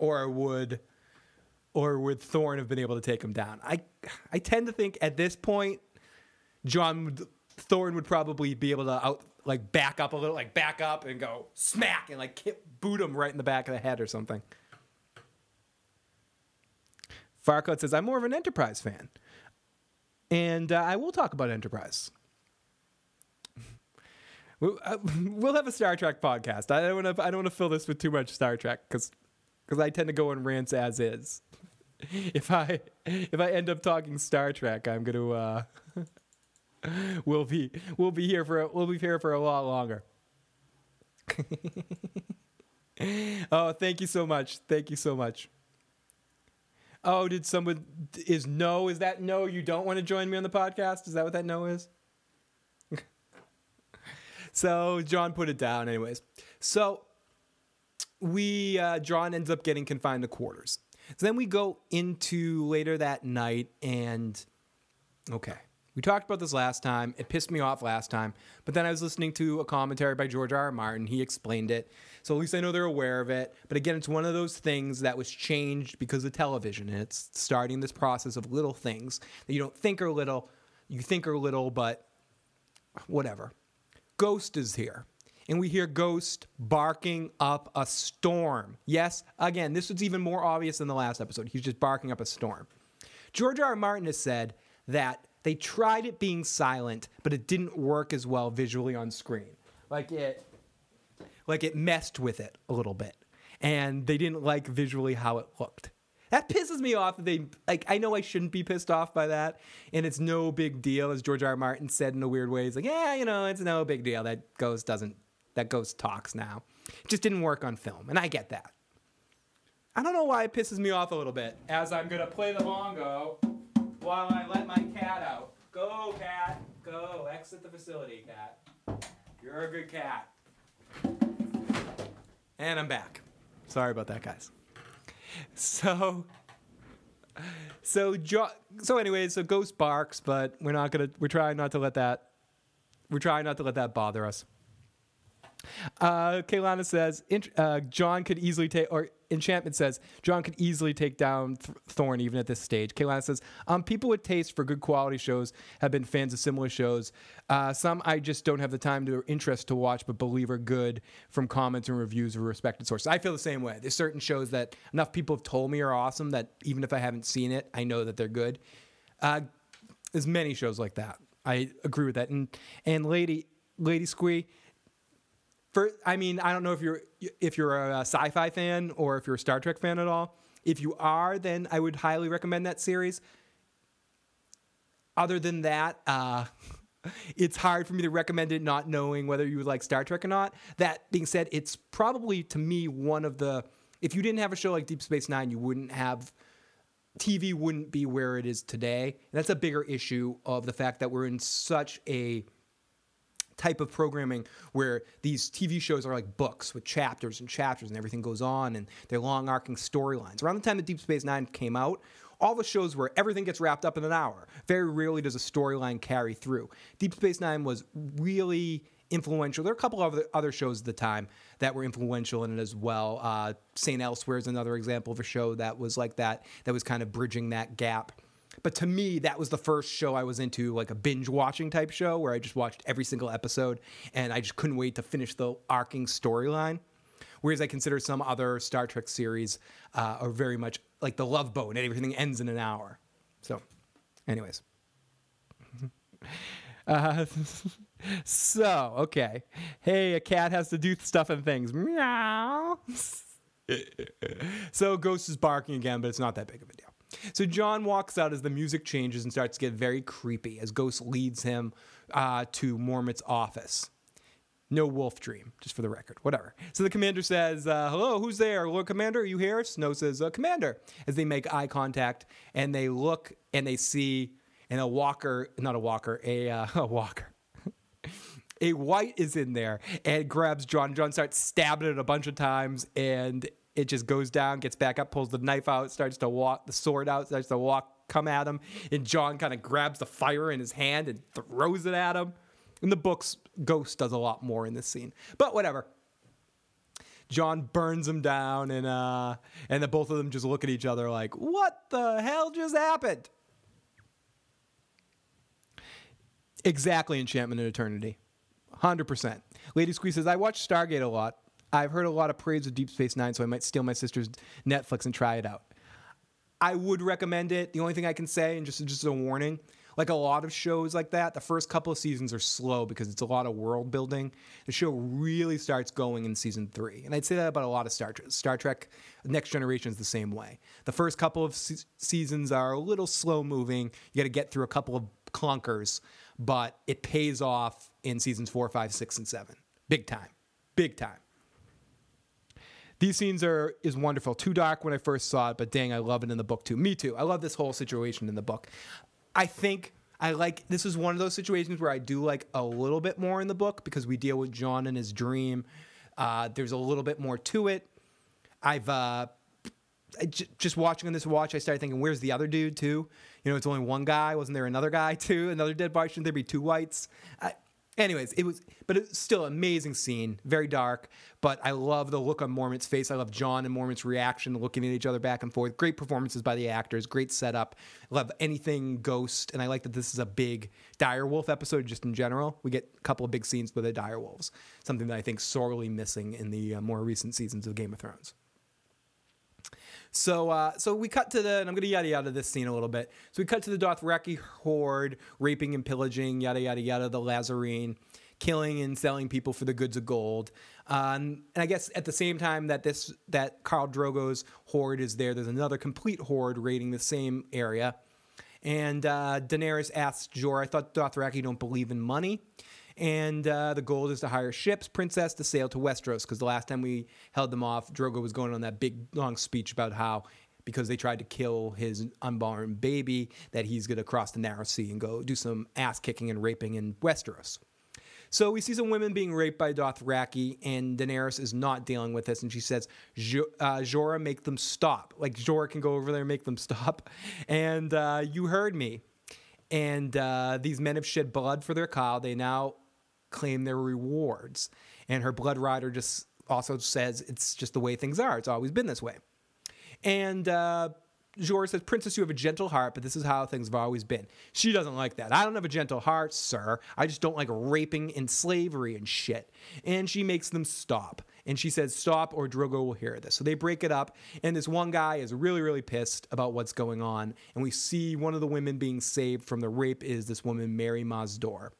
or would or would Thorne have been able to take him down? I I tend to think at this point, Jon Thorne would probably be able to out like back up a little, like back up and go smack and like hit, boot him right in the back of the head or something. Farquaad says, "I'm more of an Enterprise fan." and uh, I will talk about Enterprise. Uh, we'll have a Star Trek podcast. I don't want to. I don't want to fill this with too much Star Trek because because I tend to go on rants as is. If I if I end up talking Star Trek, I'm gonna uh, we'll be we'll be here for we'll be here for a lot longer. oh, thank you so much. Thank you so much. Oh, did someone is no? Is that no? You don't want to join me on the podcast? Is that what that no is? so Jon put it down, anyways. So we uh, Jon ends up getting confined to quarters. So then we go into later that night, and okay, we talked about this last time. It pissed me off last time, but then I was listening to a commentary by George R. R. Martin. He explained it. So at least I know they're aware of it. But again, it's one of those things that was changed because of television. And it's starting this process of little things that you don't think are little. You think are little, but whatever. Ghost is here. And we hear Ghost barking up a storm. Yes, again, this was even more obvious than the last episode. He's just barking up a storm. George R. R. Martin has said that they tried it being silent, but it didn't work as well visually on screen. Like it like it messed with it a little bit. And they didn't like visually how it looked. That pisses me off that they like I know I shouldn't be pissed off by that. And it's no big deal, as George R. R. Martin said in a weird way. He's like, yeah, you know, it's no big deal. That ghost doesn't that ghost talks now. It just didn't work on film. And I get that. I don't know why it pisses me off a little bit. As I'm gonna play the bongo while I let my cat out. Go, cat. Go. Exit the facility, cat. You're a good cat. And I'm back. Sorry about that, guys. So, so jo- so anyways, so Ghost barks, but we're not gonna. We're trying not to let that. We're trying not to let that bother us. Uh, Kaylana says uh, Jon could easily take, or Enchantment says Jon could easily take down Th- Thorne even at this stage. Kaylana says um, people with taste for good quality shows have been fans of similar shows. Uh, some I just don't have the time or interest to watch, but believe are good from comments and reviews of respected sources. I feel the same way. There's certain shows that enough people have told me are awesome that even if I haven't seen it, I know that they're good. Uh, there's many shows like that. I agree with that. And and Lady Lady Squee for I mean, I don't know if you're if you're a sci-fi fan or if you're a Star Trek fan at all. If you are, then I would highly recommend that series. Other than that, uh, it's hard for me to recommend it, not knowing whether you would like Star Trek or not. That being said, it's probably to me one of the. If you didn't have a show like Deep Space Nine, you wouldn't have. TV wouldn't be where it is today. And that's a bigger issue of the fact that we're in such a type of programming where these TV shows are like books with chapters and chapters and everything goes on and they're long arcing storylines. Around the time that Deep Space Nine came out, all the shows where everything gets wrapped up in an hour. Very rarely does a storyline carry through. Deep Space Nine was really influential. There are a couple of other, shows at the time that were influential in it as well. Uh, St. Elsewhere is another example of a show that was like that, that was kind of bridging that gap. But to me, that was the first show I was into, like a binge watching type show where I just watched every single episode and I just couldn't wait to finish the arcing storyline. Whereas I consider some other Star Trek series uh, are very much like the Love Boat and everything ends in an hour. So, anyways. Uh, so, okay. Hey, a cat has to do stuff and things. Meow. so, Ghost is barking again, but it's not that big of a deal. So, Jon walks out as the music changes and starts to get very creepy as Ghost leads him uh, to Mormont's office. No wolf dream, just for the record. Whatever. So the commander says, uh, Hello, who's there? Lord Commander, are you here? Snow says, uh, Commander, as they make eye contact and they look and they see and a walker, not a walker, a, uh, a walker. a white is in there and grabs Jon. Jon starts stabbing it a bunch of times and it just goes down, gets back up, pulls the knife out, starts to walk the sword out, starts to walk, come at him. And Jon kind of grabs the fire in his hand and throws it at him. In the books, Ghost does a lot more in this scene, but whatever. Jon burns him down, and uh, and the both of them just look at each other like, "What the hell just happened?" Exactly, Enchantment in Eternity. 100%. Lady Squeeze says, I watch Stargate a lot. I've heard a lot of praise of Deep Space Nine, so I might steal my sister's Netflix and try it out. I would recommend it. The only thing I can say, and just, just a warning, like a lot of shows like that, the first couple of seasons are slow because it's a lot of world building. The show really starts going in season three. And I'd say that about a lot of Star Trek. Star Trek Next Generation is the same way. The first couple of se- seasons are a little slow moving. You got to get through a couple of clunkers, but it pays off in seasons four, five, six, and seven. Big time. Big time. These scenes are is wonderful. Too dark when I first saw it, but dang, I love it in the book too. Me too. I love this whole situation in the book. I think I like this is one of those situations where I do like a little bit more in the book because we deal with Jon and his dream. Uh, there's a little bit more to it. I've uh, just watching on this watch, I started thinking, where's the other dude too? You know, it's only one guy. Wasn't there another guy too? Another dead body? Shouldn't there be two whites? I, anyways, it was, but it's still an amazing scene, very dark. But I love the look on Mormont's face. I love Jon and Mormont's reaction, looking at each other back and forth. Great performances by the actors, great setup. love anything Ghost, and I like that this is a big direwolf episode just in general. We get a couple of big scenes with the direwolves, something that I think sorely missing in the uh, more recent seasons of Game of Thrones. So, uh, so we cut to the, and I'm going to yada yada this scene a little bit. So we cut to the Dothraki horde raping and pillaging, yada yada yada, the Lhazareen, killing and selling people for the goods of gold. Um, and I guess at the same time that this that Khal Drogo's horde is there, there's another complete horde raiding the same area. And uh, Daenerys asks Jorah, "I thought Dothraki don't believe in money." And uh, the goal is to hire ships, princess, to sail to Westeros. Because the last time we held them off, Drogo was going on that big long speech about how, because they tried to kill his unborn baby, that he's going to cross the narrow sea and go do some ass kicking and raping in Westeros. So we see some women being raped by Dothraki, and Daenerys is not dealing with this, and she says, "Jo- uh, "Jorah, make them stop." Like Jorah can go over there and make them stop. And uh, you heard me. And uh, these men have shed blood for their khal. They now claim their rewards. And her blood rider just also says it's just the way things are. It's always been this way. And uh, Jorah says, Princess, you have a gentle heart, but this is how things have always been. She doesn't like that. I don't have a gentle heart, sir. I just don't like raping and slavery and shit. And she makes them stop. And she says, Stop, or Drogo will hear this. So they break it up. And this one guy is really, really pissed about what's going on. And we see one of the women being saved from the rape is this woman, Mirri Maz Duur.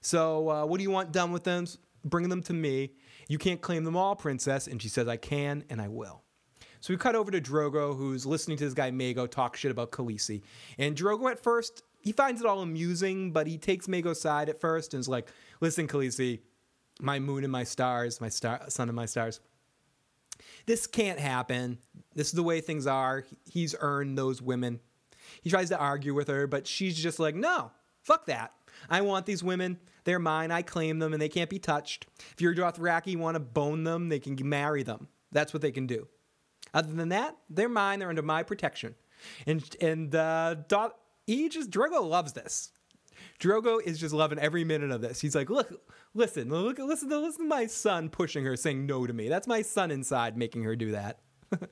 So, uh, what do you want done with them? Bring them to me. You can't claim them all, princess. And she says, I can and I will. So we cut over to Drogo, who's listening to this guy Mago talk shit about Khaleesi. And Drogo, at first, he finds it all amusing, but he takes Mago's side at first and is like, listen, Khaleesi, my moon and my stars, my star, sun and my stars. This can't happen. This is the way things are. He's earned those women. He tries to argue with her, but she's just like, no, fuck that. I want these women. They're mine. I claim them, and they can't be touched. If you're Dothraki, you want to bone them, they can marry them. That's what they can do. Other than that, they're mine. They're under my protection. And and uh, he just Drogo loves this. Drogo is just loving every minute of this. He's like, look, listen, look, listen, listen to my son pushing her, saying no to me. That's my son inside making her do that. and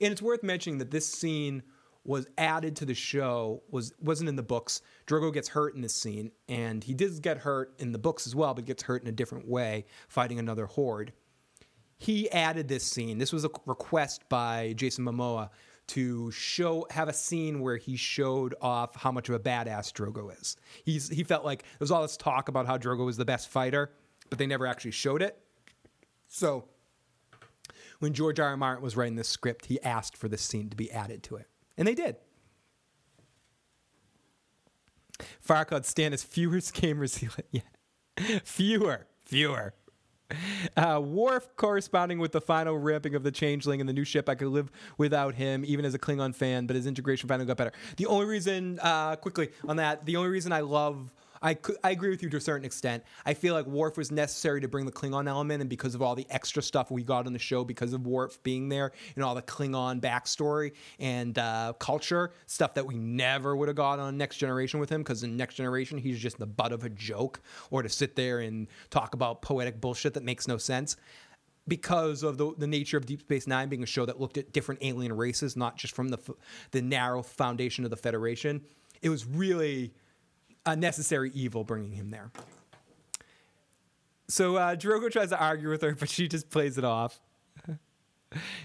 it's worth mentioning that this scene was added to the show was wasn't in the books. Drogo gets hurt in this scene, and he did get hurt in the books as well, but gets hurt in a different way, fighting another horde. He added this scene. This was a request by Jason Momoa to show have a scene where he showed off how much of a badass Drogo is. He's he felt like there was all this talk about how Drogo was the best fighter, but they never actually showed it. So when George R. R. Martin was writing this script, he asked for this scene to be added to it. And they did. Farquaad Stannis fewer gamers. yeah. Fewer. Fewer. Uh, Worf corresponding with the final ramping of the changeling and the new ship. I could live without him, even as a Klingon fan, but his integration finally got better. The only reason, uh, quickly on that, the only reason I love I, could, I agree with you to a certain extent. I feel like Worf was necessary to bring the Klingon element, and because of all the extra stuff we got on the show, because of Worf being there and all the Klingon backstory and uh, culture stuff that we never would have got on Next Generation with him, because in Next Generation he's just the butt of a joke, or to sit there and talk about poetic bullshit that makes no sense because of the, the nature of Deep Space Nine being a show that looked at different alien races, not just from the the narrow foundation of the Federation. It was really a necessary evil bringing him there. So uh, Drogo tries to argue with her, but she just plays it off.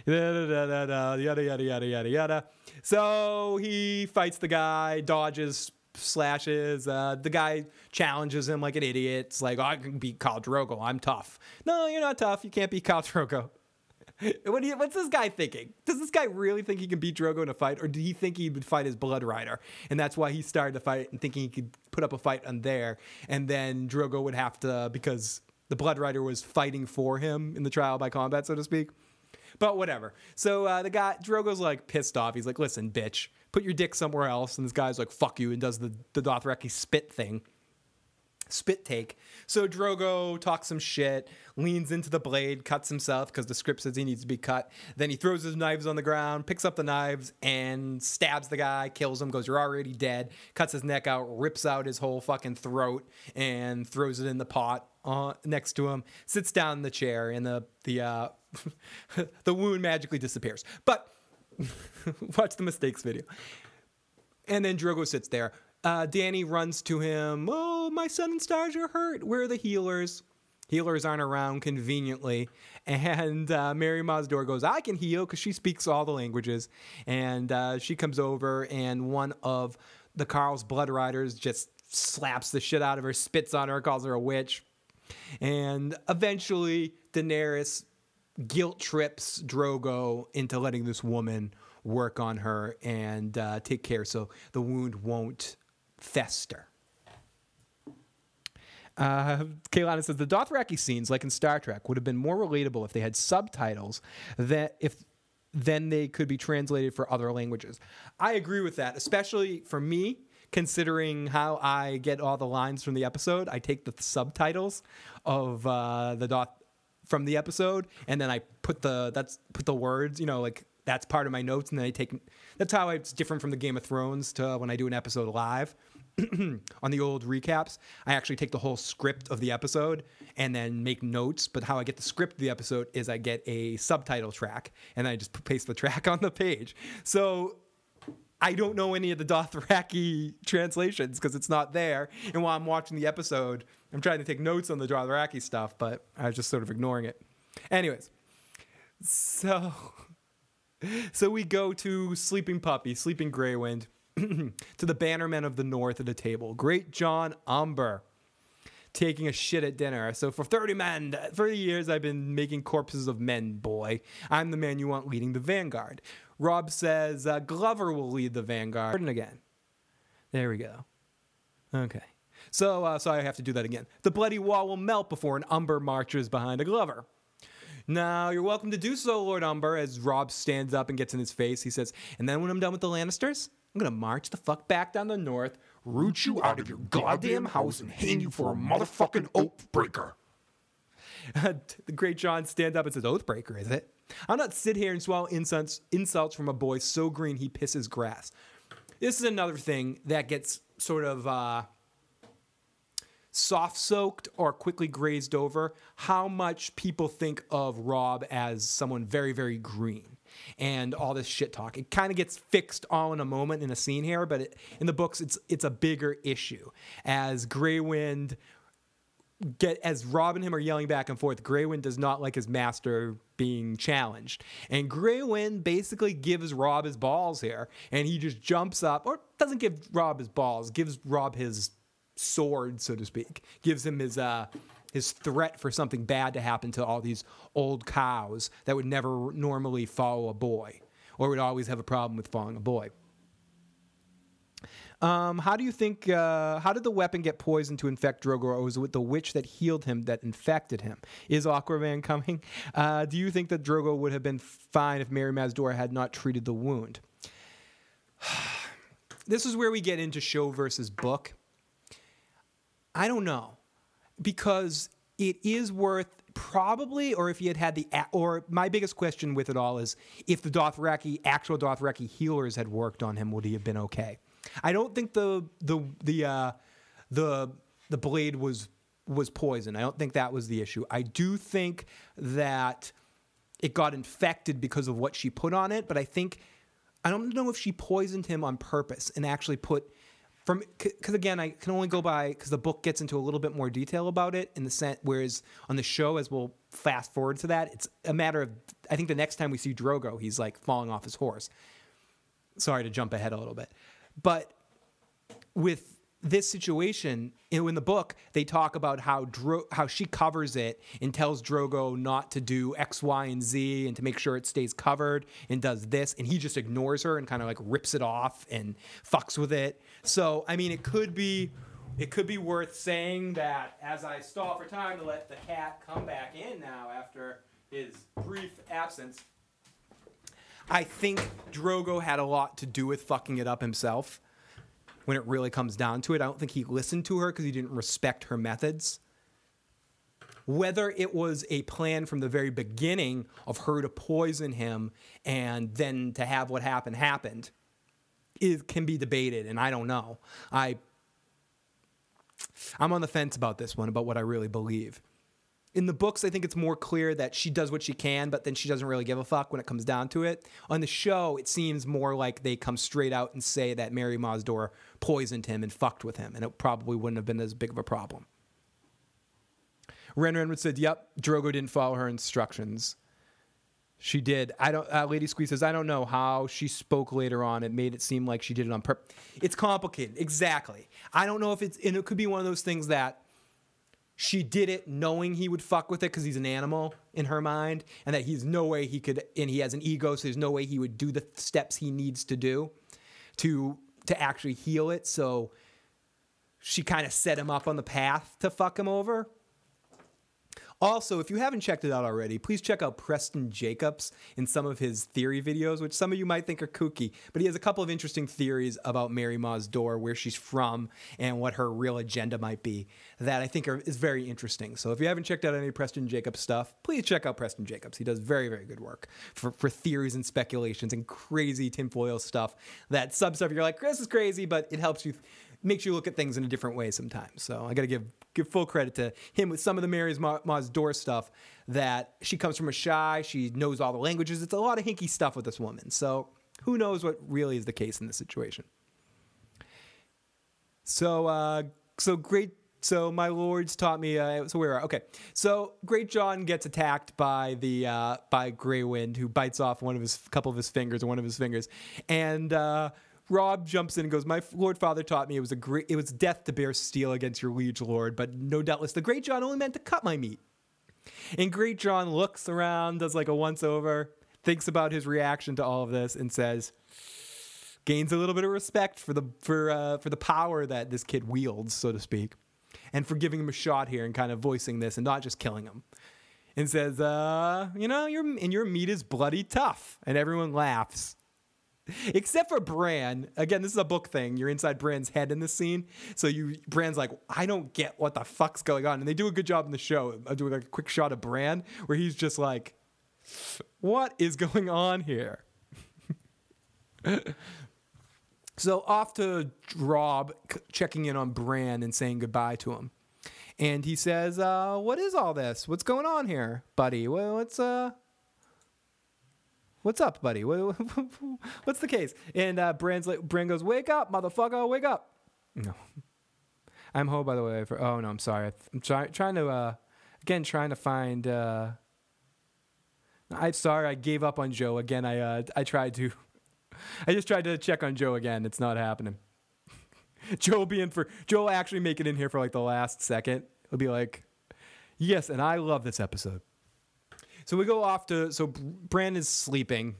yada yada yada yada yada. So he fights the guy, dodges, slashes. Uh, the guy challenges him like an idiot. It's like, oh, I can beat Khal Drogo. I'm tough. No, you're not tough. You can't beat Khal Drogo. what you, what's this guy thinking? Does this guy really think he can beat Drogo in a fight, or did he think he would fight his Blood Rider, and that's why he started the fight and thinking he could put up a fight on there, and then Drogo would have to because the Blood Rider was fighting for him in the trial by combat, so to speak. But whatever. So uh, the guy Drogo's like pissed off. He's like, "Listen, bitch, put your dick somewhere else." And this guy's like, "Fuck you," and does the the Dothraki spit thing spit take. So Drogo talks some shit, leans into the blade, cuts himself because the script says he needs to be cut. Then he throws his knives on the ground, picks up the knives, and stabs the guy, kills him, goes, You're already dead, cuts his neck out, rips out his whole fucking throat, and throws it in the pot uh, next to him, sits down in the chair, and the, the, uh, the wound magically disappears. But watch the mistakes video. And then Drogo sits there uh, Dany runs to him. Oh, my sun and stars are hurt. Where are the healers? Healers aren't around conveniently. And uh, Mirri Maz Duur goes, I can heal because she speaks all the languages. And uh, she comes over, and one of the Khals Blood Riders just slaps the shit out of her, spits on her, calls her a witch. And eventually, Daenerys guilt trips Drogo into letting this woman work on her and uh, take care so the wound won't fester. Uh, Kaylana says the Dothraki scenes, like in Star Trek, would have been more relatable if they had subtitles that if then they could be translated for other languages. I agree with that, especially for me, considering how I get all the lines from the episode. I take the subtitles of uh, the dot from the episode, and then I put the that's put the words, you know, like that's part of my notes, and then I take. That's how it's different from the Game of Thrones to when I do an episode live. on the old recaps, I actually take the whole script of the episode and then make notes. But how I get the script of the episode is I get a subtitle track and I just paste the track on the page. So I don't know any of the Dothraki translations because it's not there. And while I'm watching the episode, I'm trying to take notes on the Dothraki stuff, but I was just sort of ignoring it. Anyways, so so we go to Sleeping Puppy, Sleeping Greywind to the bannermen of the north at a table. Great John Umber taking a shit at dinner. So for 30 men, 30 years I've been making corpses of men, boy. I'm the man you want leading the vanguard. Robb says uh, Glover will lead the vanguard. Again. There we go. Okay. So, uh, so I have to do that again. The bloody wall will melt before an Umber marches behind a Glover. Now, you're welcome to do so, Lord Umber, as Robb stands up and gets in his face. He says, And then when I'm done with the Lannisters, I'm gonna march the fuck back down the north, root you out of your goddamn house, and hang you for a motherfucking oath breaker. the great John stands up and says, Oathbreaker, is it? I'll not sit here and swallow insults, insults from a boy so green he pisses grass. This is another thing that gets sort of uh, soft soaked or quickly grazed over how much people think of Robb as someone very, very green. And all this shit talk. It kind of gets fixed all in a moment in a scene here, but it, in the books, it's it's a bigger issue as Grey Wind get as Robb and him are yelling back and forth. Greywind does not like his master being challenged, and Greywind basically gives Robb his balls here, and he just jumps up, or doesn't give Robb his balls, gives Robb his sword, so to speak, gives him his uh his threat for something bad to happen to all these old cows that would never normally follow a boy, or would always have a problem with following a boy. Um, how do you think? Uh, how did the weapon get poisoned to infect Drogo, or was it the witch that healed him that infected him? Is Aquaman coming? Uh, do you think that Drogo would have been fine if Mirri Maz Duur had not treated the wound? this is where we get into show versus book. I don't know because it is worth probably, or if he had had the, or my biggest question with it all is if the Dothraki, actual Dothraki healers had worked on him, would he have been okay? I don't think the the the uh, the the blade was was poison. I don't think that was the issue. I do think that it got infected because of what she put on it, but I think I don't know if she poisoned him on purpose and actually put from because again I can only go by because the book gets into a little bit more detail about it in the sense whereas on the show as we'll fast forward to that it's a matter of I think the next time we see Drogo he's like falling off his horse. Sorry to jump ahead a little bit. But with this situation you know, in the book they talk about how Dro- how she covers it and tells Drogo not to do X, Y, and Z and to make sure it stays covered and does this and he just ignores her and kind of like rips it off and fucks with it. So I mean it could be it could be worth saying that as I stall for time to let the cat come back in now after his brief absence. I think Drogo had a lot to do with fucking it up himself when it really comes down to it. I don't think he listened to her because he didn't respect her methods. Whether it was a plan from the very beginning of her to poison him and then to have what happened happened, it can be debated, and I don't know. I I'm on the fence about this one, about what I really believe in the books, I think it's more clear that she does what she can, but then she doesn't really give a fuck when it comes down to it. On the show, it seems more like they come straight out and say that Mirri Maz Duur poisoned him and fucked with him, and it probably wouldn't have been as big of a problem. Ren Renwood said, "Yep, Drogo didn't follow her instructions." She did. I don't. Uh, Lady Squeeze says, "I don't know how she spoke later on. It made it seem like she did it on purpose. It's complicated. Exactly. I don't know if it's. And it could be one of those things that." She did it knowing he would fuck with it because he's an animal in her mind and that he's no way he could and he has an ego so there's no way he would do the steps he needs to do to to actually heal it. So she kind of set him up on the path to fuck him over also, if you haven't checked it out already, please check out Preston Jacobs in some of his theory videos, which some of you might think are kooky, but he has a couple of interesting theories about Mirri Maz Duur, where she's from, and what her real agenda might be that I think are, is very interesting. So if you haven't checked out any Preston Jacobs stuff, please check out Preston Jacobs. He does very, very good work for, for theories and speculations and crazy tinfoil stuff that sub stuff you're like, Chris is crazy, but it helps you makes you look at things in a different way sometimes. So I got to give give full credit to him with some of the Mary's Ma- door stuff. That she comes from Asshai, she knows all the languages. It's a lot of hinky stuff with this woman. So who knows what really is the case in this situation? So uh, so great. So my lords taught me. Uh, so where are okay? So Great John gets attacked by the uh, by Grey Wind, who bites off one of his couple of his fingers one of his fingers, and uh, Rob jumps in and goes, "My Lord Father taught me it was a great, it was death to bear steel against your liege lord, but no doubtless the Great John only meant to cut my meat." And Great John looks around, does like a once over, thinks about his reaction to all of this, and says, gains a little bit of respect for the for uh, for the power that this kid wields, so to speak, and for giving him a shot here and kind of voicing this and not just killing him. And says, uh, you know, your and your meat is bloody tough, and everyone laughs. Except for Bran. Again, this is a book thing. You're inside Bran's head in this scene. So you Bran's like, I don't get what the fuck's going on. And they do a good job in the show of doing like a quick shot of Bran where he's just like, What is going on here? so off to Robb checking in on Bran and saying goodbye to him. And he says, uh, what is all this? What's going on here, buddy? Well, what's uh What's up, buddy? What, what's the case? And uh, Bran's like, Bran goes, "Wake up, motherfucker! Wake up!" No, I'm Ho, by the way. For, oh no, I'm sorry. I'm try, trying to uh, again trying to find. Uh, I'm sorry, I gave up on Joe again. I uh, I tried to. I just tried to check on Joe again. It's not happening. Joe will be in for Joe actually make it in here for like the last second. He'll be like, "Yes, and I love this episode." So we go off to so Bran is sleeping,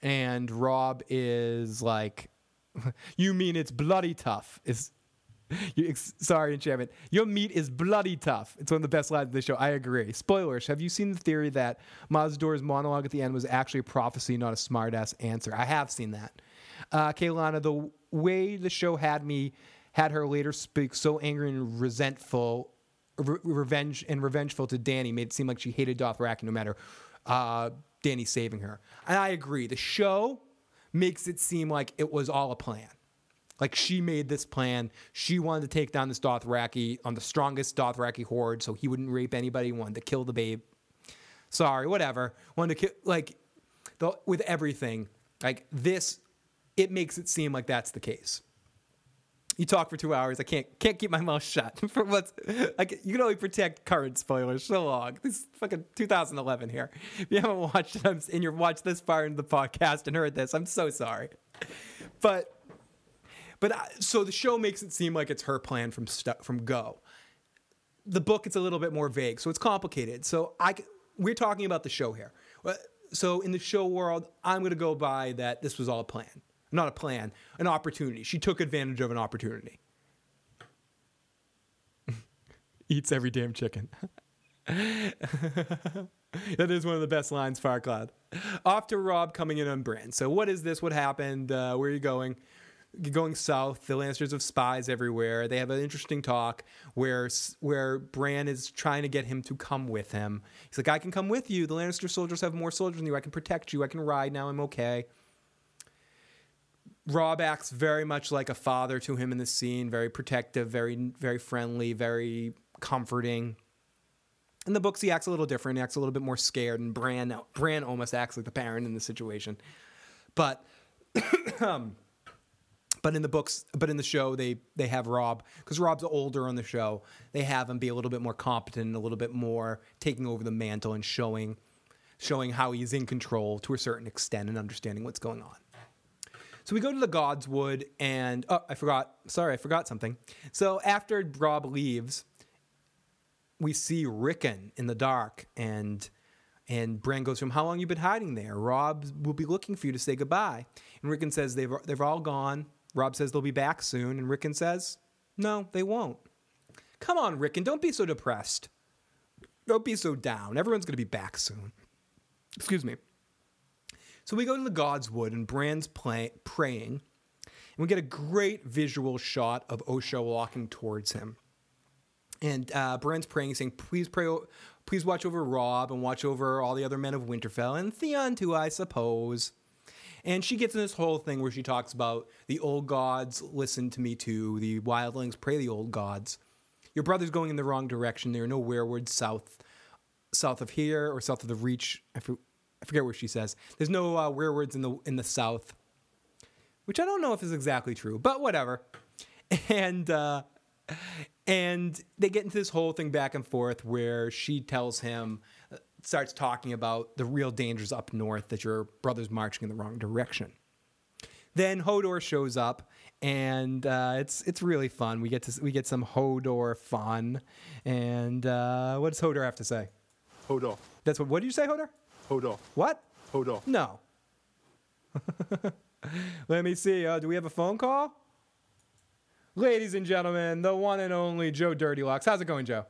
and Robb is like, "You mean it's bloody tough?" Is you, sorry, enchantment. Your meat is bloody tough. It's one of the best lines of the show. I agree. Spoilers. Have you seen the theory that Maz Duur's monologue at the end was actually a prophecy, not a smartass answer? I have seen that. Uh, Kaylana, the way the show had me, had her later speak so angry and resentful re- revenge and revengeful to Dany made it seem like she hated Dothraki no matter uh, Dany saving her. And I agree. The show makes it seem like it was all a plan. Like she made this plan. She wanted to take down this Dothraki on the strongest Dothraki horde, so he wouldn't rape anybody. Wanted to kill the babe. Sorry, whatever. Wanted to kill like the, with everything. Like this, it makes it seem like that's the case you talk for two hours. I can't can't keep my mouth shut for what's like. You can only protect current spoilers so long. This is fucking 2011 here. If you haven't watched it and you're watched this far into the podcast and heard this, I'm so sorry. But but I, so the show makes it seem like it's her plan from stu- from go. The book it's a little bit more vague, so it's complicated. So I we're talking about the show here. So in the show world, I'm going to go by that this was all a plan not a plan, an opportunity. She took advantage of an opportunity. Eats every damn chicken. that is one of the best lines, Farcloud. Off to Robb coming in on Bran. So, what is this? What happened? Uh, where are you going? Going south. The Lannisters have spies everywhere. They have an interesting talk where where Bran is trying to get him to come with him. He's like, "I can come with you. The Lannister soldiers have more soldiers than you. I can protect you. I can ride now. I'm okay." Robb acts very much like a father to him in the scene, very protective, very very friendly, very comforting. In the books, he acts a little different. He acts a little bit more scared, and Bran Bran almost acts like the parent in the situation. But um, but in the books, but in the show, they they have Robb because Robb's older on the show. They have him be a little bit more competent, a little bit more taking over the mantle and showing showing how he's in control to a certain extent and understanding what's going on. So we go to the Godswood, and oh, I forgot. Sorry, I forgot something. So after Robb leaves, we see Rickon in the dark, and and Bran goes from, "How long you been hiding there? Robb will be looking for you to say goodbye." And Rickon says they've they've all gone. Robb says they'll be back soon, and Rickon says, "No, they won't." Come on, Rickon, don't be so depressed. Don't be so down. Everyone's gonna be back soon. Excuse me. So we go to the Godswood and Bran's play, praying, and we get a great visual shot of Osha walking towards him. And uh, Bran's praying, saying, "Please pray, please watch over Robb and watch over all the other men of Winterfell and Theon too, I suppose." And she gets in this whole thing where she talks about the old gods listen to me too. The wildlings pray the old gods. Your brother's going in the wrong direction. There are no weirwoods south, south of here or south of the Reach. I I forget where she says. There's no uh, weirwoods in the in the South, which I don't know if is exactly true, but whatever. And uh, and they get into this whole thing back and forth where she tells him, uh, starts talking about the real dangers up north that your brother's marching in the wrong direction. Then Hodor shows up, and uh, it's it's really fun. We get to we get some Hodor fun, and uh, what does Hodor have to say? Hodor. That's what. What do you say, Hodor? Hodor. What? Hodor. No. Let me see. Uh, do we have a phone call? Ladies and gentlemen, the one and only Joe Dirty Locks. How's it going, Joe?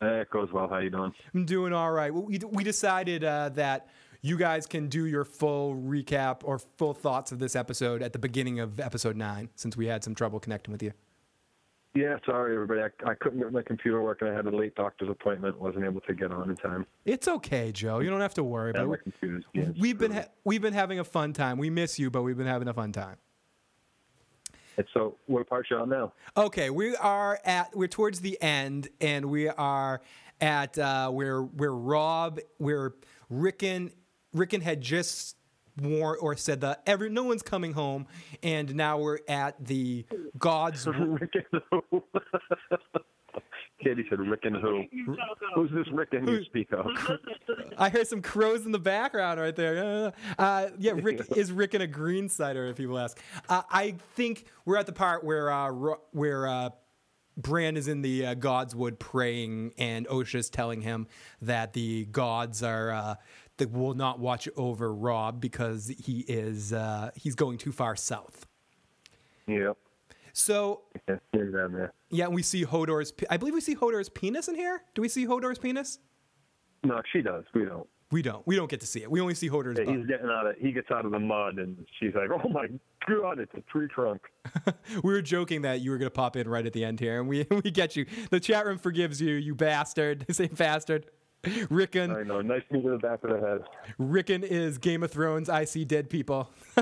Hey, it goes well. How you doing? I'm doing all right. We, we decided uh, that you guys can do your full recap or full thoughts of this episode at the beginning of episode nine, since we had some trouble connecting with you. Yeah, sorry everybody. I, I couldn't get my computer working. I had a late doctor's appointment. wasn't able to get on in time. It's okay, Joe. You don't have to worry Yeah, about it. being We've been ha- we've been having a fun time. We miss you, but we've been having a fun time. And so, what part you on now? Okay, we are at we're towards the end, and we are at uh, where where Robb, where Rickon Rickon had just war or said that every no one's coming home, and now we're at the gods. Rick and who? Katie said Rick and who? Who's this Rick and you speak of? I hear some crows in the background right there. Uh, yeah, Rick is Rick in a green cider. If people ask, uh, I think we're at the part where uh, where uh, Bran is in the uh, Godswood praying, and Osha's telling him that the gods are uh, that will not watch over Robb because he is uh, he's going too far south. Yep. So Yeah, yeah, and we see Hodor's. pe- I believe we see Hodor's penis in here. Do we see Hodor's penis? No, she does. We don't. We don't. We don't get to see it. We only see Hodor's. Yeah, he's getting out of. He gets out of the mud, and she's like, "Oh my god, it's a tree trunk." We were joking that you were going to pop in right at the end here, and we we get you. The chat room forgives you, you bastard. Say bastard. Rickon, I know. Nice knee to the back of the head. Rickon is Game of Thrones. I see dead people.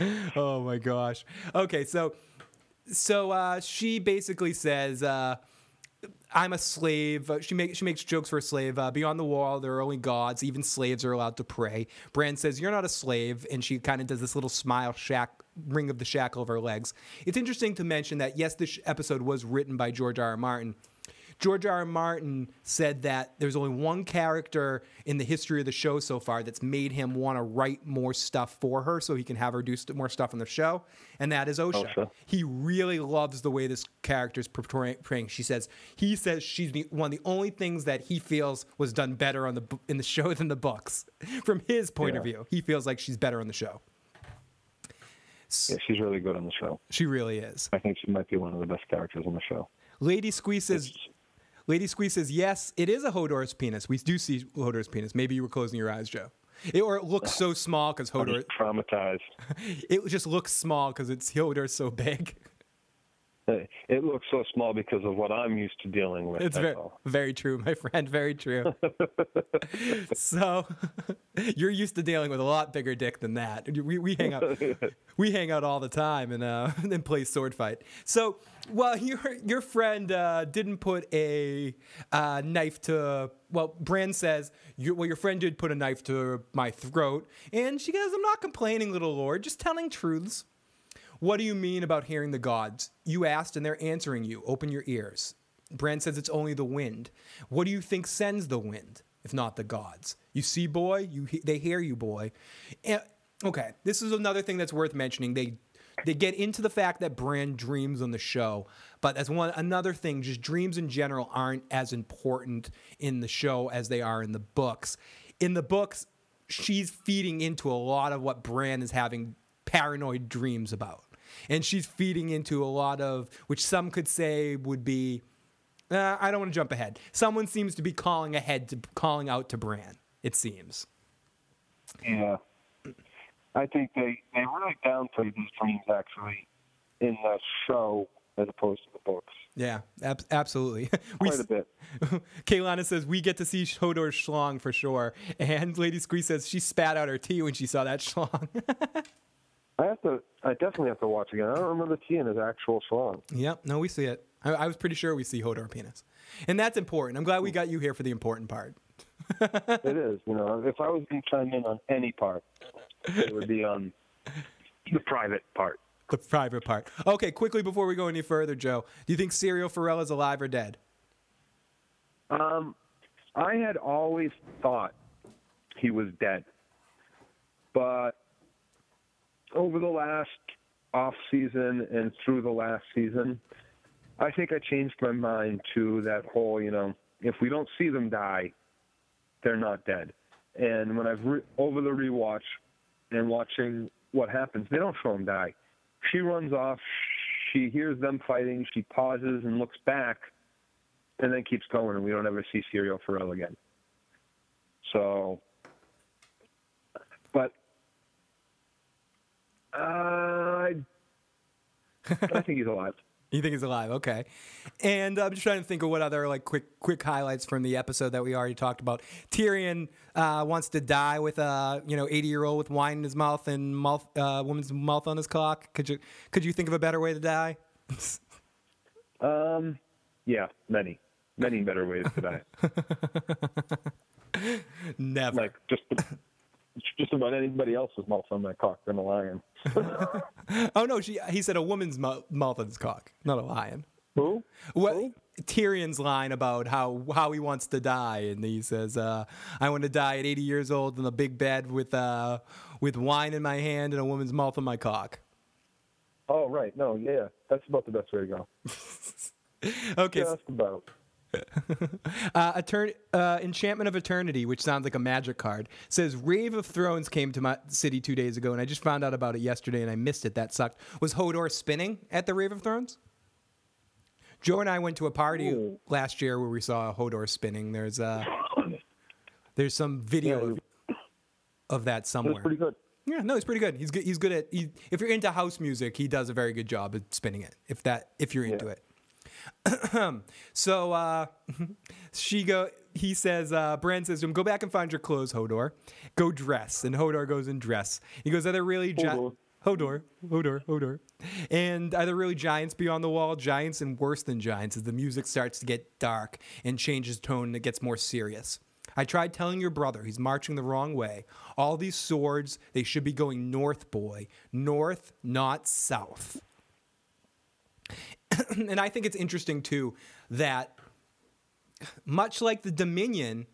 oh my gosh. Okay, so so uh, she basically says, uh, "I'm a slave." She makes she makes jokes for a slave. Uh, Beyond the wall, there are only gods. Even slaves are allowed to pray. Bran says, "You're not a slave," and she kind of does this little smile, shack ring of the shackle of her legs. It's interesting to mention that yes, this episode was written by George R. R. Martin. George R. R. Martin said that there's only one character in the history of the show so far that's made him want to write more stuff for her so he can have her do st- more stuff on the show, and that is Osha. Osha. He really loves the way this character's portraying. portraying. She says he says she's the, one of the only things that he feels was done better on the in the show than the books. From his point of view, he feels like she's better on the show. yeah, she's really good on the show. She really is. I think she might be one of the best characters on the show. Lady Squeeze says, Lady Squeeze says, yes, it is a Hodor's penis. We do see Hodor's penis. Maybe you were closing your eyes, Joe. It, or it looks so small because Hodor. traumatized. It just looks small because it's Hodor's so big. It looks so small because of what I'm used to dealing with. It's very, all. very true, my friend. Very true. so you're used to dealing with a lot bigger dick than that. We, we hang out, we hang out all the time and uh, and play sword fight. So well, your your friend uh, didn't put a uh, knife to. Well, Brand says, you, well, your friend did put a knife to my throat, and she goes, "I'm not complaining, little lord, just telling truths." What do you mean about hearing the gods? You asked and they're answering you. Open your ears. Bran says it's only the wind. What do you think sends the wind, if not the gods? You see, boy, you he- they hear you, boy. And, okay, this is another thing that's worth mentioning. They they get into the fact that Bran dreams on the show, but as one another thing, just dreams in general aren't as important in the show as they are in the books. In the books, she's feeding into a lot of what Bran is having paranoid dreams about. And she's feeding into a lot of, which some could say would be, uh, I don't want to jump ahead. Someone seems to be calling ahead to calling out to Bran. It seems. Yeah. I think they, they really downplayed these dreams actually in the show as opposed to the books. Yeah, ab- absolutely. We Quite a bit. Kaylana says we get to see Hodor's schlong for sure, and Lady Squeeze says she spat out her tea when she saw that schlong. I have to. I definitely have to watch again. I don't remember seeing his actual song. yep, no, we see it. I, I was pretty sure we see Hodor penis, and that's important. I'm glad we got you here for the important part. it is. You know, if I was going to chime in on any part, it would be on the private part. The private part. Okay, quickly before we go any further, Joe, do you think Syrio Forel is alive or dead? Um, I had always thought he was dead, but over the last off season and through the last season, I think I changed my mind to that whole, you know, if we don't see them die, they're not dead. And when I've re- over the rewatch and watching what happens, they don't show them die. She runs off. She hears them fighting. She pauses and looks back, and then keeps going, and we don't ever see Syrio Forel again. So, but uh, I, think he's alive. You think he's alive? Okay. And I'm just trying to think of what other like quick quick highlights from the episode that we already talked about. Tyrion uh, wants to die with a you know 80 year old with wine in his mouth and mouth uh, woman's mouth on his cock. Could you could you think of a better way to die? Um, yeah, many, many better ways to die. Never. like just just about anybody else's mouth on that cock than a lion. Oh no, she he said a woman's mou- mouth on his cock, not a lion. Who? What Tyrion's line about how how he wants to die, and he says, uh, "I want to die at 80 years old in a big bed with uh, with wine in my hand and a woman's mouth on my cock." Oh, right. No, yeah, that's about the best way to go. Okay, Just about. uh, Etern- uh, Enchantment of Eternity, which sounds like a magic card, says Rave of Thrones came to my city two days ago, and I just found out about it yesterday, and I missed it. That sucked. Was Hodor spinning at the Rave of Thrones? Joe and I went to a party Ooh. last year where we saw Hodor spinning. There's uh, there's some video Yeah, of, of that somewhere. pretty good. Yeah, no, he's pretty good. He's good. He's good at. He, if you're into house music, he does a very good job at spinning it. If that, if you're into Yeah. it. so uh, she go. He says, uh, Bran says to him, "Go back and find your clothes, Hodor. Go dress." And Hodor goes and dress. He goes, "Are there really giants?" Hodor, Hodor, Hodor. And are there really giants beyond the wall? Giants and worse than giants as the music starts to get dark and changes tone and it gets more serious. I tried telling your brother he's marching the wrong way. All these swords, they should be going north, boy. North, not south. and I think it's interesting too that much like the Dominion,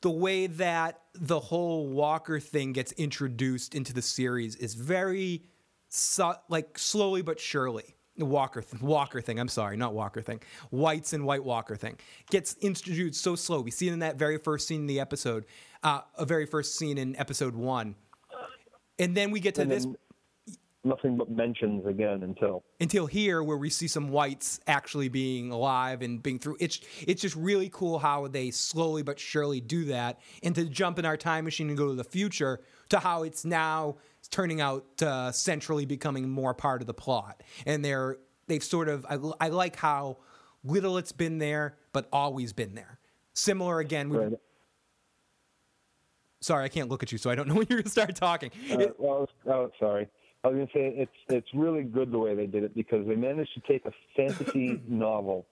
the way that the whole Walker thing gets introduced into the series is very su- like slowly but surely. The Walker th- Walker thing, I'm sorry, not Walker thing. Whites and White Walker thing gets introduced so slow. We see it in that very first scene in the episode, uh, a very first scene in episode one, and then we get to And this then nothing but mentions again until until here where we see some whites actually being alive and being through it's it's just really cool how they slowly but surely do that and to jump in our time machine and go to the future to how it's now turning out uh, centrally becoming more part of the plot and they're they've sort of I, I like how little it's been there but always been there similar again we, Right. sorry i can't look at you so i don't know when you're gonna start talking Uh, well, oh, sorry. I was gonna say it's it's really good the way they did it because they managed to take a fantasy novel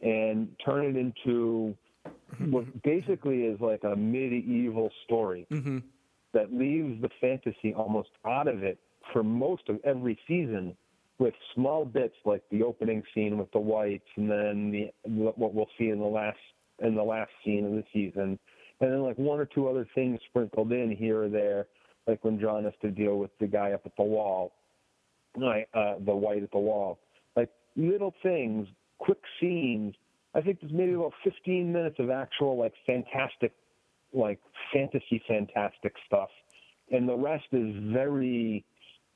and turn it into mm-hmm. what basically is like a medieval story mm-hmm. that leaves the fantasy almost out of it for most of every season, with small bits like the opening scene with the whites, and then the what we'll see in the last in the last scene of the season, and then like one or two other things sprinkled in here or there, like when Jon has to deal with the guy up at the wall, uh, the white at the wall, like little things, quick scenes. I think there's maybe about 15 minutes of actual like fantastic, like fantasy fantastic stuff, and the rest is very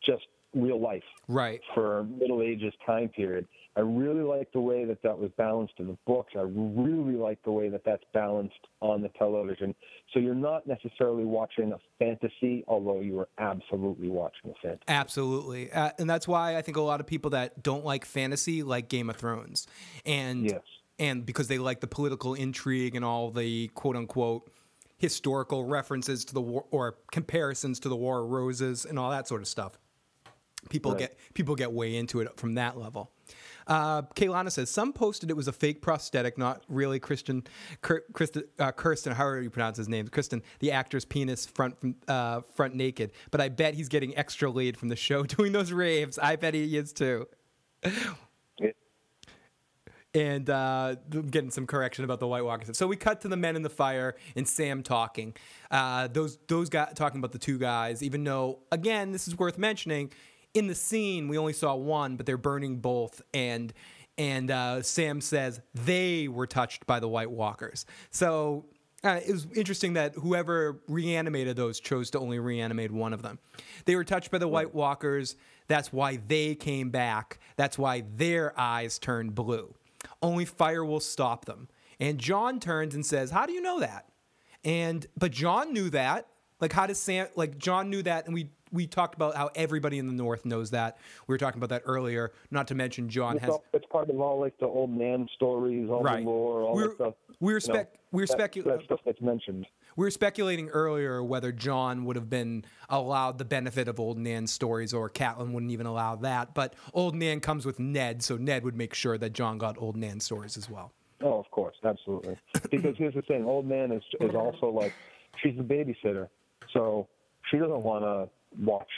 just real life right for Middle Ages time period. I really like the way that that was balanced in the books. I really like the way that that's balanced on the television. So you're not necessarily watching a fantasy, although you are absolutely watching a fantasy. Absolutely. Uh, and that's why I think a lot of people that don't like fantasy like Game of Thrones. And Yes. and because they like the political intrigue and all the quote unquote historical references to the war or comparisons to the War of Roses and all that sort of stuff. People Right. get people get way into it from that level. Uh, Kaylana says some posted it was a fake prosthetic, not really Christian, Kir, Kristen, uh, Kirsten, however you pronounce his name, Kristen, the actor's penis front uh, front naked. But I bet he's getting extra laid from the show doing those raves. I bet he is too. And uh, getting some correction about the White Walker. So we cut to the men in the fire and Sam talking. Uh, those those guys talking about the two guys. Even though, again, this is worth mentioning. In the scene, we only saw one, but they're burning both, and and uh, Sam says they were touched by the White Walkers. So uh, it was interesting that whoever reanimated those chose to only reanimate one of them. They were touched by the White Walkers. That's why they came back. That's why their eyes turned blue. Only fire will stop them. And Jon turns and says, "How do you know that?" And but Jon knew that. Like how does Sam? Like Jon knew that, and we we talked about how everybody in the North knows that. We were talking about that earlier. Not to mention Jon it's, has all, it's part of all like the old man stories, all Right. the lore, all We're- that stuff. we're you know, spec- we're that, specu- that stuff that's mentioned. we were speculating earlier whether Jon would have been allowed the benefit of Old Nan's stories, or Catelyn wouldn't even allow that. But Old Nan comes with Ned, so Ned would make sure that Jon got Old Nan's stories as well. Oh, of course, absolutely. Because here's the thing: old man is is also like she's the babysitter, so she doesn't want to watch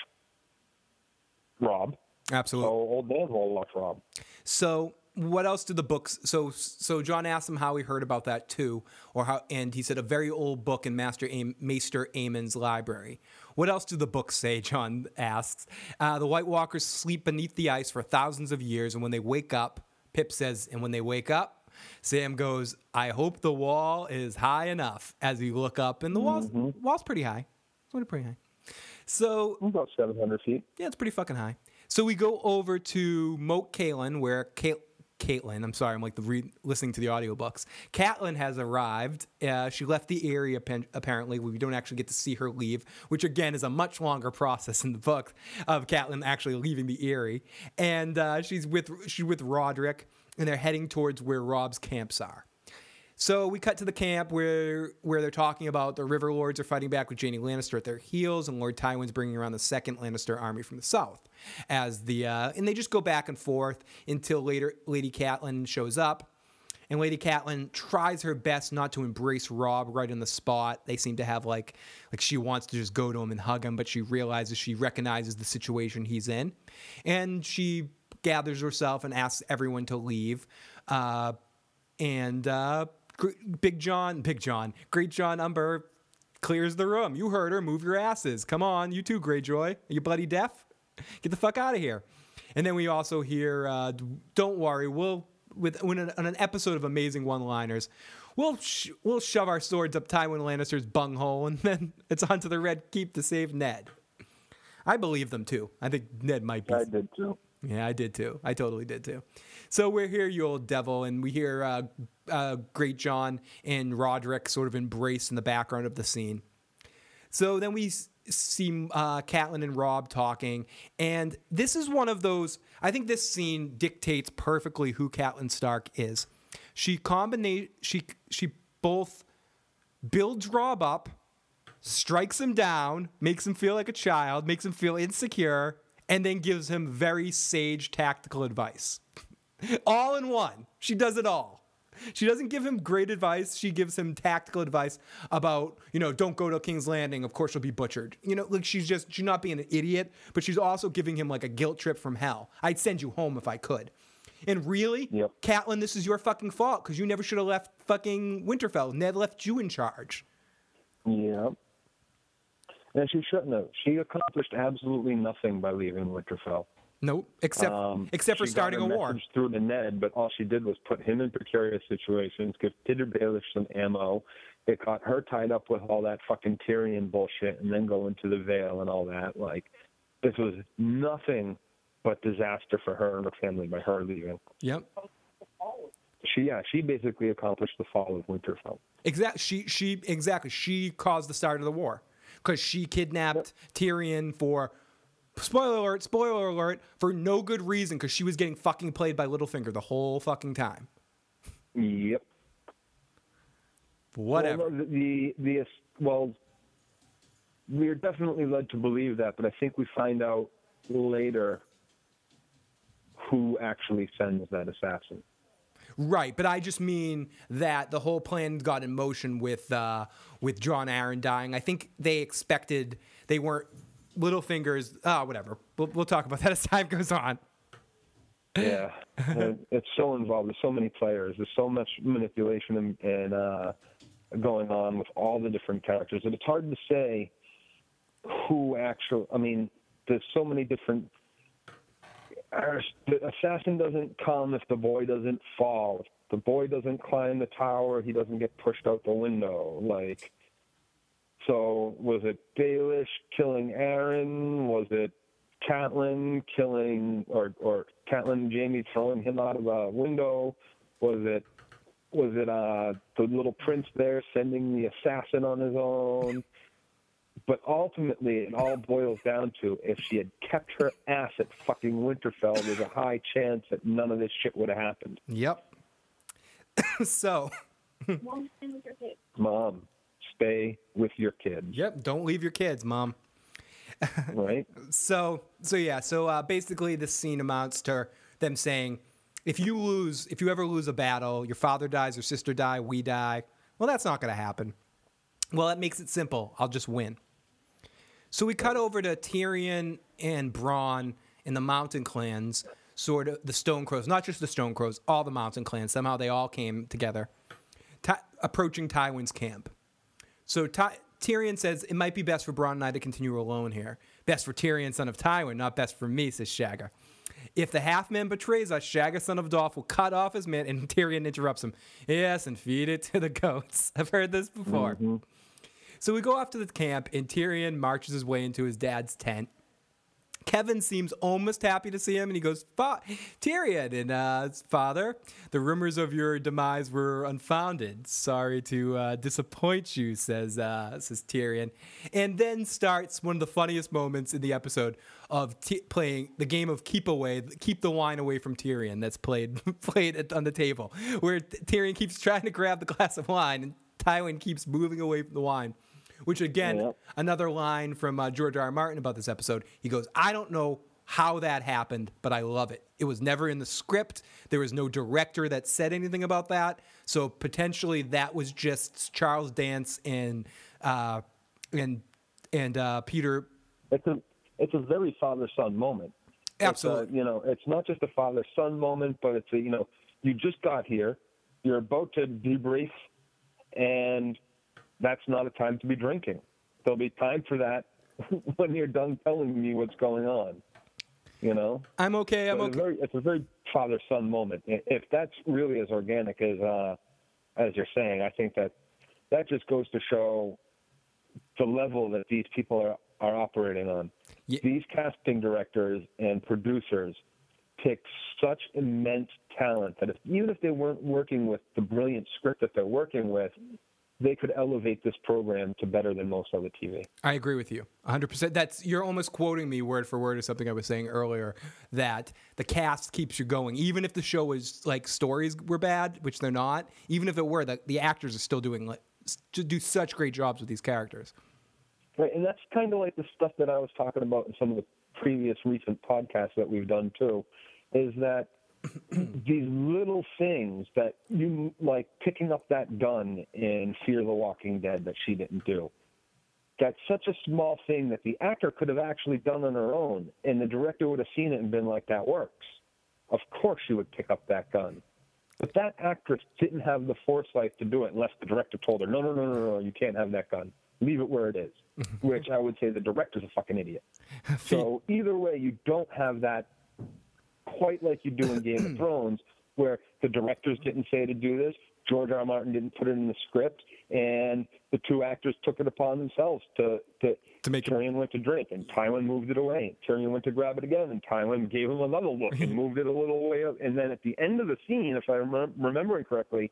Robb. So Absolutely. old man will watch Robb. So what else do the books? So so Jon asked him how he heard about that too, or how, and he said a very old book in Master Am, Maester Aemon's library. What else do the books say? Jon asks. Uh, the White Walkers sleep beneath the ice for thousands of years, and when they wake up, Pip says, and when they wake up, Sam goes, "I hope the wall is high enough." As you look up, and the wall's wall's pretty high. It's pretty high. So About 700 feet. yeah, it's pretty fucking high. So we go over to Moat Cailin, where Kate, Catelyn, I'm sorry, I'm like the re- listening to the audiobooks. Catelyn has arrived. Uh, she left the area pen- apparently. We don't actually get to see her leave, which again is a much longer process in the book of Catelyn actually leaving the Eyrie. And uh, she's with she's with Rodrik, and they're heading towards where Robb's camps are. So we cut to the camp where where they're talking about the River Lords are fighting back with Jaime Lannister at their heels, and Lord Tywin's bringing around the second Lannister army from the south. As the uh, and they just go back and forth until later Lady Catelyn shows up, and Lady Catelyn tries her best not to embrace Robb right in the spot. They seem to have like like she wants to just go to him and hug him, but she realizes she recognizes the situation he's in, and she gathers herself and asks everyone to leave. Uh, and uh, Big John, Big John, Greatjon Umber clears the room. You heard her. Move your asses. Come on, you too, Greyjoy. Are you bloody deaf? Get the fuck out of here. And then we also hear, uh, "Don't worry, we'll with when an, on an episode of Amazing One-Liners." We'll sh- we'll shove our swords up Tywin Lannister's bunghole, and then it's onto the Red Keep to save Ned. I believe them too. I think Ned might be. I did too. Yeah, I did too. I totally did too. So we're here, you old devil, and we hear uh, uh, Greatjon and Rodrik sort of embrace in the background of the scene. So then we see uh, Catelyn and Robb talking, and this is one of those. I think this scene dictates perfectly who Catelyn Stark is. She combinate. She she both builds Robb up, strikes him down, makes him feel like a child, makes him feel insecure, and then gives him very sage tactical advice. all in one. She does it all. She doesn't give him great advice. She gives him tactical advice about, you know, don't go to King's Landing. Of course, you'll be butchered. You know, like she's just, she's not being an idiot, but she's also giving him like a guilt trip from hell. I'd send you home if I could. And really, Yep. Catelyn, this is your fucking fault because you never should have left fucking Winterfell. Ned left you in charge. Yeah. And she shouldn't have. She accomplished absolutely nothing by leaving Winterfell. Nope. Except Um, except for starting a war. through to Ned, but all she did was put him in precarious situations, give Petyr Baelish some ammo. It got her tied up with all that fucking Tyrion bullshit, and then go into the Vale and all that. Like, this was nothing but disaster for her and her family by her leaving. Yep. She, yeah, she basically accomplished the fall of Winterfell. Exactly. She she exactly. She caused the start of the war because she kidnapped Tyrion for spoiler alert. Spoiler alert for no good reason because she was getting fucking played by Littlefinger the whole fucking time. Yep. Whatever. Well, the, the well, we're definitely led to believe that, but I think we find out later who actually sends that assassin. Right, but I just mean that the whole plan got in motion with uh, with Jon Arryn dying. I think they expected they weren't Littlefinger's. Ah, whatever. We'll, we'll talk about that as time goes on. Yeah, it's so involved. There's so many players. There's so much manipulation and, and uh, going on with all the different characters, and it's hard to say who actually. I mean, there's so many different. The assassin doesn't come if the boy doesn't fall. If the boy doesn't climb the tower, he doesn't get pushed out the window. Like, so was it Baelish killing Arryn? Was it Catelyn killing or or Catelyn and Jaime throwing him out of a window? Was it was it uh the little prince there sending the assassin on his own? But ultimately, it all boils down to if she had kept her ass at fucking Winterfell, there's a high chance that none of this shit would have happened. Yep. so, Mom, stay with your kids, yep. Don't leave your kids, mom. right? So so yeah, so uh, basically this scene amounts to them saying, if you lose, if you ever lose a battle, your father dies, your sister die, we die. Well, that's not going to happen. Well, that makes it simple. I'll just win. So we cut over to Tyrion and Bronn in the Mountain Clans, sort of the Stone Crows, not just the Stone Crows, all the Mountain Clans. Somehow they all came together, Ty- approaching Tywin's camp. So Ty- Tyrion says it might be best for Bronn and I to continue alone here. Best for Tyrion, son of Tywin, not best for me, says Shagga. If the half man betrays us, Shagga, son of Dolf, will cut off his man, and Tyrion interrupts him. Yes, and feed it to the goats. I've heard this before. Mm-hmm. So we go off to the camp, and Tyrion marches his way into his dad's tent. Kevan seems almost happy to see him, and he goes, Tyrion, and uh, father, the rumors of your demise were unfounded. Sorry to uh, disappoint you, says uh, says Tyrion, and then starts one of the funniest moments in the episode of t- playing the game of keep away, keep the wine away from Tyrion. That's played played at, on the table, where Tyrion keeps trying to grab the glass of wine, and Tywin keeps moving away from the wine. Which again, Yep. another line from uh, George R. R. Martin about this episode. He goes, "I don't know how that happened, but I love it. It was never in the script. There was no director that said anything about that. So potentially that was just Charles Dance and uh, and and uh, Peter. It's a it's a very father son moment. A- Absolutely. you know, it's not just a father son moment, but it's a you know, you just got here, you're about to debrief, and that's not a time to be drinking. There'll be time for that when you're done telling me what's going on. You know, I'm okay. I'm So it's, okay. very, it's a very father son moment. If that's really as organic as uh, as you're saying, I think that that just goes to show the level that these people are are operating on. Ye- These casting directors and producers pick such immense talent that if, even if they weren't working with the brilliant script that they're working with, they could elevate this program to better than most other TV. I agree with you 100%. That's you're almost quoting me word for word of something I was saying earlier that the cast keeps you going even if the show is like stories were bad, which they're not. Even if it were, the, the actors are still doing like to do such great jobs with these characters. Right, and that's kind of like the stuff that I was talking about in some of the previous recent podcasts that we've done too, is that these little things that you like picking up that gun in Fear the Walking Dead that she didn't do. That's such a small thing that the actor could have actually done on her own, and the director would have seen it and been like, "That works." Of course, she would pick up that gun. But that actress didn't have the foresight to do it unless the director told her, no, no, no, no, no, you can't have that gun. Leave it where it is. Which I would say the director's a fucking idiot. So either way, you don't have that quite like you do in Game of Thrones, where the directors didn't say to do this, George R. R. Martin didn't put it in the script, and the two actors took it upon themselves to to, To make it- Tyrion went to drink, and Tywin moved it away. Tyrion went to grab it again, and Tywin gave him another look and moved it a little way up. And then at the end of the scene, if I'm remem- remembering correctly,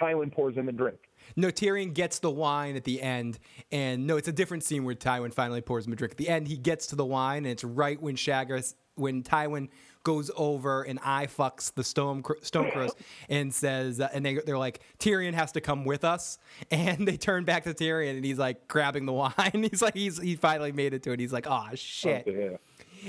Tywin pours him a drink. No, Tyrion gets the wine at the end, and no, it's a different scene where Tywin finally pours him a drink. At the end, he gets to the wine, and it's right when Shagga, when Tywin goes over and I fucks the Stone Stone Crows and says, uh, and they they're like, Tyrion has to come with us, and they turn back to Tyrion, and he's like grabbing the wine. he's like, he's he finally made it to it. He's like, oh shit. Yeah.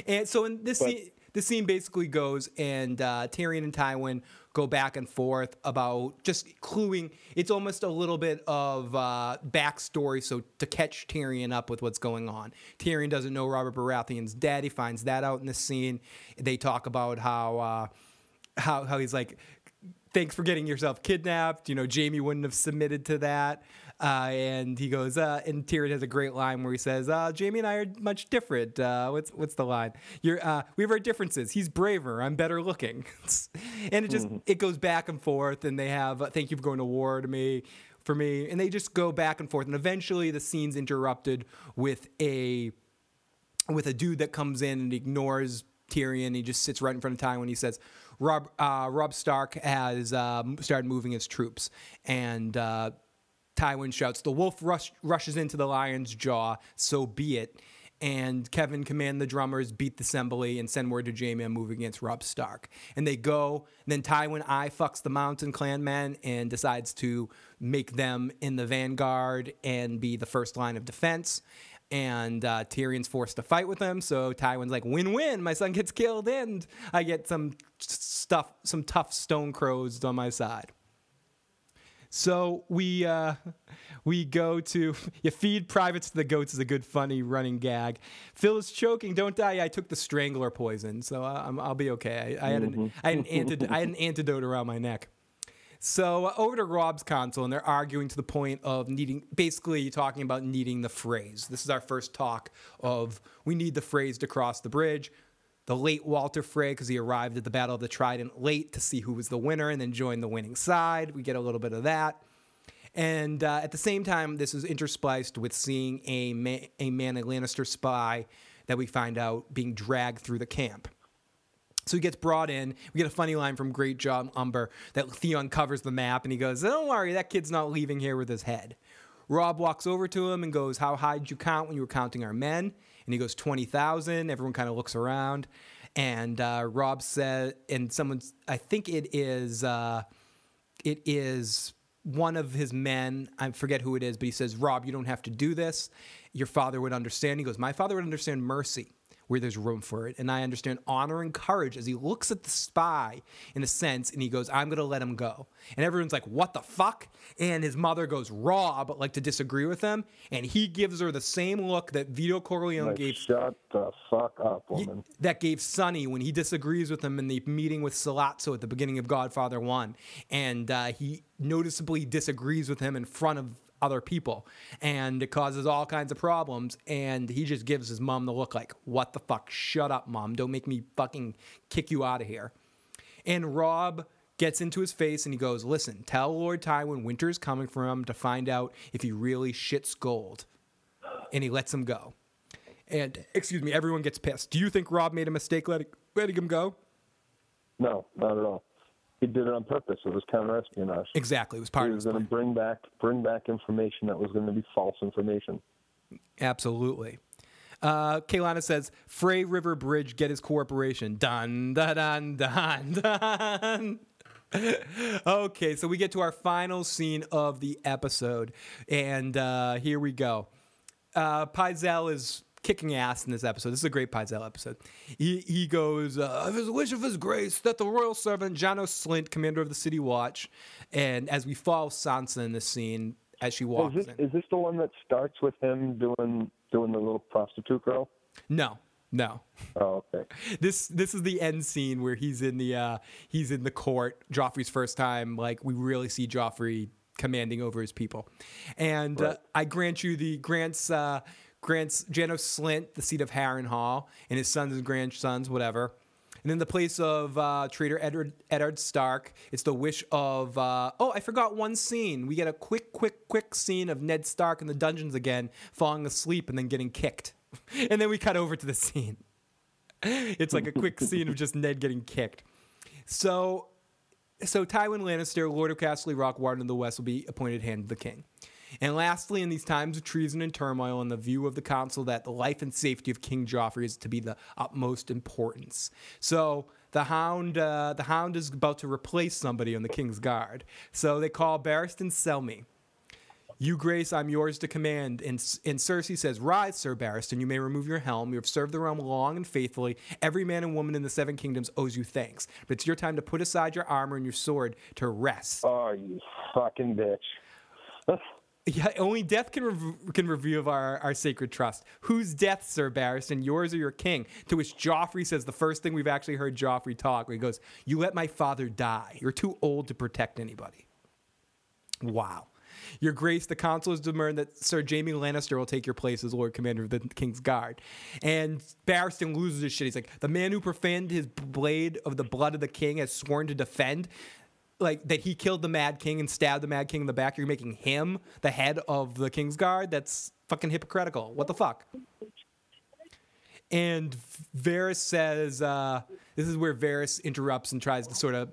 And so in this But- scene, the scene basically goes, and uh, Tyrion and Tywin go back and forth about just cluing. It's almost a little bit of uh, backstory, so to catch Tyrion up with what's going on. Tyrion doesn't know Robert Baratheon's dead. He finds that out in the scene. They talk about how uh, how how he's like. Thanks for getting yourself kidnapped. You know, Jaime wouldn't have submitted to that. Uh, and he goes, uh, and Tyrion has a great line where he says, uh, "Jaime and I are much different." Uh, what's what's the line? You're, uh, we have our differences. He's braver. I'm better looking. and it just it goes back and forth. And they have, uh, "Thank you for going to war to me, for me." And they just go back and forth. And eventually, the scene's interrupted with a with a dude that comes in and ignores Tyrion. He just sits right in front of Tywin. He says, "Robb uh, Robb Stark has um, started moving his troops," and uh, Tywin shouts, "The wolf rush, rushes into the lion's jaw. So be it." And Kevan command the drummers beat the assembly and send word to Jaime I'm moving against Robb Stark. And they go. And then Tywin I fucks the Mountain Clan men and decides to make them in the vanguard and be the first line of defense and uh, Tyrion's forced to fight with him. So Tywin's like, "Win-win! My son gets killed, and I get some stuff, some tough stone crows on my side." So we uh, we go to you feed privates to the goats is a good funny running gag. Phil is choking. Don't die. I took the strangler poison, so I, I'm, I'll be okay. I, I had an I had an antidote. I had an antidote around my neck. So uh, over to Robb's console, and they're arguing to the point of needing, basically talking about needing the phrase. This is our first talk of we need the phrase to cross the bridge. The late Walder Frey, because he arrived at the Battle of the Trident late to see who was the winner and then joined the winning side. We get a little bit of that. And uh, at the same time, this is interspliced with seeing a, ma- a Lannister spy that we find out being dragged through the camp. So he gets brought in. We get a funny line from Great John Umber that Theon covers the map and he goes, Don't worry, that kid's not leaving here with his head. Robb walks over to him and goes, How high did you count when you were counting our men? And he goes, 20,000. Everyone kind of looks around. And uh, Robb said, and someone's, I think it is, uh, it is one of his men. I forget who it is, but he says, Robb, you don't have to do this. Your father would understand. He goes, My father would understand mercy where there's room for it. And I understand honor and courage as he looks at the spy in a sense and he goes, I'm going to let him go. And everyone's like, what the fuck? And his mother goes, Robb, like to disagree with him. And he gives her the same look that Vito Corleone Like, gave shut the fuck up, woman. that gave Sonny when he disagrees with him in the meeting with Sollozzo at the beginning of Godfather 1. And uh, he noticeably disagrees with him in front of other people. And it causes all kinds of problems. And he just gives his mom the look like, what the fuck? Shut up, mom. Don't make me fucking kick you out of here. And Robb gets into his face and he goes, Listen, tell Lord Tywin winter is coming for him to find out if he really shits gold. And he lets him go. And excuse me, everyone gets pissed. Do you think Robb made a mistake letting, letting him go? No, not at all. He did it on purpose. It was counterespionage. Exactly. It was part He was going to bring back bring back information that was going to be false information. Absolutely. Uh, Kaylana says, Frey River Bridge, get his cooperation. Dun, dun, dun, dun, dun. okay, so we get to our final scene of the episode. And uh, here we go. Uh, Pycelle is kicking ass in this episode. This is a great Pycelle episode. He, he goes, uh, "Of his wish of his grace that the royal servant Janos Slynt, commander of the city watch, and as we follow Sansa in this scene as she walks Is this, in. is this the one that starts with him doing doing the little prostitute girl? No, no. Oh, okay. This this is the end scene where he's in the uh, he's in the court. Joffrey's first time, like we really see Joffrey commanding over his people, and uh, I grant you the grants uh, grants Janos Slynt the seat of Harrenhal and his sons and grandsons, whatever. And in the place of uh, traitor Edward, Eddard Stark, it's the wish of. Uh, oh, I forgot one scene. We get a quick, quick, quick scene of Ned Stark in the dungeons again, falling asleep and then getting kicked. And then we cut over to the scene. It's like a quick scene of just Ned getting kicked. So, so Tywin Lannister, Lord of Casterly Rock, Warden of the West, will be appointed Hand of the King. And lastly, in these times of treason and turmoil, in the view of the council that the life and safety of King Joffrey is to be the utmost importance. So the Hound, uh, the Hound is about to replace somebody on the King's Guard. So they call Barristan Selmy. You, Grace, I'm yours to command. And, and Cersei says, Rise, Sir Barristan, you may remove your helm. You have served the realm long and faithfully. Every man and woman in the Seven Kingdoms owes you thanks. But it's your time to put aside your armor and your sword to rest. Oh, you fucking bitch. Yeah, only death can rev- can reveal our, our sacred trust. Whose death, Sir Barristan, yours or your king? To which Joffrey says the first thing we've actually heard Joffrey talk, where he goes, You let my father die. You're too old to protect anybody. Wow. Your Grace, the council has determined that Sir Jaime Lannister will take your place as Lord Commander of the King's Guard. And Barristan loses his shit. He's like, the man who profaned his blade of the blood of the king has sworn to defend. Like that he killed the Mad King and stabbed the Mad King in the back. You're making him the head of the King's Guard. That's fucking hypocritical. What the fuck? And Varys says, uh, this is where Varys interrupts and tries to sort of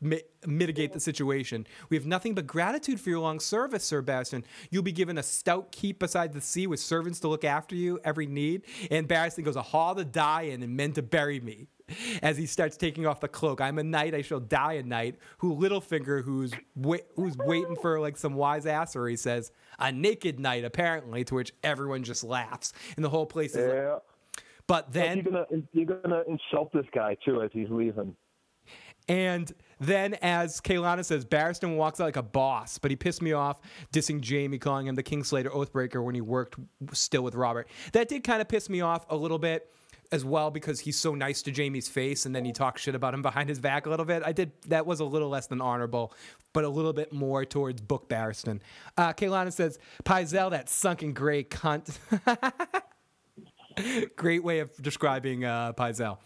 mi- mitigate the situation. We have nothing but gratitude for your long service, Sir Barristan. You'll be given a stout keep beside the sea with servants to look after you every need. And Barristan goes, a hall to die in and men to bury me. As he starts taking off the cloak, I'm a knight, I shall die a knight. Who Littlefinger, who's wait, who's waiting for like some wise assery, says a naked knight, apparently. To which everyone just laughs, and the whole place is. Like, Yeah. but then you're gonna you're gonna insult this guy too as he's leaving. And Then, as Kaylana says, Barristan walks out like a boss, but he pissed me off dissing Jaime, calling him the Kingslayer Oathbreaker when he worked still with Robert. That did kind of piss me off a little bit as well because he's so nice to Jaime's face and then he talks shit about him behind his back a little bit. I did that was a little less than honorable, but a little bit more towards Book Barristan. Uh, Kaylana says, Pycelle, that sunken gray cunt. Great way of describing uh, Pycelle.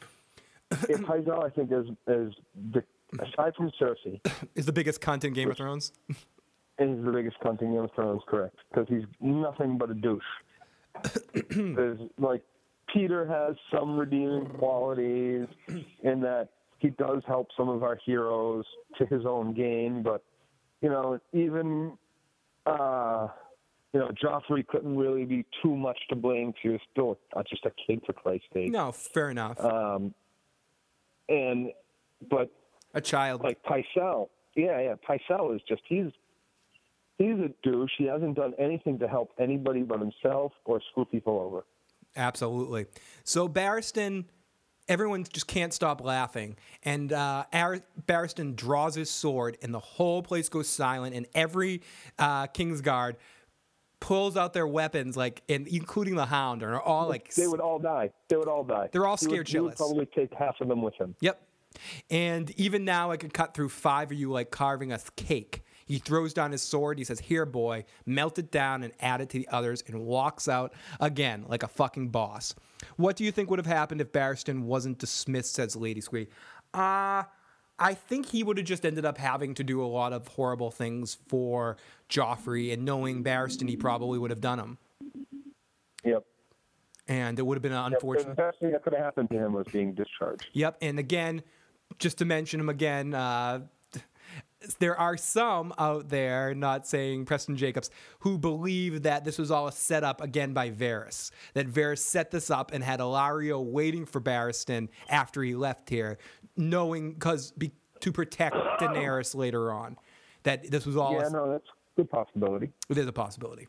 If Pycelle, I think, is is the aside from Cersei, Is the biggest cunt in Game of Thrones. is the biggest cunt in Game of Thrones, correct? Because he's nothing but a douche. There's like Peter has some redeeming qualities in that he does help some of our heroes to his own gain, but you know, even uh you know, Joffrey couldn't really be too much to blame because he was still uh, just a kid for Christ's sake. No, fair enough. And but a child. like Pycelle, yeah, yeah, Pycelle is just he's he's a douche. He hasn't done anything to help anybody but himself or screw people over. Absolutely. So Barristan, everyone just can't stop laughing, and uh, Ar- Barristan draws his sword, and the whole place goes silent, and every uh, Kingsguard pulls out their weapons, like, and including the Hound, and are all like, They would all die. They would all die. They're all He would- scared He would shitless. probably take half of them with him. Yep. And even now, I could cut through five of you like carving a cake. He throws down his sword. He says, Here, boy, melt it down and add it to the others, and walks out again like a fucking boss. What do you think would have happened if Barristan wasn't dismissed, says Lady Squee? Uh, I think he would have just ended up having to do a lot of horrible things for Joffrey, and knowing Barristan, he probably would have done them. Yep. And it would have been Yep. unfortunate. The best thing that could have happened to him was being discharged. Yep. And again, just to mention him again, uh, there are some out there, not saying Preston Jacobs, who believe that this was all a setup again by Varys. That Varys set this up and had Illyrio waiting for Barristan after he left here, knowing because be, to protect Daenerys later on. That this was all Yeah, a, no, that's a good possibility. there's a possibility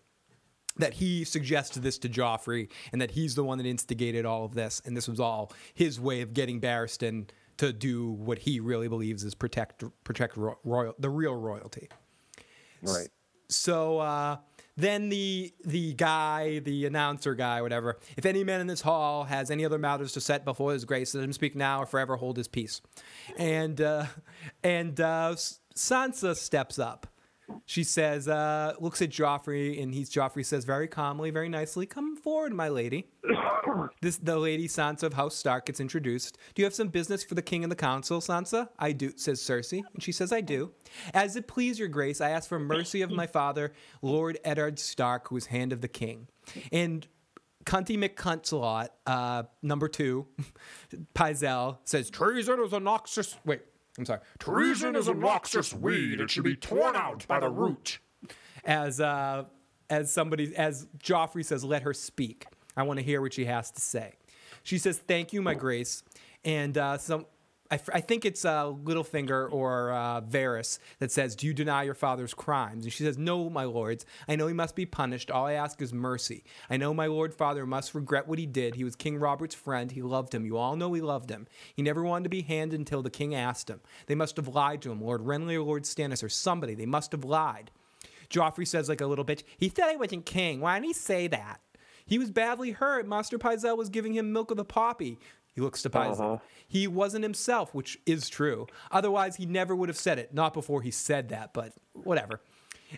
that he suggested this to Joffrey and that he's the one that instigated all of this, and this was all his way of getting Barristan to do what he really believes is protect protect ro- royal the real royalty. Right. So uh, then the the guy, the announcer guy, whatever. If any man in this hall has any other matters to set before His Grace, let him speak now or forever hold his peace. And uh, and uh, Sansa steps up. She says, uh, looks at Joffrey, and he's Joffrey says very calmly, very nicely, "Come forward, my lady." this the lady Sansa of House Stark gets introduced. Do you have some business for the king and the council, Sansa? I do, says Cersei, and she says, "I do." As it please your grace, I ask for mercy of my father, Lord Eddard Stark, who is hand of the king. And Cunty McCuntslot, uh, number two, Pycelle says, "Treason is a noxious." Wait, I'm sorry. Treason is a noxious weed. It should be torn out by the root. as uh, as somebody as Joffrey says, let her speak. I want to hear what she has to say. She says, "Thank you, my grace," and uh, some. I, think it's uh, Littlefinger or uh, Varys that says, "Do you deny your father's crimes?" And she says, "No, my lords. I know he must be punished. All I ask is mercy. I know my lord father must regret what he did. He was King Robert's friend. He loved him. You all know he loved him. He never wanted to be handed until the king asked him. They must have lied to him, Lord Renly or Lord Stannis or somebody. They must have lied." Joffrey says like a little bitch. He said I wasn't king. Why didn't he say that? He was badly hurt. Master Pycelle was giving him milk of the poppy. He looks to Pycelle. Uh-huh. He wasn't himself, which is true. Otherwise, he never would have said it. Not before he said that, but whatever.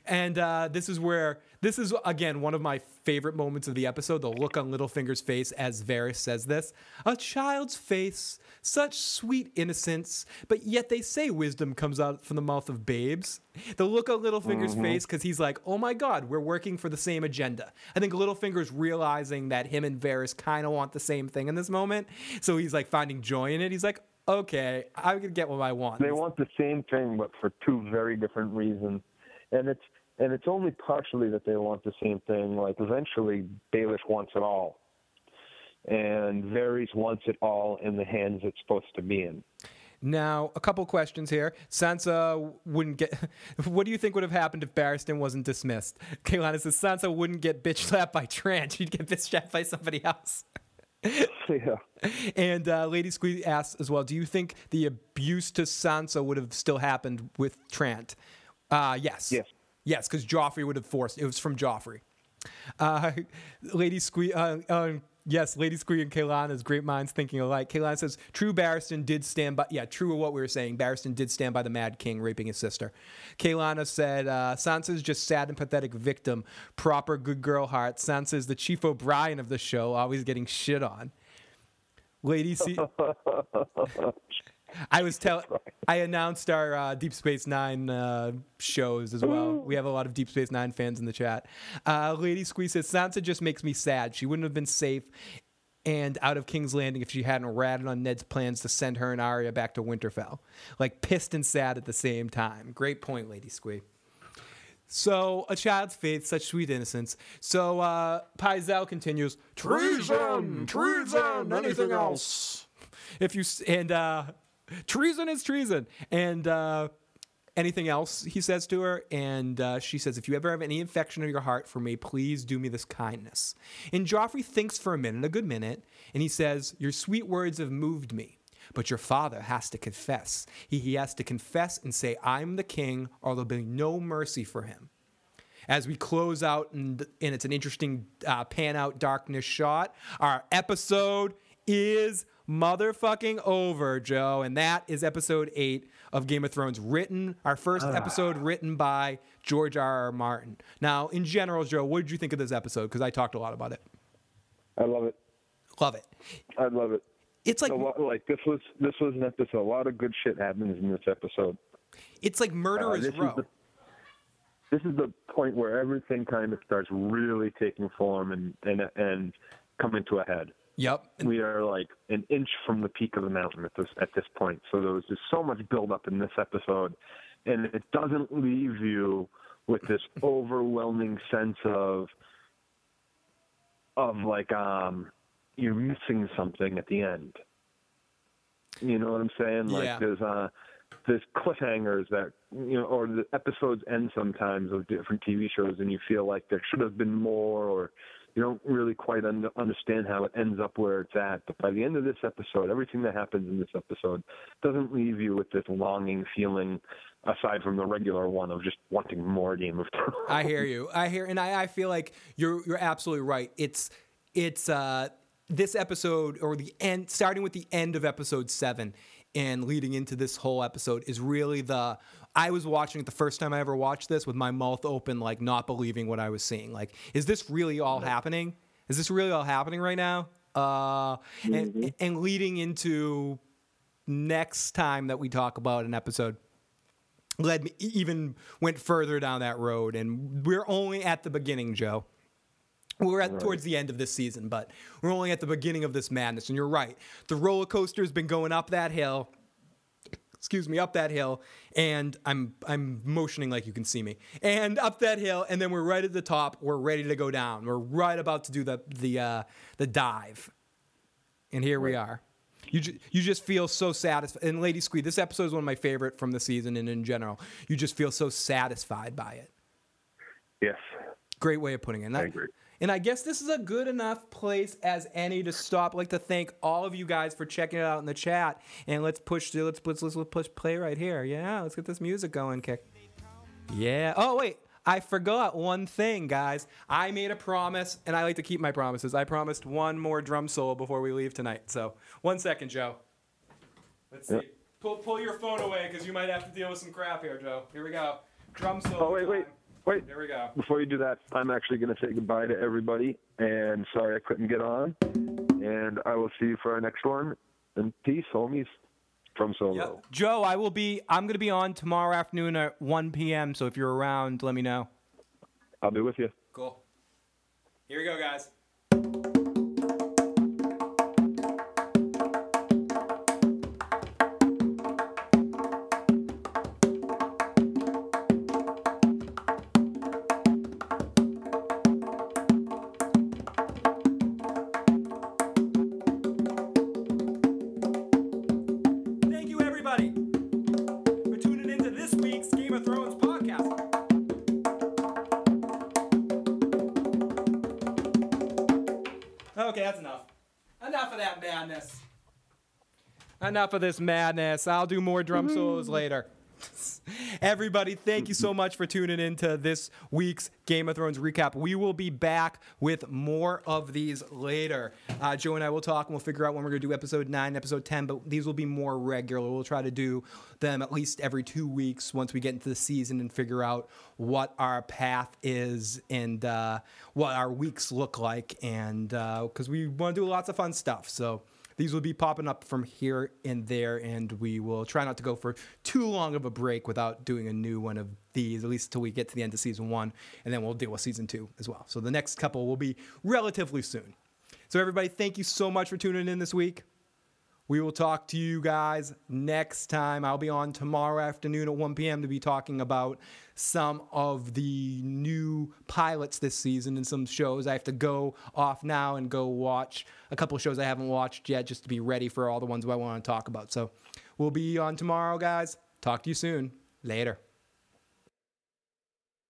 And uh, this is where this is again one of my favorite moments of the episode. The look on Littlefinger's face as Varys says this: "A child's face, such sweet innocence, but yet they say wisdom comes out from the mouth of babes." The look on Littlefinger's face because he's like, "Oh my God, we're working for the same agenda." I think Littlefinger's realizing that him and Varys kind of want the same thing in this moment, so he's like finding joy in it. He's like, "Okay, I can get what I want." They want the same thing, but for two very different reasons. And it's and it's only partially that they want the same thing. Like eventually, Baelish wants it all, and Varys wants it all in the hands it's supposed to be in. Now, a couple questions here. Sansa wouldn't get. What do you think would have happened if Barristan wasn't dismissed? Kaylana says Sansa wouldn't get bitch slapped by Trant. She'd get bitch slapped by somebody else. yeah. And uh, Lady Squeeze asks as well, do you think the abuse to Sansa would have still happened with Trant? Uh, yes. Yes. Yes, because Joffrey would have forced. It was from Joffrey. Uh, Lady Squee, uh, uh, yes, Lady Squee and Kaylana's great minds thinking alike. Kaylana says, true Barristan did stand by, yeah, true of what we were saying. Barristan did stand by the Mad King raping his sister. Kaylana said, uh, Sansa's just sad and pathetic victim, proper good girl heart. Sansa's the Chief O'Brien of the show, always getting shit on. Lady C. I was tell I announced our uh, Deep Space Nine uh, shows as well. We have a lot of Deep Space Nine fans in the chat. Uh, Lady Squeeze says Sansa just makes me sad. She wouldn't have been safe and out of King's Landing if she hadn't ratted on Ned's plans to send her and Arya back to Winterfell. Like pissed and sad at the same time. Great point, Lady Squee. So a child's faith, such sweet innocence. So uh, Pycelle continues Treason! Treason! Anything else? if you and uh treason is treason. And uh anything else he says to her? And uh, she says if you ever have any affection of your heart for me please do me this kindness. And joffrey thinks for a minute a good minute and he says your sweet words have moved me but your father has to confess. He, he has to confess and say i'm the king or there'll be no mercy for him. As we close out and, and it's an interesting uh, pan out darkness shot our episode is motherfucking over joe and that is episode 8 of game of thrones written our first episode written by george r r martin now in general joe what did you think of this episode because i talked a lot about it I love it. love it I love it. it's like lot, like this was this was an episode. A lot of good shit happens in this episode. it's like Uh, murderers this is row the- This is the point where everything kind of starts really taking form and and and coming to a head. Yep We are like an inch from the peak of the mountain at this at this point. So there was just so much buildup in this episode, and it doesn't leave you with this overwhelming sense of of like um you're missing something at the end. You know what I'm saying? Like Yeah. there's uh there's cliffhangers that you know, or the episodes end sometimes of different TV shows, and you feel like there should have been more, or you don't really quite un- understand how it ends up where it's at. But by the end of this episode, everything that happens in this episode doesn't leave you with this longing feeling, aside from the regular one of just wanting more Game of Thrones. I hear you. I hear, and I, I feel like you're you're absolutely right. It's it's uh, this episode or the end, starting with the end of episode seven and leading into this whole episode is really the. I was watching it the first time I ever watched this with my mouth open, like not believing what I was seeing. Like, is this really all happening? Is this really all happening right now? Uh, and, and leading into next time that we talk about an episode led me even went further down that road. And we're only at the beginning joe. We're at towards the end of this season but we're only at the beginning of this madness. And you're right. The roller coaster has been going up that hill. Excuse me up that hill and i'm i'm motioning like you can see me and up that hill and then we're right at the top we're ready to go down we're right about to do the the uh the dive and here we are. You, ju- you just feel so satisfied. And Lady Squeed, this episode is one of my favorite from the season and in general. You just feel so satisfied by it. yes. Great way of putting it. And I agree. And I guess this is a good enough place as any to stop. I'd like to thank all of you guys for checking it out in the chat. And let's push let's let's let's, push play right here. Yeah, let's get this music going, kick. Yeah. Oh wait, I forgot one thing, guys. I made a promise, and I like to keep my promises. I promised one more drum solo before we leave tonight. So one second, Joe. Let's see. Pull pull your phone away because you might have to deal with some crap here, Joe. Here we go. Drum oh, solo. Oh wait, wait, time. wait. Wait, there we go. Before you do that, I'm actually going to say goodbye to everybody, and sorry I couldn't get on. And I will see you for our next one. And peace, homies, from Solo. Joe, I will be. I'm going to be on tomorrow afternoon at 1 p.m. So if you're around, let me know. I'll be with you. Cool. Here we go, guys. Enough of this madness. I'll do more drum solos later. Everybody, thank you so much for tuning in to this week's Game of Thrones recap. We will be back with more of these later. Uh, Joe and I will talk and we'll figure out when we're going to do episode 9, episode 10, but these will be more regular. We'll try to do them at least every two weeks once we get into the season and figure out what our path is and uh, what our weeks look like. And because uh, we want to do lots of fun stuff. So, these will be popping up from here and there, and we will try not to go for too long of a break without doing a new one of these, at least until we get to the end of season one, and then we'll deal with season two as well. So the next couple will be relatively soon. So, everybody, thank you so much for tuning in this week. We will talk to you guys next time. I'll be on tomorrow afternoon at 1 p.m. to be talking about some of the new pilots this season and some shows. I have to go off now and go watch a couple shows I haven't watched yet just to be ready for all the ones I want to talk about. So we'll be on tomorrow, guys. Talk to you soon. Later.